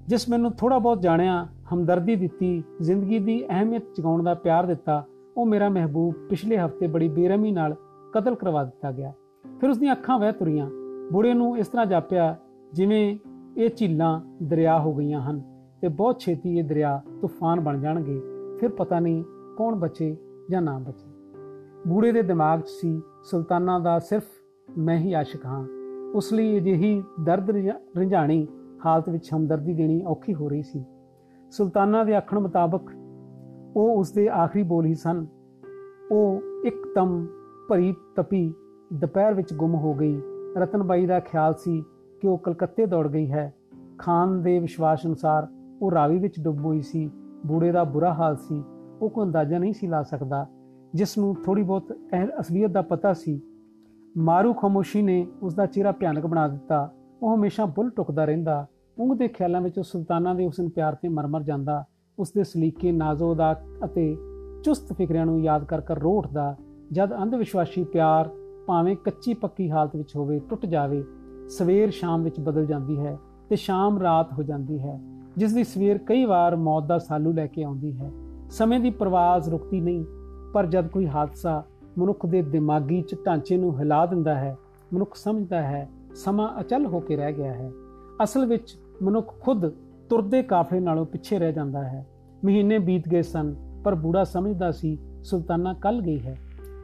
ਜਿਸ ਮੈਨੂੰ ਥੋੜਾ ਬਹੁਤ ਜਾਣਿਆ, ਹਮਦਰਦੀ ਦਿੱਤੀ, ਜ਼ਿੰਦਗੀ ਦੀ ਅਹਿਮੀਅਤ ਜਗਾਉਣ ਦਾ ਪਿਆਰ ਦਿੱਤਾ, ਉਹ ਮੇਰਾ ਮਹਿਬੂਬ ਪਿਛਲੇ ਹਫ਼ਤੇ ਬੜੀ ਬੇਰਹਿਮੀ ਨਾਲ ਕਤਲ ਕਰਵਾ ਦਿੱਤਾ ਗਿਆ। ਫਿਰ ਉਸ ਦੀਆਂ ਅੱਖਾਂ ਵਹਿ ਤੁਰੀਆਂ। ਬੁੜੇ ਨੂੰ ਇਸ ਤਰ੍ਹਾਂ ਜਾਪਿਆ ਜਿਵੇਂ ਇਹ ਝੀਲਾਂ ਦਰਿਆ ਹੋ ਗਈਆਂ ਹਨ। ਤੇ ਬਹੁਤ ਛੇਤੀ ਇਹ ਦਰਿਆ ਤੂਫਾਨ ਬਣ ਜਾਣਗੇ। ਫਿਰ ਪਤਾ ਨਹੀਂ ਕੌਣ ਬਚੇ ਜਾਂ ਨਾ ਬਚੇ। ਬੂੜੇ ਦੇ ਦਿਮਾਗ 'ਚ ਸੀ, ਸੁਲਤਾਨਾ ਦਾ ਸਿਰਫ ਮੈਂ ਹੀ ਆਸ਼ਿਕ ਹਾਂ। ਉਸ ਲਈ ਅਜਿਹੀ ਦਰਦ ਰਿੰਝਾਣੀ ਹਾਲਤ ਵਿੱਚ ਹਮਦਰਦੀ ਦੇਣੀ ਔਖੀ ਹੋ ਰਹੀ ਸੀ। ਸੁਲਤਾਨਾ ਦੇ ਆਖਣ ਮੁਤਾਬਕ ਉਹ ਉਸ ਦੇ ਆਖਰੀ ਬੋਲ ਹੀ ਸਨ। ਉਹ ਇੱਕਦਮ ਭਰੀ ਤਪੀ ਦੁਪਹਿਰ ਵਿੱਚ ਗੁੰਮ ਹੋ ਗਈ। ਰਤਨਬਾਈ ਦਾ ਖਿਆਲ ਸੀ ਕਿ ਉਹ ਕਲਕੱਤੇ ਦੌੜ ਗਈ ਹੈ। ਖਾਨ ਦੇ ਵਿਸ਼ਵਾਸ ਅਨੁਸਾਰ ਉਹ ਰਾਵੀ ਵਿੱਚ ਡੁੱਬ ਹੋਈ ਸੀ, ਬੂੜੇ ਦਾ ਬੁਰਾ ਹਾਲ ਸੀ, ਉਹ ਕੋਈ ਅੰਦਾਜ਼ਾ ਨਹੀਂ ਸੀ ਲਾ ਸਕਦਾ, ਜਿਸ ਨੂੰ ਥੋੜੀ ਬਹੁਤ ਅਸਲੀਅਤ ਦਾ ਪਤਾ ਸੀ। ਮਾਰੂ ਖਮੋਸ਼ੀ ਨੇ ਉਸ ਦਾ ਚਿਹਰਾ ਭਿਆਨਕ ਬਣਾ ਦਿੱਤਾ, ਉਹ ਹਮੇਸ਼ਾ ਬੁੱਲ ਟੁਕਦਾ ਰਹਿੰਦਾ, ਉਂਗ ਦੇ ਖਿਆਲਾਂ ਵਿੱਚ ਸੁਲਤਾਨਾ ਦੇ ਉਸਨ ਪਿਆਰ ਤੇ ਮਰਮਰ ਜਾਂਦਾ ਉਸ ਦੇ ਸਲੀਕੇ ਨਾਜ਼ੋ ਦਾ ਅਤੇ ਚੁਸਤ ਫਿਕਰਿਆਂ ਨੂੰ ਯਾਦ ਕਰ ਕਰ ਰੋ ਉੱਠਦਾ, ਜਦ ਅੰਧ ਵਿਸ਼ਵਾਸੀ ਪਿਆਰ ਭਾਵੇਂ ਕੱਚੀ ਪੱਕੀ ਹਾਲਤ ਵਿੱਚ ਹੋਵੇ, ਟੁੱਟ ਜਾਵੇ, ਸਵੇਰ ਸ਼ਾਮ ਵਿੱਚ ਬਦਲ ਜਾਂਦੀ ਹੈ ਤੇ ਸ਼ਾਮ ਰਾਤ ਹੋ ਜਾਂਦੀ ਹੈ। ਜਿਸ ਦੀ ਸਵੇਰ ਕਈ ਵਾਰ ਮੌਤ ਦਾ ਸਾਲੂ ਲੈ ਕੇ ਆਉਂਦੀ ਹੈ। ਸਮੇਂ ਦੀ ਪ੍ਰਵਾਜ਼ ਰੁਕਦੀ ਨਹੀਂ, ਪਰ ਜਦ ਕੋਈ ਹਾਦਸਾ ਮਨੁੱਖ ਦੇ ਦਿਮਾਗੀ ਚ ਢਾਂਚੇ ਨੂੰ ਹਿਲਾ ਦਿੰਦਾ ਹੈ, ਮਨੁੱਖ ਸਮਝਦਾ ਹੈ, ਸਮਾਂ ਅਚਲ ਹੋ ਕੇ ਰਹਿ ਗਿਆ ਹੈ। ਅਸਲ ਵਿੱਚ ਮਨੁੱਖ ਖੁਦ ਤੁਰਦੇ ਕਾਫਲੇ ਨਾਲੋਂ ਪਿੱਛੇ ਰਹਿ ਜਾਂਦਾ ਹੈ। ਮਹੀਨੇ ਬੀਤ ਗਏ ਸਨ, ਪਰ ਬੂੜਾ ਸਮਝਦਾ ਸੀ, ਸੁਲਤਾਨਾ ਕੱਲ ਗਈ ਹੈ।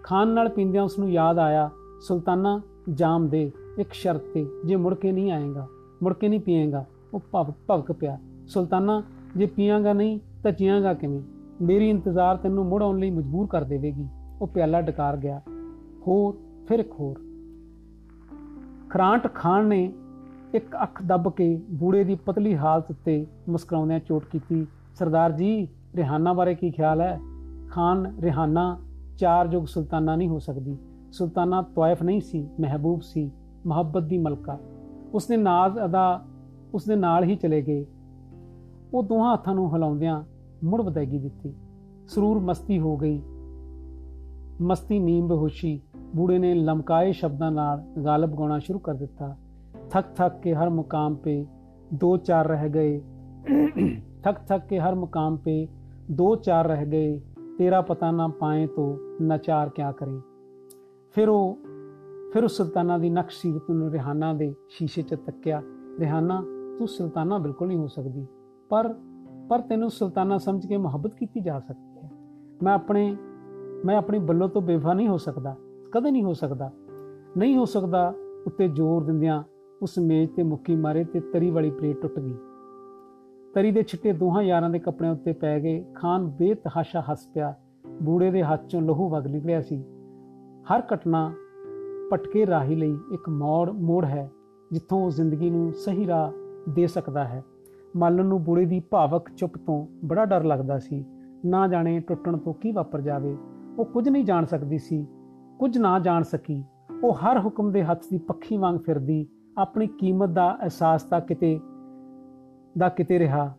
ਖਾਨ ਨਾਲ ਪਿੰਦਿਆਂ ਉਸ ਨੂੰ ਯਾਦ ਆਇਆ, ਸੁਲਤਾਨਾ, ਜਾਮ ਦੇ, ਇੱਕ ਸ਼ਰਤ ਤੇ, ਜੇ ਮੁੜ ਕੇ ਨਹੀਂ ਆਏਗਾ, ਮੁੜ ਕੇ ਨਹੀਂ ਪੀਏਗਾ, ਉਹ ਭਵ ਭਵਕ ਪਿਆ। ਸੁਲਤਾਨਾ, ਜੇ ਪੀਆਂਗਾ ਨਹੀਂ ਤਾਂ ਜੀਆਂਗਾ ਕਿਵੇਂ? ਮੇਰੀ ਇੰਤਜ਼ਾਰ ਤੈਨੂੰ ਮੁੜ ਆਉਣ ਲਈ ਮਜਬੂਰ ਕਰ ਦੇਵੇਗੀ। ਉਹ ਪਿਆਲਾ ਡਕਾਰ ਗਿਆ। ਹੋਰ ਫਿਰ ਇੱਕ ਹੋਰ ਖਰਾਂਟ ਖਾਨ ਨੇ ਇੱਕ ਅੱਖ ਦੱਬ ਕੇ ਬੂੜੇ ਦੀ ਪਤਲੀ ਹਾਲਤ ਉੱਤੇ ਮੁਸਕਰਾਉਂਦਿਆਂ ਚੋਟ ਕੀਤੀ। ਸਰਦਾਰ ਜੀ, ਰਿਹਾਨਾ ਬਾਰੇ ਕੀ ਖਿਆਲ ਹੈ? ਖਾਨ, ਰਿਹਾਨਾ ਚਾਰ ਯੁਗ ਸੁਲਤਾਨਾ ਨਹੀਂ ਹੋ ਸਕਦੀ। ਸੁਲਤਾਨਾ ਤਵਾਇਫ ਨਹੀਂ ਸੀ, ਮਹਿਬੂਬ ਸੀ, ਮੁਹੱਬਤ ਦੀ ਮਲਕਾ। ਉਸਨੇ ਨਾਜ਼ ਅਦਾ, ਉਸਦੇ ਨਾਲ ਹੀ ਚਲੇ ਗਏ। ਉਹ ਦੋਹਾਂ ਹੱਥਾਂ ਨੂੰ ਹਿਲਾਉਂਦਿਆਂ ਮੁੜ ਵਧਾਈਗੀ ਦਿੱਤੀ। ਸਰੂਰ ਮਸਤੀ ਹੋ ਗਈ। ਮਸਤੀ, ਨੀਂਦ, ਬੇਹੋਸ਼ੀ, ਬੂੜੇ ਨੇ ਲਮਕਾਏ ਸ਼ਬਦਾਂ ਨਾਲ ਗਾਲਬ ਗਾਉਣਾ ਸ਼ੁਰੂ ਕਰ ਦਿੱਤਾ। ਥੱਕ ਥੱਕ ਕੇ ਹਰ ਮੁਕਾਮ ਪੇ ਦੋ ਚਾਰ ਰਹਿ ਗਏ। ਥੱਕ ਥੱਕ ਕੇ ਹਰ ਮੁਕਾਮ ਪੇ ਦੋ ਚਾਰ ਰਹਿ ਗਏ। ਤੇਰਾ ਪਤਾ ਨਾ ਪਾਏ ਤੋ ਨਚਾਰ ਕਿਆ ਕਰੇ। ਫਿਰ ਉਹ, ਫਿਰ ਉਸ ਸੁਲਤਾਨਾ ਦੀ ਨਕਸ਼ ਸੀਰਤ ਨੂੰ ਰਿਹਾਨਾ ਦੇ ਸ਼ੀਸ਼ੇ 'ਚ ਤੱਕਿਆ, ਰਿਹਾਨਾ, ਤੂੰ ਸੁਲਤਾਨਾ ਬਿਲਕੁਲ ਨਹੀਂ ਹੋ ਸਕਦੀ। ਪਰ ਪਰ ਤੈਨੂੰ ਸੁਲਤਾਨਾ ਸਮਝ ਕੇ ਮੁਹੱਬਤ ਕੀਤੀ ਜਾ ਸਕਦੀ ਹੈ। ਮੈਂ ਆਪਣੇ, ਮੈਂ ਆਪਣੀ ਬੱਲੋ ਤੋਂ ਬੇਵਫਾ ਨਹੀਂ ਹੋ ਸਕਦਾ, ਕਦੇ ਨਹੀਂ ਹੋ ਸਕਦਾ। ਨਹੀਂ ਹੋ ਸਕਦਾ ਉੱਤੇ ਜ਼ੋਰ ਦਿੰਦਿਆਂ ਉਸ ਮੇਜ਼ ਤੇ ਮੁੱਕੀ ਮਾਰੇ ਤੇ ਤਰੀ ਵਾਲੀ ਪਲੇਟ ਟੁੱਟ ਗਈ। ਤਰੀ ਦੇ ਛਿੱਟੇ ਦੋਹਾਂ ਯਾਰਾਂ ਦੇ ਕੱਪੜਿਆਂ ਉੱਤੇ ਪੈ ਗਏ, ਖਾਨ ਬੇਤਹਾਸ਼ਾ ਹੱਸ ਪਿਆ। ਬੂੜੇ ਦੇ ਹੱਥ ਚੋਂ ਲਹੂ ਵਗ ਨਿਕਲਿਆ ਸੀ। ਹਰ ਘਟਨਾ ਪਟਕੇ ਰਾਹੀ ਲਈ ਇੱਕ ਮੋੜ ਮੋੜ ਹੈ, ਜਿੱਥੋਂ ਉਹ ਜ਼ਿੰਦਗੀ ਨੂੰ ਸਹੀ ਰਾਹ ਦੇ ਸਕਦਾ ਹੈ। ਮਾਲਨ ਨੂੰ ਬੂੜੇ ਦੀ ਭਾਵਕ ਚੁੱਪ ਤੋਂ ਬੜਾ ਡਰ ਲੱਗਦਾ ਸੀ। ਨਾ ਜਾਣੇ ਟੁੱਟਣ ਤੋਂ ਕੀ ਵਾਪਰ ਜਾਵੇ। ਉਹ ਕੁਝ ਨਹੀਂ ਜਾਣ ਸਕਦੀ ਸੀ। ਕੁਝ ਨਾ ਜਾਣ ਸਕੀ। ਉਹ ਹਰ ਹੁਕਮ ਦੇ ਹੱਥ ਦੀ ਪੱਖੀ ਵਾਂਗ ਫਿਰਦੀ, ਆਪਣੀ ਕੀਮਤ ਦਾ ਅਹਿਸਾਸ ਤਾਂ ਕਿਤੇ, ਦਾ ਕਿਤੇ ਰਿਹਾ।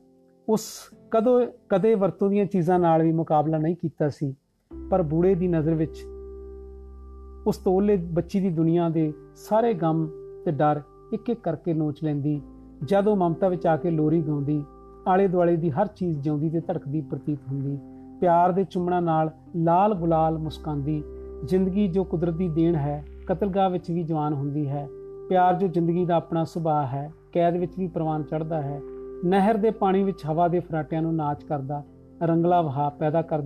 ਉਸ ਕਦੋਂ, ਕਦੇ ਵਰਤੋਂ ਦੀਆਂ ਚੀਜ਼ਾਂ ਨਾਲ ਵੀ ਮੁਕਾਬਲਾ ਨਹੀਂ ਕੀਤਾ ਸੀ। ਪਰ ਬੂੜੇ ਦੀ ਨਜ਼ਰ ਵਿੱਚ ਉਸ ਤੋਲੇ ਬੱਚੀ ਦੀ ਦੁਨੀਆ ਦੇ ਸਾਰੇ ਗਮ ਤੇ ਡਰ ਇੱਕ ਇੱਕ ਕਰਕੇ ਨੋਚ ਲੈਂਦੀ। ਜਦੋਂ ਮਮਤਾ ਵਿੱਚ ਆ ਕੇ ਲੋਰੀ ਗਾਉਂਦੀ ਆਲੇ ਦੁਆਲੇ ਦੀ ਹਰ ਚੀਜ਼ ਜਿਉਂਦੀ ਤੇ ਧੜਕਦੀ ਪ੍ਰਤੀਤ ਹੁੰਦੀ, ਪਿਆਰ ਦੇ ਚੁੰਮਣਾ ਨਾਲ ਲਾਲ ਗੁਲਾਲ ਮੁਸਕਾਂਦੀ ਜ਼ਿੰਦਗੀ ਜੋ ਕੁਦਰਤ ਦੀ ਦੇਣ ਹੈ, ਕਤਲਗਾਹ ਵਿੱਚ ਵੀ ਜਵਾਨ ਹੁੰਦੀ ਹੈ, ਪਿਆਰ ਜੋ ਜ਼ਿੰਦਗੀ ਦਾ ਆਪਣਾ ਸੁਭਾਅ ਹੈ, ਕੈਦ ਵਿੱਚ ਵੀ ਪ੍ਰਵਾਨ ਚੜਦਾ ਹੈ, ਨਹਿਰ ਦੇ ਪਾਣੀ ਵਿੱਚ ਹਵਾ ਦੇ ਫਰਾਟਿਆਂ ਨੂੰ ਨਾਚ ਕਰਦਾ, ਰੰਗਲਾ ਵਹਾ ਪੈਦਾ ਕਰ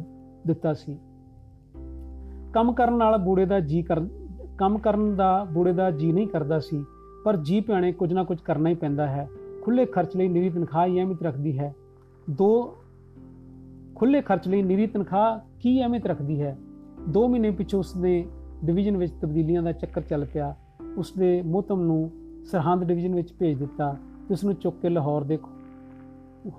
ਦਿੱਤਾ ਸੀ। ਕੰਮ ਕਰਨ ਨਾਲ ਬੂੜੇ ਦਾ ਜੀ ਕਰ ਕੰਮ ਕਰਨ ਦਾ ਬੂੜੇ ਦਾ ਜੀ ਨਹੀਂ ਕਰਦਾ ਸੀ ਪਰ ਜੀ ਪਿਆਣੇ ਕੁਝ ਨਾ ਕੁਝ ਕਰਨਾ ਹੀ ਪੈਂਦਾ ਹੈ। ਖੁੱਲੇ ਖਰਚ ਲਈ ਨਿਰੀ ਤਨਖਾਹ ਅਹਿਮੀਅਤ ਰੱਖਦੀ ਹੈ। ਦੋ ਖੁੱਲੇ ਖਰਚ ਲਈ ਨਿਰੀ ਤਨਖਾਹ ਕੀ ਅਹਿਮੀਅਤ ਰੱਖਦੀ ਹੈ? 2 ਮਹੀਨੇ ਪਿੱਛੋਂ ਉਸਨੇ ਡਿਵੀਜ਼ਨ ਵਿੱਚ ਤਬਦੀਲੀਆਂ ਦਾ ਚੱਕਰ ਚੱਲ ਪਿਆ। ਉਸਦੇ ਮੋਤਮ ਨੂੰ ਸਰਹੰਦ ਡਿਵੀਜ਼ਨ ਵਿੱਚ ਭੇਜ ਦਿੱਤਾ ਤੇ ਉਸ ਨੂੰ ਚੁੱਕ ਕੇ ਲਾਹੌਰ ਦੇ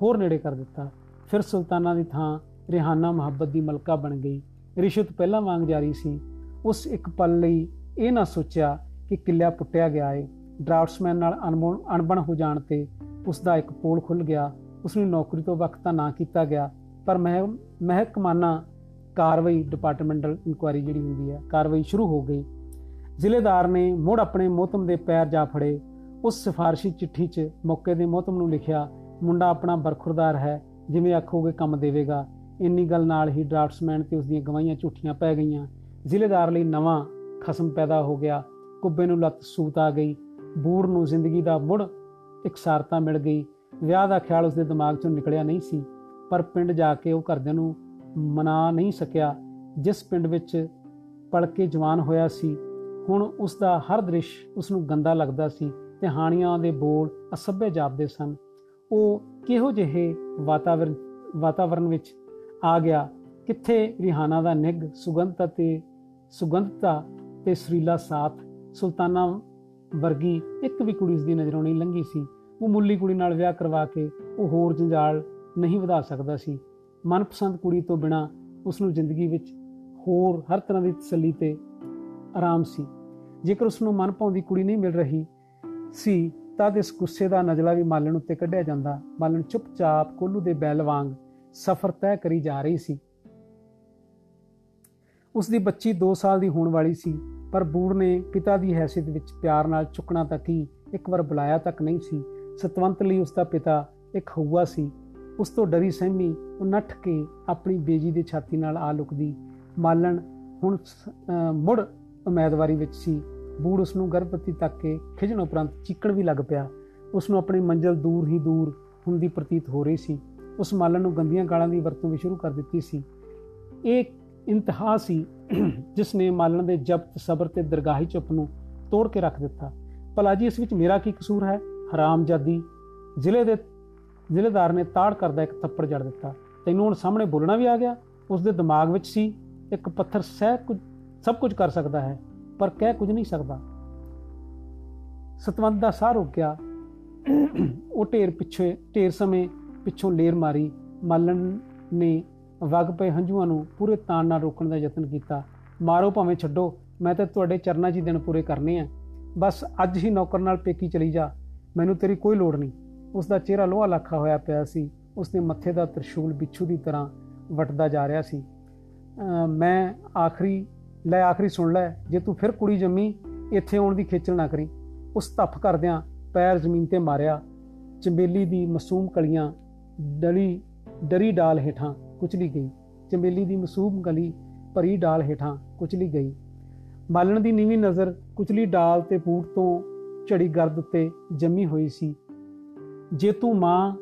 ਹੋਰ ਨੇੜੇ ਕਰ ਦਿੱਤਾ। ਫਿਰ ਸੁਲਤਾਨਾ ਦੀ ਥਾਂ ਰਿਹਾਨਾ ਮੁਹੱਬਤ ਦੀ ਮਲਕਾ ਬਣ ਗਈ। ਰਿਸ਼ਵਤ ਪਹਿਲਾਂ ਵਾਂਗ ਜਾਰੀ ਸੀ। ਉਸ ਇੱਕ ਪਲ ਲਈ ਇਹ ਨਾ ਸੋਚਿਆ ਕਿ ਕਿੱਲਾ ਪੁੱਟਿਆ ਗਿਆ ਏ। ਡਰਾਫਟਸਮੈਨ ਨਾਲ ਅਣਬਣ ਹੋ ਜਾਣ ਤੇ ਉਸ ਦਾ ਇੱਕ ਪੋਲ ਖੁੱਲ ਗਿਆ। ਉਸ ਨੂੰ ਨੌਕਰੀ ਤੋਂ ਵਕਤ ਤਾਂ ਨਾ ਕੀਤਾ ਗਿਆ, ਪਰ ਮਹਿ ਮਹਿਕਮਾਨਾ ਕਾਰਵਾਈ ਡਿਪਾਰਟਮੈਂਟਲ ਇਨਕੁਆਰੀ ਜਿਹੜੀ ਹੁੰਦੀ ਹੈ, ਕਾਰਵਾਈ ਸ਼ੁਰੂ ਹੋ ਗਈ। ਜ਼ਿਲ੍ਹੇਦਾਰ ਨੇ ਮੁੜ ਆਪਣੇ ਮੋਤਮ ਦੇ ਪੈਰ ਜਾ ਫੜੇ। ਉਸ ਸਿਫਾਰਸ਼ੀ ਚਿੱਠੀ 'ਚ ਮੌਕੇ ਦੇ ਮੋਤਮ ਨੂੰ ਲਿਖਿਆ, ਮੁੰਡਾ ਆਪਣਾ ਬਰਖੁਰਦਾਰ ਹੈ, ਜਿਵੇਂ ਆਖੋਗੇ ਕੰਮ ਦੇਵੇਗਾ। ਇੰਨੀ ਗੱਲ ਨਾਲ ਹੀ ਡਰਾਫਟਸਮੈਨ ਤੇ ਉਸ ਦੀਆਂ ਗਵਾਹੀਆਂ ਝੂਠੀਆਂ ਪੈ ਗਈਆਂ। ਜ਼ਿਲ੍ਹੇਦਾਰ ਲਈ ਨਵਾਂ ਖਸਮ ਪੈਦਾ ਹੋ ਗਿਆ। ਕੁੱਬੇ ਨੂੰ ਲੱਤ ਸੂਤ ਆ ਗਈ। ਬੂੜ ਨੂੰ ਜ਼ਿੰਦਗੀ ਦਾ ਮੁੜ ਇਕਸਾਰਤਾ ਮਿਲ ਗਈ। ਵਿਆਹ ਦਾ ਖਿਆਲ ਉਸਦੇ ਦਿਮਾਗ ਚੋਂ ਨਿਕਲਿਆ ਨਹੀਂ ਸੀ, ਪਰ ਪਿੰਡ ਜਾ ਕੇ ਉਹ ਘਰਦਿਆਂ ਨੂੰ ਮਨਾ ਨਹੀਂ ਸਕਿਆ, ਜਿਸ ਪਿੰਡ ਵਿੱਚ ਪੜ ਕੇ ਜਵਾਨ ਹੋਇਆ ਸੀ। ਹੁਣ ਉਸ ਦਾ ਹਰ ਦ੍ਰਿਸ਼ ਉਸ ਨੂੰ ਗੰਦਾ ਲੱਗਦਾ ਸੀ ਤੇ ਹਾਣੀਆਂ ਦੇ ਬੋਲ ਅਸਭ्य ਜਾਪਦੇ ਸਨ। ਉਹ ਕਿਹੋ ਜਿਹੇ ਵਾਤਾਵਰਣ ਵਾਤਾਵਰਣ ਵਿੱਚ ਆ ਗਿਆ, ਕਿੱਥੇ ਰਿਹਾਨਾ ਦਾ ਨਿਗ ਸੁਗੰਧਤਾ ਤੇ ਸੁਗੰਧਤਾ ਤੇ ਸਰੀਲਾ ਸਾਥ, ਸੁਲਤਾਨਾ ਵਰਗੀ ਇੱਕ ਵੀ ਕੁੜੀ ਉਸ ਦੀ ਨਜ਼ਰੋਂ ਨਹੀਂ ਲੰਘੀ ਸੀ। ਉਹ ਮੁੱਲੀ ਕੁੜੀ ਨਾਲ ਵਿਆਹ ਕਰਵਾ ਕੇ ਉਹ ਹੋਰ ਜੰਜਾਲ ਨਹੀਂ ਵਧਾ ਸਕਦਾ ਸੀ। ਮਨਪਸੰਦ ਕੁੜੀ ਤੋਂ ਬਿਨਾ ਉਸ ਨੂੰ ਜ਼ਿੰਦਗੀ ਵਿੱਚ ਹੋਰ ਹਰ ਤਰ੍ਹਾਂ ਦੀ ਤਸੱਲੀ ਤੇ ਆਰਾਮ ਸੀ। ਜੇਕਰ ਉਸ ਨੂੰ ਮਨ ਪਾਉਂਦੀ ਕੁੜੀ ਨਹੀਂ ਮਿਲ ਰਹੀ ਸੀ ਤਦ ਇਸ ਗੁੱਸੇ ਦਾ ਨਜ਼ਲਾ ਵੀ ਮਾਲਣ ਉੱਤੇ ਕੱਢਿਆ ਜਾਂਦਾ। ਮਾਲਣ ਚੁੱਪਚਾਪ ਕੋਲੂ ਦੇ ਬੈਲ ਵਾਂਗ ਸਫ਼ਰ ਤੈਅ ਕਰੀ ਜਾ ਰਹੀ ਸੀ। ਉਸ ਦੀ ਬੱਚੀ 2 ਸਾਲ ਦੀ ਹੋਣ ਵਾਲੀ ਸੀ। ਪਰ ਬੂੜ ਨੇ ਪਿਤਾ ਦੀ ਹੈਸੀਅਤ ਵਿੱਚ ਪਿਆਰ ਨਾਲ ਚੁੱਕਣਾ ਤਾਂ ਕੀ ਇੱਕ ਵਾਰ ਬੁਲਾਇਆ ਤੱਕ ਨਹੀਂ ਸੀ। ਸਤਵੰਤ ਲਈ ਉਸ ਦਾ ਪਿਤਾ ਇੱਕ ਹਊਆ ਸੀ। ਉਸ ਤੋਂ ਡਰੀ ਸਹਿਮੀ ਉਹ ਨੱਠ ਕੇ ਆਪਣੀ ਬੇਜੀ ਦੇ ਛਾਤੀ ਨਾਲ ਆ ਲੁਕਦੀ। ਮਾਲਣ ਹੁਣ ਮੁੜ ਉਮੀਦਵਾਰੀ ਵਿੱਚ ਸੀ। ਬੂੜ ਉਸ ਨੂੰ ਗਰਭਵਤੀ ਤੱਕ ਕੇ ਖਿਜਣ ਉਪਰੰਤ ਚੀਕਣ ਵੀ ਲੱਗ ਪਿਆ। ਉਸ ਨੂੰ ਆਪਣੀ ਮੰਜ਼ਲ ਦੂਰ ਹੀ ਦੂਰ ਹੁੰਦੀ ਪ੍ਰਤੀਤ ਹੋ ਰਹੀ ਸੀ। ਉਸ ਮਾਲਣ ਨੂੰ ਗੰਦੀਆਂ ਗਾਲਾਂ ਦੀ ਵਰਤੋਂ ਵੀ ਸ਼ੁਰੂ ਕਰ ਦਿੱਤੀ ਸੀ। ਇਹ ਇੰਤਹਾ ਸੀ ਜਿਸ ਨੇ ਮਾਲਣ ਦੇ ਜਬਤ, ਸਬਰ ਤੇ ਦਰਗਾਹੀ ਚੁੱਪ ਨੂੰ ਤੋੜ ਕੇ ਰੱਖ ਦਿੱਤਾ। ਭਲਾ ਜੀ, ਇਸ ਵਿੱਚ ਮੇਰਾ ਕੀ ਕਸੂਰ ਹੈ? ਹਰਾਮਜ਼ਾਦੀ ਜ਼ਿਲ੍ਹੇ ਦੇ ਜ਼ਿਲ੍ਹੇਦਾਰ ਨੇ ਤਾੜ ਕਰਦਾ ਇੱਕ ਥੱਪੜ ਜੜ ਦਿੱਤਾ। ਤੈਨੂੰ ਹੁਣ ਸਾਹਮਣੇ ਬੋਲਣਾ ਵੀ ਆ ਗਿਆ। ਉਸ ਦੇ ਦਿਮਾਗ ਵਿੱਚ ਸੀ, ਇੱਕ ਪੱਥਰ ਸਹਿ ਕੁਝ, ਸਭ ਕੁਝ ਕਰ ਸਕਦਾ ਹੈ, ਪਰ ਕਹਿ ਕੁਝ ਨਹੀਂ ਸਕਦਾ। ਸਤਵੰਤ ਦਾ ਸਾਹ ਰੁਕਿਆ ਉਹ ਢੇਰ ਪਿੱਛੇ, ਢੇਰ ਸਮੇਂ ਪਿੱਛੋਂ ਲੇਰ ਮਾਰੀ। ਮਾਲਣ ਨੇ ਵਗ ਪਏ ਹੰਝੂਆਂ ਨੂੰ ਪੂਰੇ ਤਾਣ ਨਾਲ ਰੋਕਣ ਦਾ ਯਤਨ ਕੀਤਾ। ਮਾਰੋ ਭਾਵੇਂ ਛੱਡੋ, ਮੈਂ ਤਾਂ ਤੁਹਾਡੇ ਚਰਨਾਂ 'ਚ ਦਿਨ ਪੂਰੇ ਕਰਨੇ ਆ। ਬਸ ਅੱਜ ਹੀ ਨੌਕਰ ਨਾਲ ਪੇਕੀ ਚਲੀ ਜਾ। ਮੈਨੂੰ ਤੇਰੀ ਕੋਈ ਲੋੜ ਨਹੀਂ। ਉਸ ਦਾ ਚਿਹਰਾ ਲੋਹਾ ਲੱਖਾ ਹੋਇਆ ਪਿਆ ਸੀ। ਉਸ ਦੇ ਮੱਥੇ ਦਾ ਤ੍ਰਿਸ਼ੂਲ ਬਿੱਛੂ ਦੀ ਤਰ੍ਹਾਂ ਵਟਦਾ ਜਾ ਰਿਹਾ ਸੀ। ਮੈਂ ਆਖਰੀ, ਲੈ ਆਖਰੀ ਸੁਣ ਲੈ, ਜੇ ਤੂੰ ਫਿਰ ਕੁੜੀ ਜੰਮੀ, ਇੱਥੇ ਆਉਣ ਦੀ ਖੇਚਲ ਨਾ ਕਰੀ। ਉਸ ਧੱਫ ਕਰਦਿਆਂ ਪੈਰ ਜ਼ਮੀਨ ਤੇ ਮਾਰਿਆ। ਚੰਬੇਲੀ ਦੀ ਮਾਸੂਮ ਕਲੀਆਂ ਡਲੀ, ਡਰੀ ਡਾਲ ਹੇਠਾਂ ਕੁਚਲੀ ਗਈ। ਚੰਬੇਲੀ ਦੀ ਮਾਸੂਮ ਗਲੀ ਭਰੀ ਡਾਲ ਹੇਠਾਂ ਕੁਚਲੀ ਗਈ। ਮਾਲਣ ਦੀ ਨੀਵੀਂ ਨਜ਼ਰ ਕੁਚਲੀ ਡਾਲ ਤੇ ਫੂਟ ਤੋਂ ਝੜੀ ਗਰਦ ਉੱਤੇ ਜੰਮੀ ਹੋਈ ਸੀ। ਜੇ ਤੂੰ ਮਾਂ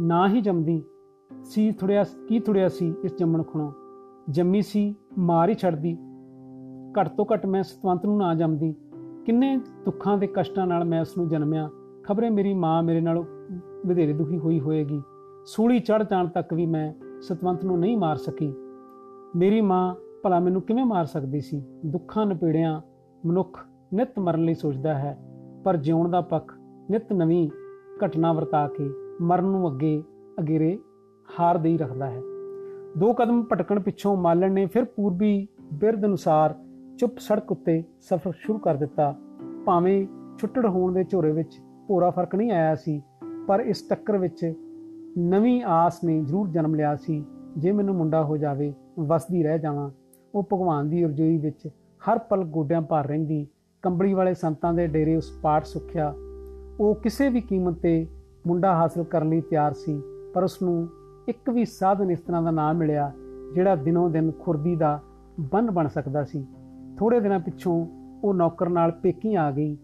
ਨਾ ਹੀ ਜੰਮਦੀ, ਸੀ ਥੁੜਿਆ ਕੀ ਥੁੜਿਆ ਸੀ ਇਸ ਜੰਮਣ ਖਣੋ? ਜੰਮੀ ਸੀ, ਮਾਰ ਹੀ ਛੱਡਦੀ। ਘੱਟ ਤੋਂ ਘੱਟ ਮੈਂ ਸਤਵੰਤ ਨੂੰ ਨਾ ਜੰਮਦੀ। ਕਿੰਨੇ ਦੁੱਖਾਂ ਦੇ ਕਸ਼ਟਾਂ ਨਾਲ ਮੈਂ ਉਸ ਨੂੰ ਜਨਮਿਆ। ਖਬਰੇ ਮੇਰੀ ਮਾਂ ਮੇਰੇ ਨਾਲ ਵਧੇਰੇ ਦੁਖੀ ਹੋਈ ਹੋਏਗੀ। ਸੂਲੀ ਚੜ ਜਾਣ ਤੱਕ ਵੀ ਮੈਂ ਸਤਵੰਤ ਨੂੰ ਨਹੀਂ ਮਾਰ ਸਕੀ। ਮੇਰੀ ਮਾਂ ਭਲਾ ਮੈਨੂੰ ਕਿਵੇਂ ਮਾਰ ਸਕਦੀ ਸੀ? ਦੁੱਖਾਂ, ਨਪੀੜਿਆਂ ਮਨੁੱਖ ਨਿਤ ਮਰਨ ਲਈ ਸੋਚਦਾ ਹੈ, ਪਰ ਜਿਉਣ ਦਾ ਪੱਖ ਨਿਤ ਨਵੀਂ ਘਟਨਾ ਵਰਤਾ ਕੇ ਮਰਨ ਨੂੰ ਅੱਗੇ ਅਗੇਰੇ ਹਾਰ ਦੇ ਹੀ ਰੱਖਦਾ ਹੈ। ਦੋ ਕਦਮ ਭਟਕਣ ਪਿੱਛੋਂ ਮਾਲਣ ਨੇ ਫਿਰ ਪੂਰਬੀ ਬਿਰਧ ਅਨੁਸਾਰ ਚੁੱਪ ਸੜਕ ਉੱਤੇ ਸਫ਼ਰ ਸ਼ੁਰੂ ਕਰ ਦਿੱਤਾ। ਭਾਵੇਂ ਛੁੱਟੜ ਹੋਣ ਦੇ ਝੋਰੇ ਵਿੱਚ ਪੂਰਾ ਫ਼ਰਕ ਨਹੀਂ ਆਇਆ ਸੀ, ਪਰ ਇਸ ਟੱਕਰ ਵਿੱਚ ਨਵੀਂ ਆਸ ਨੇ ਜ਼ਰੂਰ ਜਨਮ ਲਿਆ ਸੀ। ਜੇ ਮੈਨੂੰ ਮੁੰਡਾ ਹੋ ਜਾਵੇ, ਵਸਦੀ ਰਹਿ ਜਾਵਾਂ। ਉਹ ਭਗਵਾਨ ਦੀ ਅਰਜ਼ੋਈ ਵਿੱਚ ਹਰ ਪਲ ਗੋਡਿਆਂ ਭਾਰ ਰਹਿੰਦੀ, ਕੰਬਲੀ ਵਾਲੇ ਸੰਤਾਂ ਦੇ ਡੇਰੇ ਉਸ ਪਾਠ ਸੁਖਿਆ। ਉਹ ਕਿਸੇ ਵੀ ਕੀਮਤ ਤੇ ਮੁੰਡਾ ਹਾਸਲ ਕਰਨ ਲਈ ਤਿਆਰ ਸੀ, ਪਰ ਉਸ ਨੂੰ ਇੱਕ ਵੀ ਸਾਧਨ ਇਸ ਤਰ੍ਹਾਂ ਦਾ ਨਾਮ ਮਿਲਿਆ, ਜਿਹੜਾ ਦਿਨੋਂ ਦਿਨ ਖੁਰਦੀ ਦਾ ਬੰਨ ਬਣ ਸਕਦਾ ਸੀ। ਥੋੜੇ ਦਿਨਾਂ ਪਿੱਛੋਂ ਉਹ ਨੌਕਰ ਨਾਲ ਪੇਕੀ ਆ ਗਈ।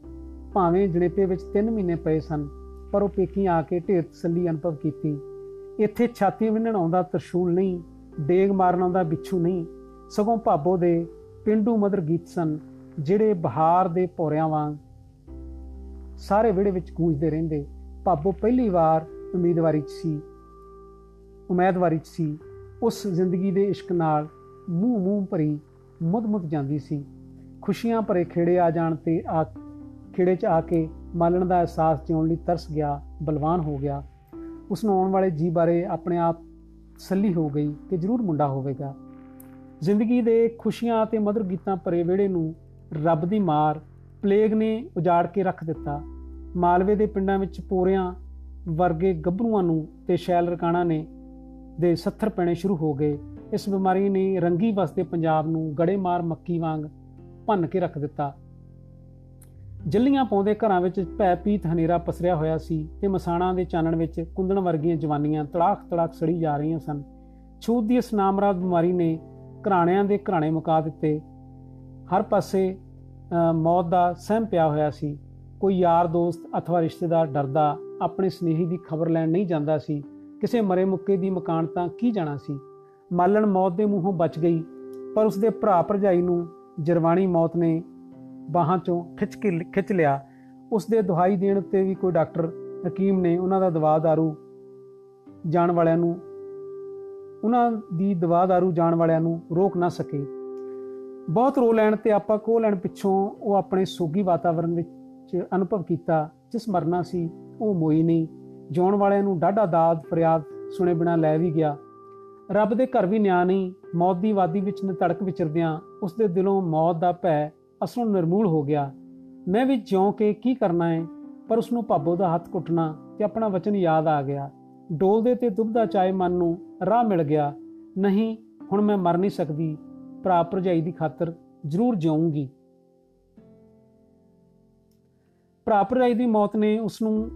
ਭਾਵੇਂ ਜਣੇਪੇ ਵਿੱਚ 3 ਮਹੀਨੇ ਪਏ ਸਨ ਪਰ ਉਹ ਪੇਕੀ ਆ ਕੇ ਢੇਰ ਤਸੱਲੀ ਅਨੁਭਵ ਕੀਤੀ। ਇੱਥੇ ਛਾਤੀ ਵਿੰਨਣ ਆਉਂਦਾ ਤਰਸ਼ੂਲ ਨਹੀਂ, ਡੇਗ ਮਾਰਨ ਆਉਂਦਾ ਬਿੱਛੂ ਨਹੀਂ। ਸਗੋਂ ਭਾਬੋ ਦੇ ਪਿੰਡੂ ਮਦਰ ਗੀਤ ਸਨ, ਜਿਹੜੇ ਬਹਾਰ ਦੇ ਪੌਰਿਆਂ ਵਾਂਗ ਸਾਰੇ ਵਿੜੇ ਵਿੱਚ ਗੂੰਜਦੇ ਰਹਿੰਦੇ। ਭਾਬੋ ਪਹਿਲੀ ਵਾਰ ਉਮੀਦਵਾਰੀ 'ਚ ਸੀ, ਉਮੀਦਵਾਰੀ 'ਚ ਸੀ। ਉਸ ਜ਼ਿੰਦਗੀ ਦੇ ਇਸ਼ਕ ਨਾਲ ਮੂੰਹ ਮੂੰਹ ਭਰੀ ਮੁੱਦ-ਮੁੱਦ ਜਾਂਦੀ ਸੀ। ਖੁਸ਼ੀਆਂ ਭਰੇ ਖੇੜੇ ਆ ਜਾਣ ਤੇ ਆ, ਖੇੜੇ 'ਚ ਆ ਕੇ ਮਾਲਣ ਦਾ ਅਹਿਸਾਸ ਜਿਉਣ ਲਈ ਤਰਸ ਗਿਆ, ਬਲਵਾਨ ਹੋ ਗਿਆ। ਉਸ ਨੂੰ ਆਉਣ ਵਾਲੇ ਜੀ ਬਾਰੇ ਆਪਣੇ ਆਪ ਸੱਲੀ ਹੋ ਗਈ ਕਿ ਜ਼ਰੂਰ ਮੁੰਡਾ ਹੋਵੇਗਾ। ਜ਼ਿੰਦਗੀ ਦੇ ਖੁਸ਼ੀਆਂ ਤੇ ਮਧੁਰ ਗੀਤਾਂ ਭਰੇ ਵਿਹੜੇ ਨੂੰ ਰੱਬ ਦੀ ਮਾਰ, ਪਲੇਗ ਨੇ ਉਜਾੜ ਕੇ ਰੱਖ ਦਿੱਤਾ। ਮਾਲਵੇ ਦੇ ਪਿੰਡਾਂ ਵਿੱਚ ਪੋਰਿਆਂ ਵਰਗੇ ਗੱਭਰੂਆਂ ਨੂੰ ਤੇ ਸ਼ੈਲ ਰਕਾਣਾ ਨੇ ਦੇ ਸੱਥਰ ਪੈਣੇ ਸ਼ੁਰੂ ਹੋ ਗਏ। ਇਸ ਬਿਮਾਰੀ ਨੇ ਰੰਗੀ ਵਸਦੇ ਪੰਜਾਬ ਨੂੰ ਗੜੇ ਮਾਰ ਮੱਕੀ ਵਾਂਗ ਭੰਨ ਕੇ ਰੱਖ ਦਿੱਤਾ। ਜੱਲੀਆਂ ਪਾਉਂਦੇ ਘਰਾਂ ਵਿੱਚ ਭੈ ਪੀਤ ਹਨੇਰਾ ਪਸਰਿਆ ਹੋਇਆ ਸੀ ਤੇ ਮਸਾਣਾ ਦੇ ਚਾਨਣ ਵਿੱਚ ਕੁੰਦਣ ਵਰਗੀਆਂ ਜਵਾਨੀਆਂ ਤੜਾਖ ਤੜਾਖ ਸੜੀ ਜਾ ਰਹੀਆਂ ਸਨ। ਛੂਤ ਦੀ ਇਸ ਨਾਮਰਾਦ ਬਿਮਾਰੀ ਨੇ ਘਰਾਣਿਆਂ ਦੇ ਘਰਾਣੇ ਮੁਕਾ ਦਿੱਤੇ। ਹਰ ਪਾਸੇ ਮੌਤ ਦਾ ਸਹਿਮ ਪਿਆ ਹੋਇਆ ਸੀ। ਕੋਈ ਯਾਰ, ਦੋਸਤ ਅਥਵਾ ਰਿਸ਼ਤੇਦਾਰ ਡਰਦਾ, ਆਪਣੇ ਸਨੇਹੀ ਦੀ ਖਬਰ ਲੈਣ ਨਹੀਂ ਜਾਂਦਾ ਸੀ। ਕਿਸੇ ਮਰੇ ਮੁੱਕੇ ਦੀ ਮਕਾਨ ਤਾਂ ਕੀ ਜਾਣਾ ਸੀ? ਮਾਲਣ ਮੌਤ ਦੇ ਮੂੰਹੋਂ ਬਚ ਗਈ, ਪਰ ਉਸਦੇ ਭਰਾ ਭਰਜਾਈ ਨੂੰ ਜਰਵਾਣੀ ਮੌਤ ਨੇ ਬਾਹਾਂ ਚੋਂ ਖਿੱਚ ਕੇ ਖਿੱਚ ਲਿਆ ਉਸ ਦੇ ਦੁਹਾਈ ਦੇਣ ਉੱਤੇ ਵੀ ਕੋਈ ਡਾਕਟਰ ਹਕੀਮ ਨੇ ਉਹਨਾਂ ਦਾ ਦਵਾ दारू ਜਾਣ ਵਾਲਿਆਂ ਨੂੰ ਉਹਨਾਂ ਦੀ ਦਵਾ दारू ਜਾਣ ਵਾਲਿਆਂ ਨੂੰ ਰੋਕ ਨਾ ਸਕੇ ਬਹੁਤ ਰੋ ਲੈਣ ਤੇ ਆਪਾਂ ਕੋ ਲੈਣ ਪਿੱਛੋਂ ਉਹ ਆਪਣੇ ਸੋਗੀ ਵਾਤਾਵਰਣ ਵਿੱਚ ਅਨੁਭਵ ਕੀਤਾ ਜਿਸ ਮਰਨਾ ਸੀ ਉਹ ਮੋਈ ਨਹੀਂ ਜਿਉਣ ਵਾਲਿਆਂ ਨੂੰ ਡਾਢਾ ਦਾਦ ਫਰਿਆਦ ਸੁਣੇ ਬਿਨਾ ਲੈ ਵੀ ਗਿਆ ਰੱਬ ਦੇ ਘਰ ਵੀ ਨਿਆਂ ਨਹੀਂ ਮੌਤ ਦੀ ਵਾਦੀ ਵਿੱਚ ਤੜਕ ਵਿਚਰਦਿਆਂ ਉਸ ਦੇ ਦਿਲੋਂ ਮੌਤ ਦਾ ਭੈ ਅਸਲੋਂ ਨਿਰਮੂਲ ਹੋ ਗਿਆ। ਮੈਂ ਵੀ ਜਿਉਂ ਕੇ ਕੀ ਕਰਨਾ ਹੈ ਪਰ ਉਸ ਨੂੰ ਭਾਬੋ ਦਾ ਹੱਥ ਘੁੱਟਣਾ ਤੇ ਆਪਣਾ ਵਚਨ ਯਾਦ ਆ ਗਿਆ। ਡੋਲਦੇ ਤੇ ਦੁਬਦਾ ਚਾਏ ਮਨ ਨੂੰ ਰਾਹ ਮਿਲ ਗਿਆ। ਨਹੀਂ, ਹੁਣ ਮੈਂ ਮਰ ਨਹੀਂ ਸਕਦੀ। ਭਰਾ ਭਰਜਾਈ ਦੀ ਖਾਤਰ ਜ਼ਰੂਰ ਜਿਉਂਗੀ ਭਰਾ ਭਰਜਾਈ ਦੀ ਮੌਤ ਨੇ ਉਸ ਨੂੰ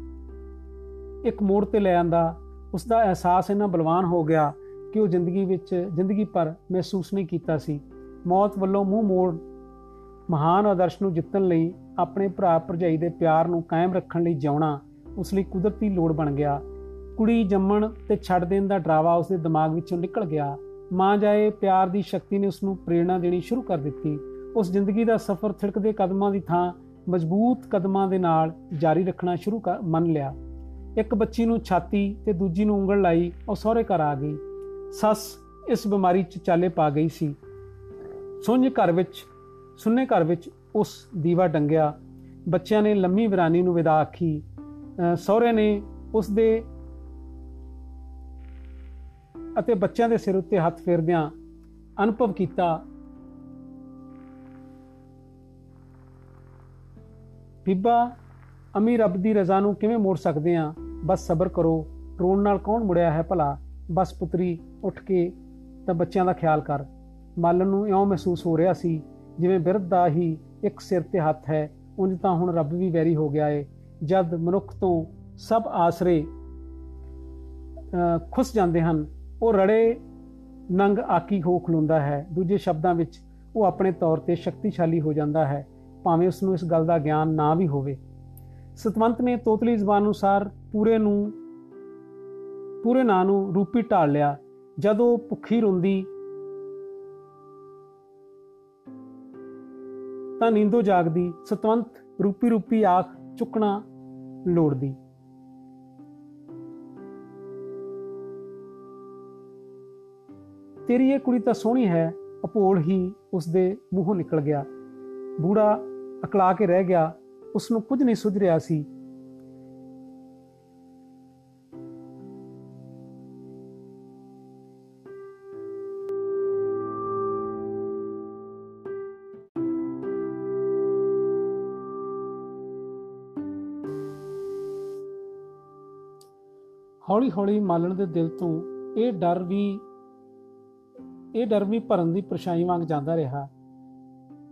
ਇੱਕ ਮੋੜ ਤੇ ਲੈ ਆਂਦਾ। ਉਸ ਦਾ ਅਹਿਸਾਸ ਇਹਨਾਂ ਬਲਵਾਨ ਹੋ ਗਿਆ ਕਿ ਉਹ ਜ਼ਿੰਦਗੀ ਵਿੱਚ, ਜ਼ਿੰਦਗੀ ਪਰ ਮਹਿਸੂਸ ਨਹੀਂ ਕੀਤਾ ਸੀ। ਮੌਤ ਵੱਲੋਂ ਮੂੰਹ ਮੋੜ ਮਹਾਨ ਆਦਰਸ਼ ਨੂੰ ਜਿੱਤਣ ਲਈ ਆਪਣੇ ਭਰਾ ਭਰਜਾਈ ਦੇ ਪਿਆਰ ਨੂੰ ਕਾਇਮ ਰੱਖਣ ਲਈ ਜਿਉਣਾ ਉਸ ਲਈ ਕੁਦਰਤੀ ਲੋੜ ਬਣ ਗਿਆ। ਕੁੜੀ ਜੰਮਣ ਤੇ ਛੱਡ ਦੇਣ ਦਾ ਡਰਾਵਾ ਉਸ ਦੇ ਦਿਮਾਗ ਵਿੱਚੋਂ ਨਿਕਲ ਗਿਆ। ਮਾਂ ਜਾਏ ਪਿਆਰ ਦੀ ਸ਼ਕਤੀ ਨੇ ਉਸ ਨੂੰ ਪ੍ਰੇਰਣਾ ਦੇਣੀ ਸ਼ੁਰੂ ਕਰ ਦਿੱਤੀ। ਉਸ ਜ਼ਿੰਦਗੀ ਦਾ ਸਫ਼ਰ ਥਿੜਕਦੇ ਕਦਮਾਂ ਦੀ ਥਾਂ, ਮਜ਼ਬੂਤ ਕਦਮਾਂ ਦੇ ਨਾਲ ਜਾਰੀ ਰੱਖਣਾ ਸ਼ੁਰੂ ਕਰ ਮੰਨ ਲਿਆ। ਇੱਕ ਬੱਚੀ ਨੂੰ ਛਾਤੀ ਤੇ ਦੂਜੀ ਨੂੰ ਉਂਗਲ ਲਾਈ ਉਹ ਸਹੁਰੇ ਘਰ ਆ ਗਈ। ਸੱਸ ਇਸ ਬਿਮਾਰੀ 'ਚ ਚਾਲੇ ਪਾ ਗਈ ਸੀ। ਸੁੰਝ ਘਰ ਵਿੱਚ ਸੁੰਨੇ ਘਰ ਵਿੱਚ ਉਸ ਦੀਵਾ ਡੰਗਿਆ। ਬੱਚਿਆਂ ਨੇ ਲੰਮੀ ਵਿਰਾਨੀ ਨੂੰ ਵਿਦਾ ਆਖੀ। ਸਹੁਰੇ ਨੇ ਉਸ ਦੇ ਅਤੇ ਬੱਚਿਆਂ ਦੇ ਸਿਰ ਉੱਤੇ ਹੱਥ ਫੇਰਦਿਆਂ ਅਨੁਭਵ ਕੀਤਾ। ਬੀਬਾ ਅਮੀ ਰੱਬ ਦੀ ਰਜ਼ਾ ਨੂੰ ਕਿਵੇਂ ਮੋੜ ਸਕਦੇ ਆ? ਬਸ ਸਬਰ ਕਰੋ। ਰੋਣ ਨਾਲ ਕੌਣ ਮੁੜਿਆ ਹੈ ਭਲਾ? ਬਸ ਪੁੱਤਰੀ, ਉੱਠ ਕੇ ਤਾਂ ਬੱਚਿਆਂ ਦਾ ਖਿਆਲ ਕਰ। ਮਾਲਨ ਨੂੰ ਇਉਂ ਮਹਿਸੂਸ ਹੋ ਰਿਹਾ ਸੀ ਜਿਵੇਂ ਬਿਰਧ ਦਾ ਹੀ ਇੱਕ ਸਿਰ ਤੇ ਹੱਥ ਹੈ, ਉਂਝ ਤਾਂ ਹੁਣ ਰੱਬ ਵੀ ਵੈਰੀ ਹੋ ਗਿਆ ਏ। ਜਦ ਮਨੁੱਖ ਤੋਂ ਸਭ ਆਸਰੇ ਖੁੱਸ ਜਾਂਦੇ ਹਨ, ਉਹ ਰੜੇ ਨੰਗ ਆਕੀ ਹੋ ਖਲੁੰਦਾ ਹੈ। ਦੂਜੇ ਸ਼ਬਦਾਂ ਵਿੱਚ, ਉਹ ਆਪਣੇ ਤੌਰ ਤੇ ਸ਼ਕਤੀਸ਼ਾਲੀ ਹੋ ਜਾਂਦਾ ਹੈ, ਭਾਵੇਂ ਉਸ ਨੂੰ ਇਸ ਗੱਲ ਦਾ ਗਿਆਨ ਨਾ ਵੀ ਹੋਵੇ। ਸਤਵੰਤ ਨੇ ਤੋਤਲੀ ਜ਼ਬਾਨ ਅਨੁਸਾਰ ਪੂਰੇ ਨੂੰ, ਪੂਰੇ ਨਾਂ ਨੂੰ ਰੂਪੀ ਢਾਲ ਲਿਆ। ਜਦੋਂ ਭੁੱਖੀ ਰੁੰਦੀ ਤਾਂ ਨੀਂਦੋ ਜਾਗਦੀ, ਸਤਵੰਤ ਰੂਪੀ ਰੂਪੀ ਆਖ ਚੁੱਕਣਾ ਲੋੜਦੀ। ਤੇਰੀ ਇਹ ਕੁੜੀ ਤਾਂ ਸੋਹਣੀ ਹੈ ਅਪੋਲ ਹੀ ਉਸ ਦੇ ਮੂੰਹੋਂ ਨਿਕਲ ਗਿਆ। ਬੂੜਾ ਅਕਲਾ ਕੇ ਰਹਿ ਗਿਆ ਉਸ ਨੂੰ ਕੁਝ ਨਹੀਂ ਸੁਝ ਰਿਹਾ ਸੀ। ਹੌਲੀ-ਹੌਲੀ ਮਾਲਣ ਦੇ ਦਿਲ ਤੋਂ ਇਹ ਡਰ ਵੀ, ਇਹ ਡਰ ਵੀ ਭਰਨ ਦੀ ਪਰਛਾਈ ਵਾਂਗ ਜਾਂਦਾ ਰਿਹਾ।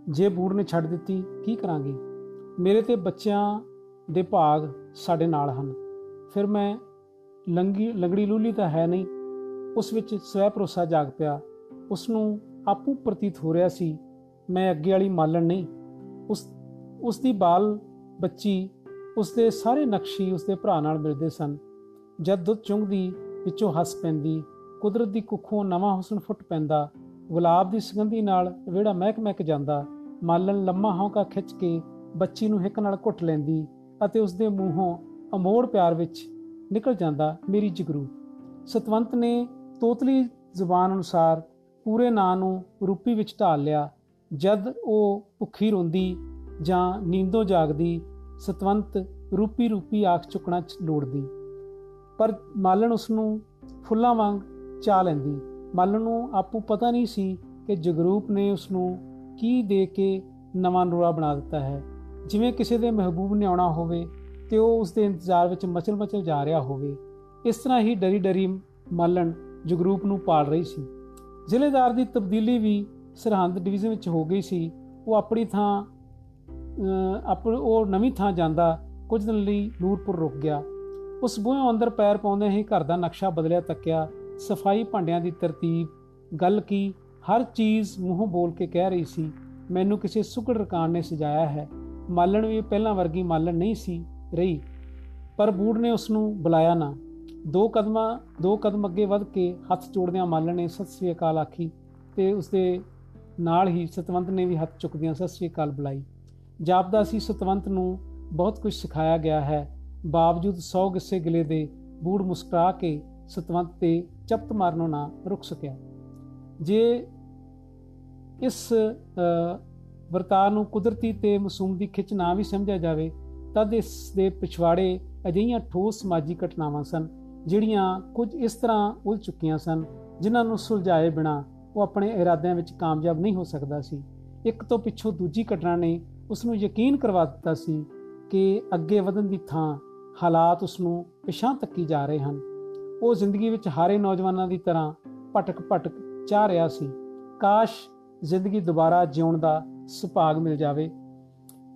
ਜੇ ਬੂੜ ਨੇ ਛੱਡ ਦਿੱਤੀ, ਕੀ ਕਰਾਂਗੀ? ਮੇਰੇ ਤੇ ਬੱਚਿਆਂ ਦੇ ਭਾਗ ਸਾਡੇ ਨਾਲ ਹਨ। ਫਿਰ ਮੈਂ ਲੰਗੀ, ਲੰਗੜੀ ਲੂਲੀ ਤਾਂ ਹੈ ਨਹੀਂ। ਉਸ ਵਿੱਚ ਸਵੈ ਭਰੋਸਾ ਜਾਗ ਪਿਆ। ਉਸ ਨੂੰ ਆਪੂ ਪ੍ਰਤੀਤ ਹੋ ਰਿਹਾ ਸੀ, ਮੈਂ ਅੱਗੇ ਵਾਲੀ ਮਾਲਣ ਨਹੀਂ। ਉਸ ਉਸ ਦੀ ਬਾਲ ਬੱਚੀ, ਉਸ ਦੇ ਸਾਰੇ ਨਕਸ਼ੀ ਉਸ ਦੇ ਭਰਾ ਨਾਲ ਮਿਲਦੇ ਸਨ। ਜਦ ਦੁੱਧ ਚੁੰਗਦੀ ਵਿੱਚੋਂ ਹੱਸ ਪੈਂਦੀ, ਕੁਦਰਤ ਦੀ ਕੁੱਖੋਂ ਨਵਾਂ ਹੁਸਨ ਫੁੱਟ ਪੈਂਦਾ, ਗੁਲਾਬ ਦੀ ਸੁਗੰਧੀ ਨਾਲ ਵਿਹੜਾ ਮਹਿਕ ਮਹਿਕ ਜਾਂਦਾ, ਮਾਲਣ ਲੰਮਾ ਹੌਂਕਾ ਖਿੱਚ ਕੇ ਬੱਚੀ ਨੂੰ ਹਿੱਕ ਨਾਲ ਘੁੱਟ ਲੈਂਦੀ ਅਤੇ ਉਸ ਦੇ ਮੂੰਹੋਂ ਅਮੋੜ ਪਿਆਰ ਵਿੱਚ ਨਿਕਲ ਜਾਂਦਾ, ਮੇਰੀ ਜਗਰੂ। ਸਤਵੰਤ ਨੇ ਤੋਤਲੀ ਜ਼ੁਬਾਨ ਅਨੁਸਾਰ ਪੂਰੇ ਨਾਂ ਨੂੰ ਰੂਪੀ ਵਿੱਚ ਢਾਲ ਲਿਆ। ਜਦ ਉਹ ਭੁੱਖੀ ਰੋਂਦੀ ਜਾਂ ਨੀਂਦੋਂ ਜਾਗਦੀ, ਸਤਵੰਤ ਰੂਪੀ ਰੂਪੀ ਆਖ ਚੁੱਕਣਾ ਲੋੜਦੀ। ਪਰ ਮਾਲਣ ਉਸ ਨੂੰ ਫੁੱਲਾਂ ਵਾਂਗ ਚਾ ਲੈਂਦੀ। ਮਾਲਣ ਨੂੰ ਆਪੂ ਪਤਾ ਨਹੀਂ ਸੀ ਕਿ ਜਗਰੂਪ ਨੇ ਉਸ ਨੂੰ ਕੀ ਦੇ ਕੇ ਨਵਾਂ ਨੂਰਾ ਬਣਾ ਦਿੱਤਾ ਹੈ। ਜਿਵੇਂ ਕਿਸੇ ਦੇ ਮਹਿਬੂਬ ਨੇ ਆਉਣਾ ਹੋਵੇ ਤੇ ਉਹ ਉਸ ਦੇ ਇੰਤਜ਼ਾਰ ਵਿੱਚ ਮਚਲ-ਮਚਲ ਜਾ ਰਿਹਾ ਹੋਵੇ। ਇਸ ਤਰ੍ਹਾਂ ਹੀ ਡਰੀ-ਡਰੀ ਮਾਲਣ ਜਗਰੂਪ ਨੂੰ ਪਾਲ ਰਹੀ ਸੀ। ਜ਼ਿਲ੍ਹੇਦਾਰ ਦੀ ਤਬਦੀਲੀ ਵੀ ਸਰਹੰਦ ਡਿਵੀਜ਼ਨ ਵਿੱਚ ਹੋ ਗਈ ਸੀ। ਉਹ ਆਪਣੀ ਥਾਂ ਆਪਣ ਉਹ ਨਵੀਂ ਥਾਂ ਜਾਂਦਾ ਕੁਝ ਦਿਨ ਲਈ ਨੂਰਪੁਰ ਰੁਕ ਗਿਆ। ਉਸ ਬੂਹੇ ਅੰਦਰ ਪੈਰ ਪਾਉਂਦੇ ਹੀ ਘਰ ਦਾ ਨਕਸ਼ਾ ਬਦਲਿਆ, ਤੱਕਿਆ, ਸਫ਼ਾਈ ਭਾਂਡਿਆਂ ਦੀ ਤਰਤੀਬ, ਗੱਲ ਕੀ, ਹਰ ਚੀਜ਼ ਮੂੰਹੋਂ ਬੋਲ ਕੇ ਕਹਿ ਰਹੀ ਸੀ, ਮੈਨੂੰ ਕਿਸੇ ਸੁਕੜ ਰਕਾਨ ਨੇ ਸਜਾਇਆ ਹੈ, ਮਾਲਣ ਵੀ ਪਹਿਲਾਂ ਵਰਗੀ ਮਾਲਣ ਨਹੀਂ ਸੀ ਰਹੀ, ਪਰ ਬੂੜ ਨੇ ਉਸ ਨੂੰ ਬੁਲਾਇਆ ਨਾ, ਦੋ ਕਦਮਾਂ, ਦੋ ਕਦਮ ਅੱਗੇ ਵੱਧ ਕੇ ਹੱਥ ਜੋੜਦਿਆਂ ਮਾਲਣ ਨੇ ਸਤਿ ਸ੍ਰੀ ਅਕਾਲ ਆਖੀ ਤੇ ਉਸ ਦੇ ਨਾਲ ਹੀ ਸਤਵੰਤ ਨੇ ਵੀ ਹੱਥ ਚੁੱਕਦਿਆਂ ਸਤਿ ਸ੍ਰੀ ਅਕਾਲ ਬੁਲਾਈ, ਜਾਪਦਾ ਸੀ ਸਤਵੰਤ ਨੂੰ ਬਹੁਤ ਕੁਝ ਸਿਖਾਇਆ ਗਿਆ ਹੈ ਬਾਵਜੂਦ 100 ਗਿੱਸੇ ਗਲੇ ਦੇ ਬੂੜ ਮੁਸਕਰਾ ਕੇ ਸਤਵੰਤ ਤੇ ਚਪਤ ਮਾਰਨੋਂ ਨਾ ਰੁਕ ਸਕਿਆ। ਜੇ ਇਸ ਵਰਤਾਰ ਨੂੰ ਕੁਦਰਤੀ ਤੇ ਮਾਸੂਮ ਦੀ ਖਿੱਚ ਨਾ ਵੀ ਸਮਝਿਆ ਜਾਵੇ, ਤਦ ਇਸ ਦੇ ਪਿਛਵਾੜੇ ਅਜਿਹੀਆਂ ਠੋਸ ਸਮਾਜੀ ਘਟਨਾਵਾਂ ਸਨ, ਜਿਹੜੀਆਂ ਕੁਝ ਇਸ ਤਰ੍ਹਾਂ ਉਲ ਚੁੱਕੀਆਂ ਸਨ, ਜਿਨ੍ਹਾਂ ਨੂੰ ਸੁਲਝਾਏ ਬਿਨਾ ਉਹ ਆਪਣੇ ਇਰਾਦਿਆਂ ਵਿੱਚ ਕਾਮਯਾਬ ਨਹੀਂ ਹੋ ਸਕਦਾ ਸੀ। ਇੱਕ ਤੋਂ ਪਿੱਛੋਂ ਦੂਜੀ ਘਟਨਾ ਨੇ ਉਸ ਨੂੰ ਯਕੀਨ ਕਰਵਾ ਦਿੱਤਾ ਸੀ ਕਿ ਅੱਗੇ ਵਧਣ ਦੀ ਥਾਂ ਹਾਲਾਤ ਉਸ ਨੂੰ ਪਿਛਾਂ ਤੱਕੀ ਜਾ ਰਹੇ ਹਨ। ਉਹ ਜ਼ਿੰਦਗੀ ਵਿੱਚ ਹਾਰੇ ਨੌਜਵਾਨਾਂ ਦੀ ਤਰ੍ਹਾਂ ਭਟਕ ਭਟਕ ਚਾਹ ਰਿਹਾ ਸੀ। ਕਾਸ਼ ਜ਼ਿੰਦਗੀ ਦੁਬਾਰਾ ਜਿਉਣ ਦਾ ਸੁਭਾਗ ਮਿਲ ਜਾਵੇ।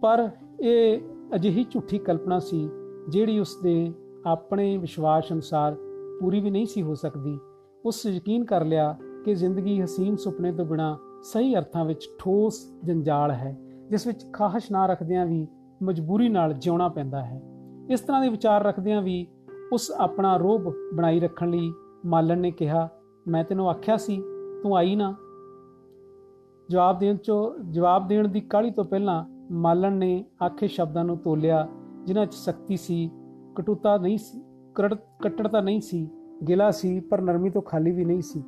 ਪਰ ਇਹ ਅਜਿਹੀ ਝੂਠੀ ਕਲਪਨਾ ਸੀ ਜਿਹੜੀ ਉਸ ਦੇ ਆਪਣੇ ਵਿਸ਼ਵਾਸ ਅਨੁਸਾਰ ਪੂਰੀ ਵੀ ਨਹੀਂ ਸੀ ਹੋ ਸਕਦੀ। ਉਸ ਯਕੀਨ ਕਰ ਲਿਆ ਕਿ ਜ਼ਿੰਦਗੀ ਹਸੀਨ ਸੁਪਨੇ ਤੋਂ ਬਿਨਾ ਸਹੀ ਅਰਥਾਂ ਵਿੱਚ ਠੋਸ ਜੰਜਾਲ ਹੈ, ਜਿਸ ਵਿੱਚ ਖਾਹਸ਼ ਨਾ ਰੱਖਦਿਆਂ ਵੀ ਮਜਬੂਰੀ ਨਾਲ ਜਿਉਣਾ ਪੈਂਦਾ ਹੈ। ਇਸ ਤਰ੍ਹਾਂ ਦੇ ਵਿਚਾਰ ਰੱਖਦਿਆਂ ਵੀ ਉਸ ਆਪਣਾ ਰੋਬ ਬਣਾਈ ਰੱਖਣ ਲਈ ਮਾਲਣ ਨੇ ਕਿਹਾ, ਮੈਂ ਤੈਨੂੰ ਆਖਿਆ ਸੀ, ਤੂੰ ਆਈ ਨਾ। ਜਵਾਬ ਦੇਣ ਚੋ, ਜਵਾਬ ਦੇਣ ਦੀ ਕਾਲੀ ਤੋਂ ਪਹਿਲਾਂ ਮਾਲਣ ਨੇ ਆਖੇ ਸ਼ਬਦਾਂ ਨੂੰ ਤੋਲਿਆ, ਜਿਨ੍ਹਾਂ 'ਚ ਸ਼ਕਤੀ ਸੀ, ਕਟੂਤਾ ਨਹੀਂ ਸੀ ਕੱਟੜਤਾ ਨਹੀਂ ਸੀ, ਗਿਲਾ ਸੀ, ਪਰ ਨਰਮੀ ਤੋਂ ਖਾਲੀ ਵੀ ਨਹੀਂ ਸੀ।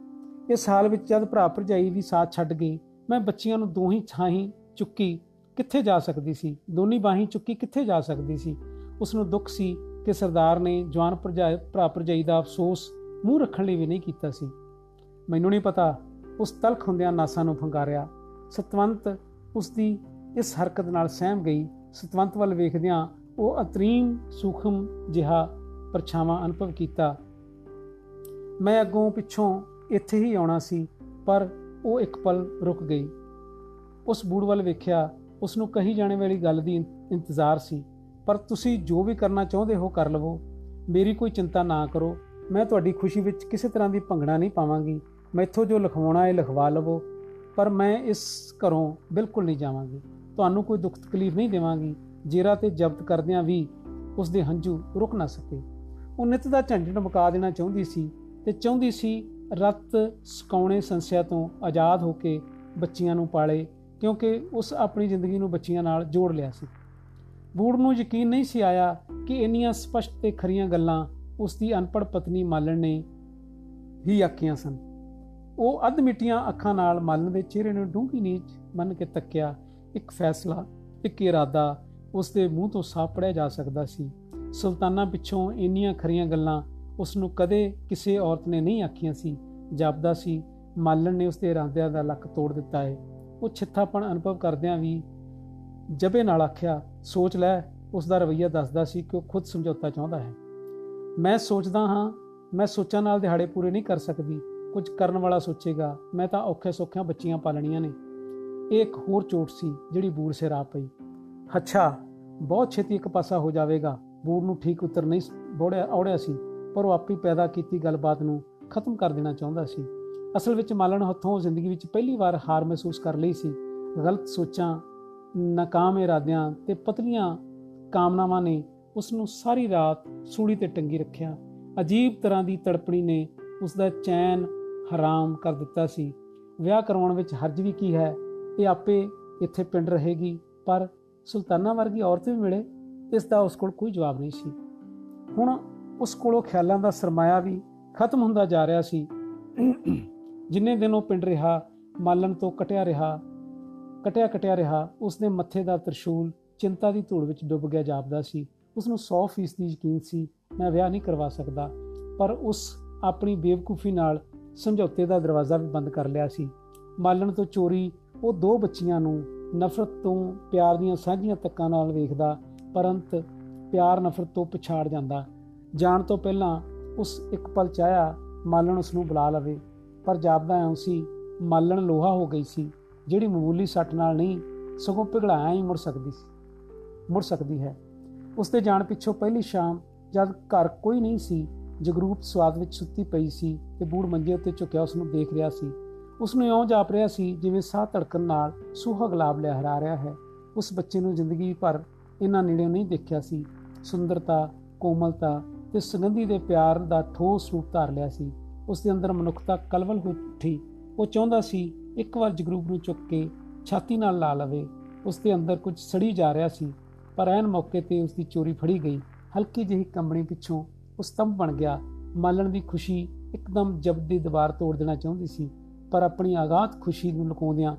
ਇਸ ਹਾਲ ਵਿੱਚ ਜਦ ਭਰਾ ਭਰਜਾਈ ਵੀ ਸਾਥ ਛੱਡ ਗਏ, ਮੈਂ ਬੱਚੀਆਂ ਨੂੰ ਦੋਹੀ ਛਾਹੀਂ ਚੁੱਕੀ ਕਿੱਥੇ ਜਾ ਸਕਦੀ ਸੀ? ਦੋਨੀ ਬਾਹੀਂ ਚੁੱਕੀ ਕਿੱਥੇ ਜਾ ਸਕਦੀ ਸੀ? ਉਸ ਨੂੰ ਦੁੱਖ ਸੀ ਕਿ ਸਰਦਾਰ ਨੇ ਜਵਾਨ ਭਰਾ ਭਰਜਾਈ ਦਾ ਅਫਸੋਸ ਮੂੰਹ ਰੱਖਣ ਲਈ ਵੀ ਨਹੀਂ ਕੀਤਾ ਸੀ। ਮੈਨੂੰ ਨਹੀਂ ਪਤਾ ਉਸ ਤਲਖ ਹੁੰਦਿਆਂ ਨਾਸਾਂ ਨੂੰ ਫੰਗਾਰਿਆ ਸਤਵੰਤ ਉਸ ਦੀ ਇਸ ਹਰਕਤ ਨਾਲ ਸਹਿਮ ਗਈ। ਸਤਵੰਤ ਵੱਲ ਵੇਖਦਿਆਂ ਉਹ ਅਤਰੀਮ, ਸੂਖਮ ਜਿਹਾ ਪਰਛਾਵਾਂ ਅਨੁਭਵ ਕੀਤਾ। ਮੈਂ ਅੱਗੋਂ ਪਿੱਛੋਂ ਇੱਥੇ ਹੀ ਆਉਣਾ ਸੀ, ਪਰ ਉਹ ਇੱਕ ਪਲ ਰੁਕ ਗਈ। ਉਸ ਬੂੜ ਵੱਲ ਵੇਖਿਆ ਉਸ ਨੂੰ ਕਹੀ ਜਾਣੇ ਵਾਲੀ ਗੱਲ ਦੀ ਇੰਤਜ਼ਾਰ ਸੀ। ਪਰ ਤੁਸੀਂ ਜੋ ਵੀ ਕਰਨਾ ਚਾਹੁੰਦੇ ਹੋ ਕਰ ਲਵੋ। ਮੇਰੀ ਕੋਈ ਚਿੰਤਾ ਨਾ ਕਰੋ। ਮੈਂ ਤੁਹਾਡੀ ਖੁਸ਼ੀ ਵਿੱਚ ਕਿਸੇ ਤਰ੍ਹਾਂ ਦੀ ਭੰਗੜਾ ਨਹੀਂ ਪਾਵਾਂਗੀ। ਮੈਥੋਂ ਜੋ ਲਿਖਵਾਉਣਾ ਹੈ ਲਿਖਵਾ ਲਵੋ। ਪਰ ਮੈਂ ਇਸ ਘਰੋਂ ਬਿਲਕੁਲ ਨਹੀਂ ਜਾਵਾਂਗੀ। ਤੁਹਾਨੂੰ ਕੋਈ ਦੁੱਖ ਤਕਲੀਫ ਨਹੀਂ ਦੇਵਾਂਗੀ। ਜੇਰਾ ਤੇ ਜ਼ਬਤ ਕਰਦਿਆਂ ਵੀ ਉਸ ਦੇ ਹੰਝੂ ਰੁਕ ਨਾ ਸਕੇ। ਉਹ ਨਿਤ ਦਾ ਝੰਡਟ ਮੁਕਾ ਦੇਣਾ ਚਾਹੁੰਦੀ ਸੀ ਤੇ ਚਾਹੁੰਦੀ ਸੀ ਰਤ ਸਕਾਉਣੇ ਸੰਸਿਆ ਤੋਂ ਆਜ਼ਾਦ ਹੋ ਕੇ ਬੱਚੀਆਂ ਨੂੰ ਪਾਲੇ, ਕਿਉਂਕਿ ਉਸ ਆਪਣੀ ਜ਼ਿੰਦਗੀ ਨੂੰ ਬੱਚੀਆਂ ਨਾਲ ਜੋੜ ਲਿਆ ਸੀ। ਬੂੜ ਨੂੰ ਯਕੀਨ ਨਹੀਂ ਸੀ ਆਇਆ ਕਿ ਇੰਨੀਆਂ ਸਪਸ਼ਟ ਤੇ ਖਰੀਆਂ ਗੱਲਾਂ ਉਸ ਦੀ ਅਨਪੜ ਪਤਨੀ ਮਾਲਣ ਨੇ ਹੀ ਆਖੀਆਂ ਸਨ। ਉਹ ਅੱਧ ਮਿੱਟੀਆਂ ਅੱਖਾਂ ਨਾਲ ਮਾਲਣ ਦੇ ਚਿਹਰੇ ਨੂੰ ਡੂੰਘੀ ਨੀਚ ਮੰਨ ਕੇ ਤੱਕਿਆ, ਇੱਕ ਫੈਸਲਾ, ਇੱਕ ਇਰਾਦਾ ਉਸ ਦੇ ਮੂੰਹ ਤੋਂ ਸਾਫ਼ ਪੜਿਆ ਜਾ ਸਕਦਾ ਸੀ। ਸੁਲਤਾਨਾ ਪਿੱਛੋਂ ਇੰਨੀਆਂ ਖਰੀਆਂ ਗੱਲਾਂ ਉਸ ਨੂੰ ਕਦੇ ਕਿਸੇ ਔਰਤ ਨੇ ਨਹੀਂ ਆਖੀਆਂ ਸੀ। ਜਾਪਦਾ ਸੀ, ਮਾਲਣ ਨੇ ਉਸ ਦੇ ਇਰਾਦਿਆਂ ਦਾ ਲੱਕ ਤੋੜ ਦਿੱਤਾ ਹੈ ਉਹ ਛਿੱਥਾਪਣ ਅਨੁਭਵ ਕਰਦਿਆਂ ਵੀ ਜਬੇ ਨਾਲ ਆਖਿਆ ਸੋਚ ਲੈ ਉਸ ਦਾ ਰਵਈਆ ਦੱਸਦਾ ਸੀ ਕਿ ਉਹ ਖੁਦ ਸਮਝੌਤਾ ਚਾਹੁੰਦਾ ਹੈ। ਮੈਂ ਸੋਚਦਾ ਹਾਂ, ਮੈਂ ਸੋਚਾਂ ਨਾਲ ਦਿਹਾੜੇ ਪੂਰੇ ਨਹੀਂ ਕਰ ਸਕਦੀ। ਕੁਝ ਕਰਨ ਵਾਲਾ ਸੋਚੇਗਾ, ਮੈਂ ਤਾਂ ਔਖੇ ਸੌਖਿਆਂ ਬੱਚੀਆਂ ਪਾਲਣੀਆਂ ਨੇ। ਇਹ ਇੱਕ ਹੋਰ ਚੋਟ ਸੀ, ਜਿਹੜੀ ਬੂਰ ਸੇ ਰਾ ਪਈ। ਅੱਛਾ, ਬਹੁਤ ਛੇਤੀ ਇੱਕ ਪਾਸਾ ਹੋ ਜਾਵੇਗਾ। ਬੂਰ ਨੂੰ ਠੀਕ ਉਤਰ ਨਹੀਂ ਬੋੜਿਆ, ਔੜਿਆ ਸੀ, ਪਰ ਉਹ ਆਪੀ ਪੈਦਾ ਕੀਤੀ ਗੱਲਬਾਤ ਨੂੰ ਖਤਮ ਕਰ ਦੇਣਾ ਚਾਹੁੰਦਾ ਸੀ। ਅਸਲ ਵਿੱਚ ਮਾਲਣ ਹੱਥੋਂ ਜ਼ਿੰਦਗੀ ਵਿੱਚ ਪਹਿਲੀ ਵਾਰ ਹਾਰ ਮਹਿਸੂਸ ਕਰ ਲਈ ਸੀ। ਗਲਤ ਸੋਚਾਂ ਨਾਕਾਮ ਇਰਾਦਿਆਂ ਤੇ ਪਤਲੀਆਂ ਕਾਮਨਾਵਾਂ ਨੇ ਉਸ ਨੂੰ ਸਾਰੀ ਰਾਤ ਸੂਲੀ ਤੇ ਟੰਗੀ ਰੱਖਿਆ। ਅਜੀਬ ਤਰ੍ਹਾਂ ਦੀ ਤੜਪਣੀ ਨੇ ਉਸ ਦਾ ਚੈਨ ਹਰਾਮ ਕਰ ਦਿੱਤਾ ਸੀ। ਵਿਆਹ ਕਰਵਾਉਣ ਵਿੱਚ ਹਰਜ ਵੀ ਕੀ ਹੈ? ਇਹ ਆਪੇ ਇੱਥੇ ਪਿੰਡ ਰਹੇਗੀ, ਪਰ ਸੁਲਤਾਨਾ ਵਰਗੀ ਔਰਤ ਵੀ ਮਿਲੇ, ਇਸ ਦਾ ਉਸ ਕੋਲ ਕੋਈ ਜਵਾਬ ਨਹੀਂ ਸੀ। ਹੁਣ ਉਸ ਕੋਲੋਂ ਖਿਆਲਾਂ ਦਾ ਸਰਮਾਇਆ ਵੀ ਖਤਮ ਹੁੰਦਾ ਜਾ ਰਿਹਾ ਸੀ। ਜਿੰਨੇ ਦਿਨ ਉਹ ਪਿੰਡ ਰਿਹਾ, ਮਾਲਣ ਤੋਂ ਕਟਿਆ ਰਿਹਾ ਕਟਿਆ ਕਟਿਆ ਰਿਹਾ ਉਸ ਦੇ ਮੱਥੇ ਦਾ ਤਰਸ਼ੂਲ, ਚਿੰਤਾ ਦੀ ਧੂੜ ਵਿੱਚ ਡੁੱਬ ਗਿਆ ਜਾਪਦਾ ਸੀ। ਉਸ ਨੂੰ 100% ਦੀ ਯਕੀਨ ਸੀ, ਮੈਂ ਵਿਆਹ ਨਹੀਂ ਕਰਵਾ ਸਕਦਾ। ਪਰ ਉਸ ਆਪਣੀ ਬੇਵਕੂਫੀ ਨਾਲ ਸਮਝੌਤੇ ਦਾ ਦਰਵਾਜ਼ਾ ਵੀ ਬੰਦ ਕਰ ਲਿਆ ਸੀ। ਮਾਲਣ ਤੋਂ ਚੋਰੀ, ਉਹ ਦੋ ਬੱਚੀਆਂ ਨੂੰ ਨਫ਼ਰਤ ਤੋਂ ਪਿਆਰ ਦੀਆਂ ਸਾਂਝੀਆਂ ਤੱਕਾਂ ਨਾਲ ਵੇਖਦਾ, ਪਰੰਤ ਪਿਆਰ ਨਫ਼ਰਤ ਤੋਂ ਪਛਾੜ ਜਾਂਦਾ। ਜਾਣ ਤੋਂ ਪਹਿਲਾਂ ਉਸ ਇੱਕ ਪਲ ਚਾਹਿਆ ਮਾਲਣ ਉਸ ਨੂੰ ਬੁਲਾ ਲਵੇ, ਪਰ ਜਾਪਦਾ ਐ ਸੀ, ਮਾਲਣ ਲੋਹਾ ਹੋ ਗਈ ਸੀ। ਜਿਹੜੀ ਮਾਮੂਲੀ ਸੱਟ ਨਾਲ ਨਹੀਂ, ਸਗੋਂ ਪਿਘਲਾਇਆ ਹੀ ਮੁੜ ਸਕਦੀ ਸੀ। ਮੁੜ ਸਕਦੀ ਹੈ। ਉਸ ਦੇ ਜਾਣ ਪਿੱਛੋਂ ਪਹਿਲੀ ਸ਼ਾਮ ਜਦ ਘਰ ਕੋਈ ਨਹੀਂ ਸੀ, ਜਗਰੂਪ ਸਵਾਦ ਵਿੱਚ ਸੁੱਤੀ ਪਈ ਸੀ ਤੇ ਬੂੜ ਮੰਜੇ ਉੱਤੇ ਝੁਕਿਆ ਉਸ ਨੂੰ ਦੇਖ ਰਿਹਾ ਸੀ। ਉਸ ਨੂੰ ਇਉਂ ਜਾਪ ਰਿਹਾ ਸੀ, ਜਿਵੇਂ ਸਾਹ ਧੜਕਣ ਨਾਲ ਸੁਹਾ ਗੁਲਾਬ ਲਹਿਰਾ ਰਿਹਾ ਹੈ। ਉਸ ਬੱਚੇ ਨੂੰ ਜ਼ਿੰਦਗੀ ਭਰ ਇਹਨਾਂ ਨੇੜਿਓਂ ਨਹੀਂ ਦੇਖਿਆ ਸੀ। ਸੁੰਦਰਤਾ, ਕੋਮਲਤਾ ਤੇ ਸੁਗੰਧੀ ਦੇ ਪਿਆਰ ਦਾ ਠੋਸ ਰੂਪ ਧਾਰ ਲਿਆ ਸੀ। ਉਸ ਦੇ ਅੰਦਰ ਮਨੁੱਖਤਾ ਕਲਵਲ ਹੋ ਉੱਠੀ। ਉਹ ਚਾਹੁੰਦਾ ਸੀ ਇੱਕ ਵਾਰ ਜਗਰੂਪ ਨੂੰ ਚੁੱਕ ਕੇ ਛਾਤੀ ਨਾਲ ਲਾ ਲਵੇ, ਉਸ ਦੇ ਅੰਦਰ ਕੁਝ ਸੜੀ ਜਾ ਰਿਹਾ ਸੀ, ਪਰ ਐਨ ਮੌਕੇ ਤੇ ਉਸ ਦੀ ਚੋਰੀ ਫੜੀ ਗਈ। ਹਲਕੀ ਜਿਹੀ ਕੰਬਣੀ ਪਿੱਛੋਂ ਉਹ ਸਤੰਭ ਬਣ ਗਿਆ। ਮਾਲਣ ਦੀ ਖੁਸ਼ੀ ਇੱਕਦਮ ਜਬਦ ਦੀ ਦੀਵਾਰ ਤੋੜ ਦੇਣਾ ਚਾਹੁੰਦੀ ਸੀ, ਪਰ ਆਪਣੀ ਆਗਾਤ ਖੁਸ਼ੀ ਨੂੰ ਲੁਕਾਉਂਦਿਆਂ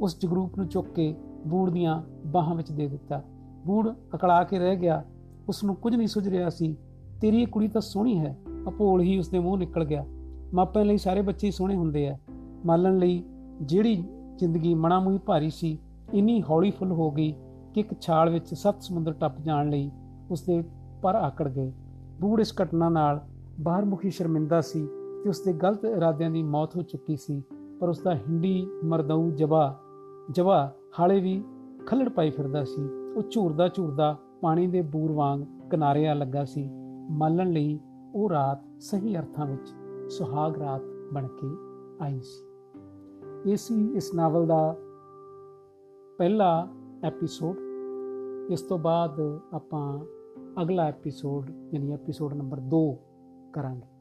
ਉਸ ਜਗਰੂਪ ਨੂੰ ਚੁੱਕ ਕੇ ਬੂੜ ਦੀਆਂ ਬਾਹਾਂ ਵਿੱਚ ਦੇ ਦਿੱਤਾ। ਬੂੜ ਅਕੜਾ ਕੇ ਰਹਿ ਗਿਆ। ਉਸ ਨੂੰ ਕੁਝ ਨਹੀਂ ਸੁਝ ਰਿਹਾ ਸੀ, ਤੇਰੀ ਇਹ ਕੁੜੀ ਤਾਂ ਸੋਹਣੀ ਹੈ। ਅਪੋਲ ਹੀ ਉਸ ਦੇ ਮੂੰਹ ਨਿਕਲ ਗਿਆ। ਮਾਪਿਆਂ ਲਈ ਸਾਰੇ ਬੱਚੇ ਸੋਹਣੇ ਹੁੰਦੇ ਆ। ਮਾਲਣ ਲਈ ਜਿਹੜੀ ਜ਼ਿੰਦਗੀ ਮਣਾ ਮੂਹੀ ਭਾਰੀ ਸੀ, ਇੰਨੀ ਹੌਲੀ ਫੁੱਲ ਹੋ ਗਈ ਕਿ ਇੱਕ ਛਾਲ ਵਿੱਚ ਸੱਤ ਸਮੁੰਦਰ ਟੱਪ ਜਾਣ ਲਈ ਉਸ ਦੇ ਪਰ ਆਕੜ ਗਏ। ਬੂੜ ਇਸ ਘਟਨਾ ਨਾਲ ਬਾਹਰ ਮੁਖੀ ਸ਼ਰਮਿੰਦਾ ਸੀ ਕਿ ਉਸ ਦੇ ਗਲਤ ਇਰਾਦਿਆਂ ਦੀ ਮੌਤ ਹੋ ਚੁੱਕੀ ਸੀ, ਪਰ ਉਸ ਦਾ ਹਿੰਡੀ ਮਰਦਊ ਜਵਾ ਜਵਾ ਹਾਲੇ ਵੀ ਖੱਲੜ ਪਾਈ ਫਿਰਦਾ ਸੀ। ਉਹ ਝੂਰਦਾ ਝੂਰਦਾ ਪਾਣੀ ਦੇ ਬੂਰ ਵਾਂਗ ਕਿਨਾਰੇ ਆ ਲੱਗਾ ਸੀ। ਮਾਲਣ ਲਈ ਉਹ ਰਾਤ ਸਹੀ ਅਰਥਾਂ ਵਿੱਚ ਸੁਹਾਗ ਰਾਤ ਬਣ ਕੇ ਆਈ ਸੀ। ਇਹ ਸੀ ਇਸ ਨਾਵਲ ਦਾ ਪਹਿਲਾ ਐਪੀਸੋਡ ਇਸ ਤੋਂ ਬਾਅਦ ਆਪਾਂ ਅਗਲਾ ਐਪੀਸੋਡ ਯਾਨੀ ਐਪੀਸੋਡ ਨੰਬਰ 2 ਕਰਾਂਗੇ।